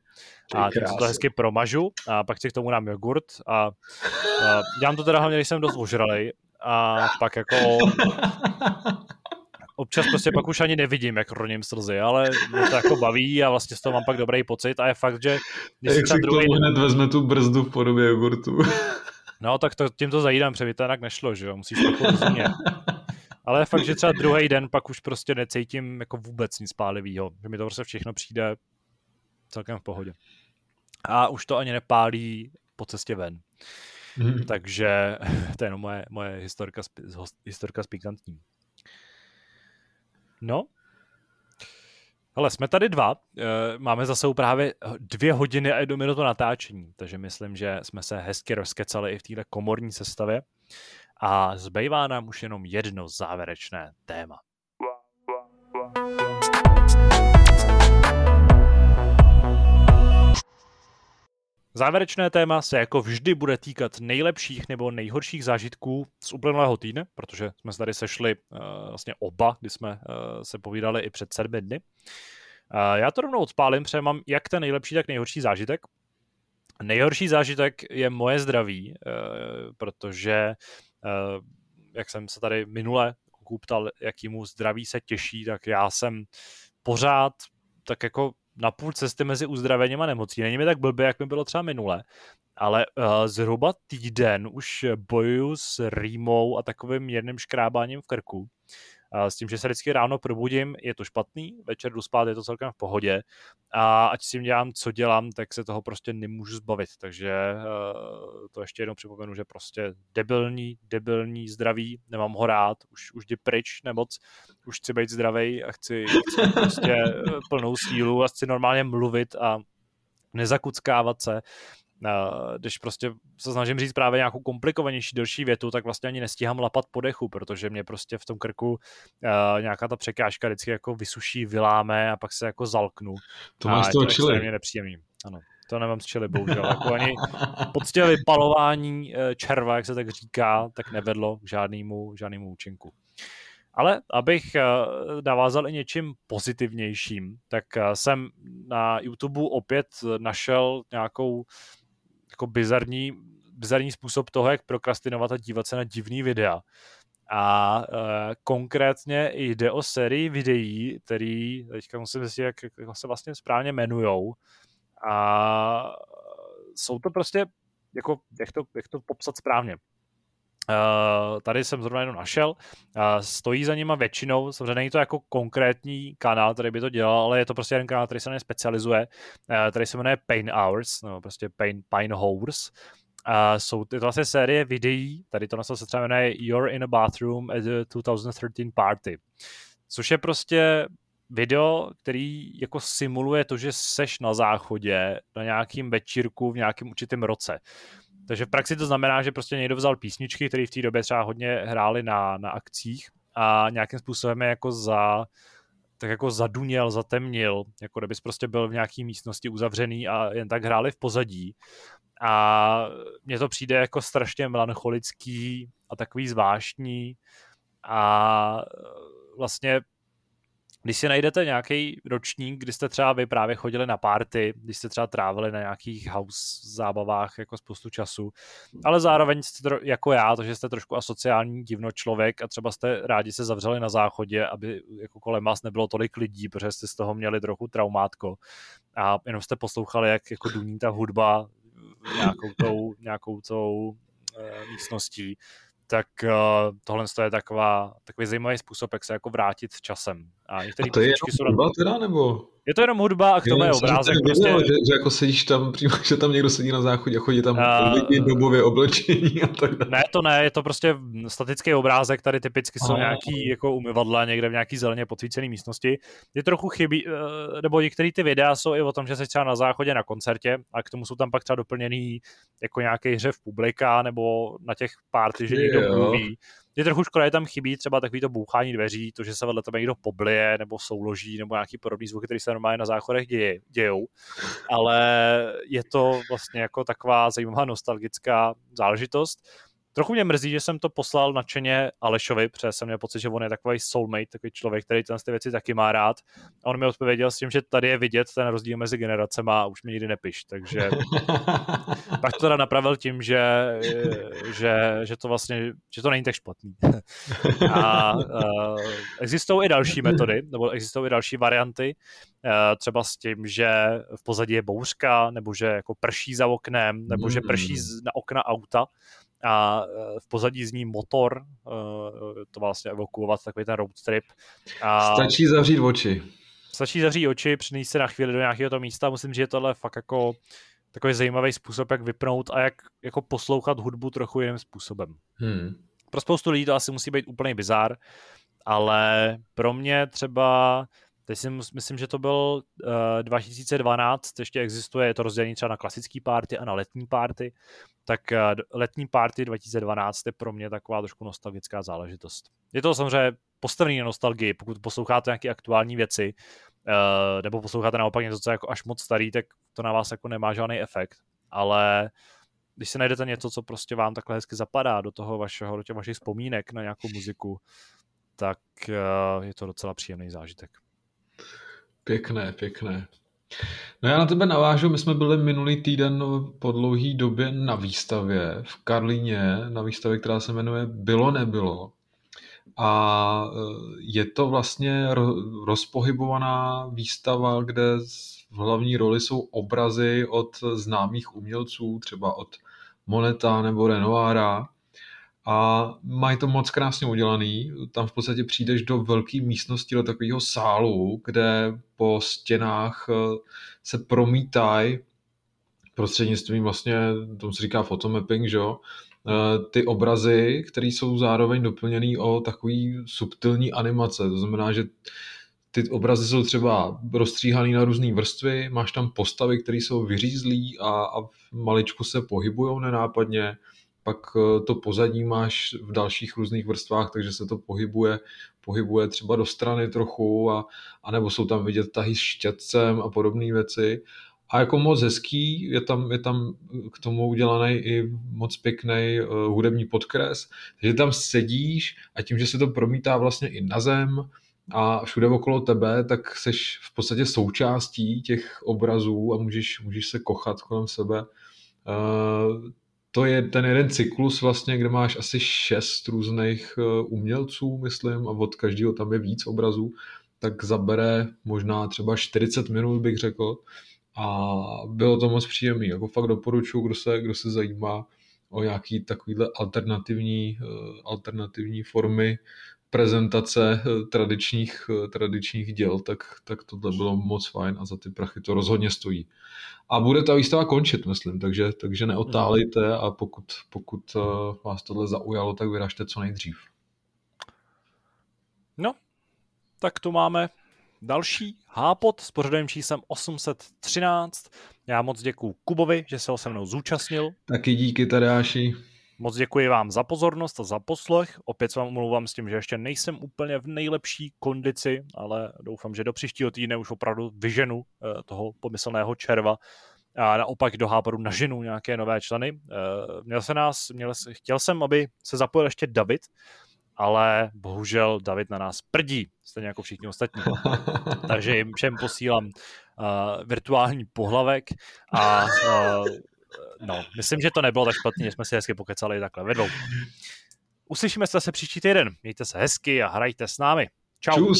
a teď to hezky promažu a pak si k tomu dám jogurt a, a dělám to teda hlavně, když jsem dost ožralej a pak jako Občas prostě pak už ani nevidím, jak roním slzy, ale mě to jako baví a vlastně z toho mám pak dobrý pocit a je fakt, že když jak si druhý... hned vezme tu brzdu v podobě jogurtu. No tak to, tím to zajídám, protože to jinak nešlo, že jo, musíš to rozumět. Ale fakt, že třeba druhý den pak už prostě necítím jako vůbec nic pálivého, že mi to prostě všechno přijde celkem v pohodě. A už to ani nepálí po cestě ven. Mm. Takže to je jenom moje, moje historka, historka s pikantním. No, ale jsme tady dva, eh, máme za sebou právě dvě hodiny a jednu minutu natáčení, takže myslím, že jsme se hezky rozkecali i v této komorní sestavě a zbývá nám už jenom jedno závěrečné téma. Závěrečné téma se jako vždy bude týkat nejlepších nebo nejhorších zážitků z uplynulého týdne, protože jsme se tady sešli uh, vlastně oba, kdy jsme uh, se povídali i před sedmi dny. Uh, já to rovnou odpálím, protože mám jak ten nejlepší, tak nejhorší zážitek. Nejhorší zážitek je moje zdraví, uh, protože jak jsem se tady minule ptal, jakýmu zdraví se těší, tak já jsem pořád tak jako na půl cesty mezi uzdravením a nemocí. Není mi tak blbě, jak mi bylo třeba minule, ale uh, zhruba týden už bojuju s rýmou a takovým mírným škrábáním v krku s tím, že se vždycky ráno probudím, je to špatný, večer jdu spát, je to celkem v pohodě. A ať si dělám, co dělám, tak se toho prostě nemůžu zbavit, takže eh, to ještě jednou připomenu, že prostě debilní, debilní zdraví, nemám ho rád, už, už jdi pryč nemoc, už chci být zdravý a chci, chci prostě eh, plnou sílu a chci normálně mluvit a nezakuckávat se když prostě se snažím říct právě nějakou komplikovanější, delší větu, tak vlastně ani nestíhám lapat po dechu, protože mě prostě v tom krku uh, nějaká ta překážka vždycky jako vysuší, vyláme a pak se jako zalknu. To máš z toho čili. nepříjemný. Ano, to nemám z čili, bohužel. Jako ani poctivě vypalování eh, červa, jak se tak říká, tak nevedlo k žádnému, žádnému účinku. Ale abych eh, navázal i něčím pozitivnějším, tak jsem na YouTube opět našel nějakou jako bizarní, bizarní způsob toho, jak prokrastinovat a dívat se na divný videa. A uh, konkrétně jde o sérii videí, který teďka musím zjistit, jak, jak se vlastně správně jmenujou. A jsou to prostě, jako, jak to, jak to popsat správně. Uh, tady jsem zrovna jenom našel. Uh, stojí za nima většinou, samozřejmě není to jako konkrétní kanál, který by to dělal, ale je to prostě jeden kanál, který se specializuje, uh, který se jmenuje Pain Hours, no prostě Pain, Pain Hours. Uh, jsou to vlastně série videí, tady to na se třeba jmenuje You're in a bathroom at a 2013 party, což je prostě video, který jako simuluje to, že seš na záchodě na nějakým večírku v nějakém určitém roce. Takže v praxi to znamená, že prostě někdo vzal písničky, které v té době třeba hodně hrály na, na akcích a nějakým způsobem je jako za, tak jako zaduněl, zatemnil, jako kdybys prostě byl v nějaké místnosti uzavřený a jen tak hráli v pozadí. A mně to přijde jako strašně melancholický a takový zvláštní a vlastně když si najdete nějaký ročník, kdy jste třeba vy právě chodili na party, když jste třeba trávili na nějakých house zábavách jako spoustu času, ale zároveň jste tro, jako já, to, že jste trošku asociální divno člověk a třeba jste rádi se zavřeli na záchodě, aby jako kolem vás nebylo tolik lidí, protože jste z toho měli trochu traumátko. A jenom jste poslouchali, jak jako duní ta hudba nějakou tou, nějakou tou e, místností, tak uh, tohle je taková, takový zajímavý způsob, jak se jako vrátit časem. A, a to je jsou hudba teda, nebo? Je to jenom hudba a k tomu je obrázek. Prostě... že, že, jako sedíš tam, přímo, že tam někdo sedí na záchodě a chodí tam uh, lidi dobově oblečení a tak dále. Ne, to ne, je to prostě statický obrázek, tady typicky jsou uh. nějaký jako umyvadla někde v nějaký zeleně podsvícené místnosti. Je trochu chybí, uh, nebo některé ty videa jsou i o tom, že jsi třeba na záchodě na koncertě a k tomu jsou tam pak třeba doplněný jako nějaký hřev publika nebo na těch party, že někdo mluví je trochu škoda, že tam chybí třeba takový to bouchání dveří, to, že se vedle tebe někdo poblije nebo souloží nebo nějaký podobný zvuky, které se normálně na záchodech děje, dějou. Ale je to vlastně jako taková zajímavá nostalgická záležitost. Trochu mě mrzí, že jsem to poslal nadšeně Alešovi, protože jsem měl pocit, že on je takový soulmate, takový člověk, který ty věci taky má rád. A on mi odpověděl s tím, že tady je vidět ten rozdíl mezi generacemi a už mi nikdy nepiš. Takže pak to teda napravil tím, že, že, že to vlastně, že to není tak špatný. a uh, existují i další metody, nebo existují i další varianty, uh, třeba s tím, že v pozadí je bouřka, nebo že jako prší za oknem, nebo že prší na okna auta a e, v pozadí zní motor, e, to vlastně evokovat takový ten road trip. A stačí zavřít oči. Stačí zavřít oči, přinést se na chvíli do nějakého toho místa. Musím říct, že tohle je fakt jako takový zajímavý způsob, jak vypnout a jak jako poslouchat hudbu trochu jiným způsobem. Hmm. Pro spoustu lidí to asi musí být úplný bizár, ale pro mě třeba Teď si myslím, že to byl uh, eh, 2012, ještě existuje, je to rozdělení třeba na klasický party a na letní party, tak uh, letní party 2012 je pro mě taková trošku nostalgická záležitost. Je to samozřejmě postavený na nostalgii, pokud posloucháte nějaké aktuální věci, uh, nebo posloucháte naopak něco, co je jako až moc starý, tak to na vás jako nemá žádný efekt, ale když si najdete něco, co prostě vám takhle hezky zapadá do toho vašeho, do těch vašich vzpomínek na nějakou muziku, tak uh, je to docela příjemný zážitek. Pěkné, pěkné. No já na tebe navážu, my jsme byli minulý týden po dlouhý době na výstavě v Karlíně, na výstavě, která se jmenuje Bylo nebylo. A e, je to vlastně rozpohybovaná výstava, kde v hlavní roli jsou obrazy od známých umělců, třeba od Moneta nebo Renoira a mají to moc krásně udělaný. Tam v podstatě přijdeš do velké místnosti, do takového sálu, kde po stěnách eh, se promítají prostřednictvím vlastně, tomu se říká photomapping, že jo, eh, ty obrazy, které jsou zároveň doplněný o takový subtilní animace. To znamená, že ty obrazy jsou třeba rozstříhané na různé vrstvy, máš tam postavy, které jsou vyřízlí a, a maličku se pohybují nenápadně pak eh, to pozadí máš v dalších různých vrstvách, takže se to pohybuje, pohybuje třeba do strany trochu, a, a nebo jsou tam vidět tahy s štětcem a podobné věci. A jako moc hezký, je tam, je tam k tomu udělaný i moc pěkný uh, hudební podkres, takže tam sedíš a tím, že se to promítá vlastně i na zem a všude okolo tebe, tak seš v podstatě součástí těch obrazů a můžeš, můžeš se kochat kolem sebe. Uh, to je ten jeden cyklus vlastně, kde máš asi šest různých eh, umělců, myslím, a od každého tam je víc obrazů, tak zabere možná třeba 40 minut, bych řekl. A bylo to moc příjemné. Jako fakt doporučuji, kdo se, kdo se zajímá o nějaký takovýhle alternativní, eh, alternativní formy prezentace eh, tradičních, tradičních děl, tak, tak tohle bylo moc fajn a za ty prachy to rozhodně stojí. A bude ta výstava končit, myslím, takže, takže neotálejte a pokud, pokud eh, vás tohle zaujalo, tak vyražte co nejdřív. No, tak tu máme další hápot s pořadovým číslem 813. Já moc děkuji Kubovi, že se ho se mnou zúčastnil. Taky díky, Tadeáši. Moc děkuji vám za pozornost a za poslech. Opět se vám omlouvám s tím, že ještě nejsem úplně v nejlepší kondici, ale doufám, že do příštího týdne už opravdu vyženu eh, toho pomyslného červa a naopak do Háporu naženu nějaké nové členy. Eh, měl se nás, měl, chtěl jsem, aby se zapojil ještě David, ale bohužel David na nás prdí, stejně jako všichni ostatní. Takže jim všem posílám uh, virtuální pohlavek a uh, no, myslím, že to nebylo tak špatně, že jsme si hezky pokecali takhle ve dvou. Uslyšíme se zase příští týden. Mějte se hezky a hrajte s námi. Čau. Čus.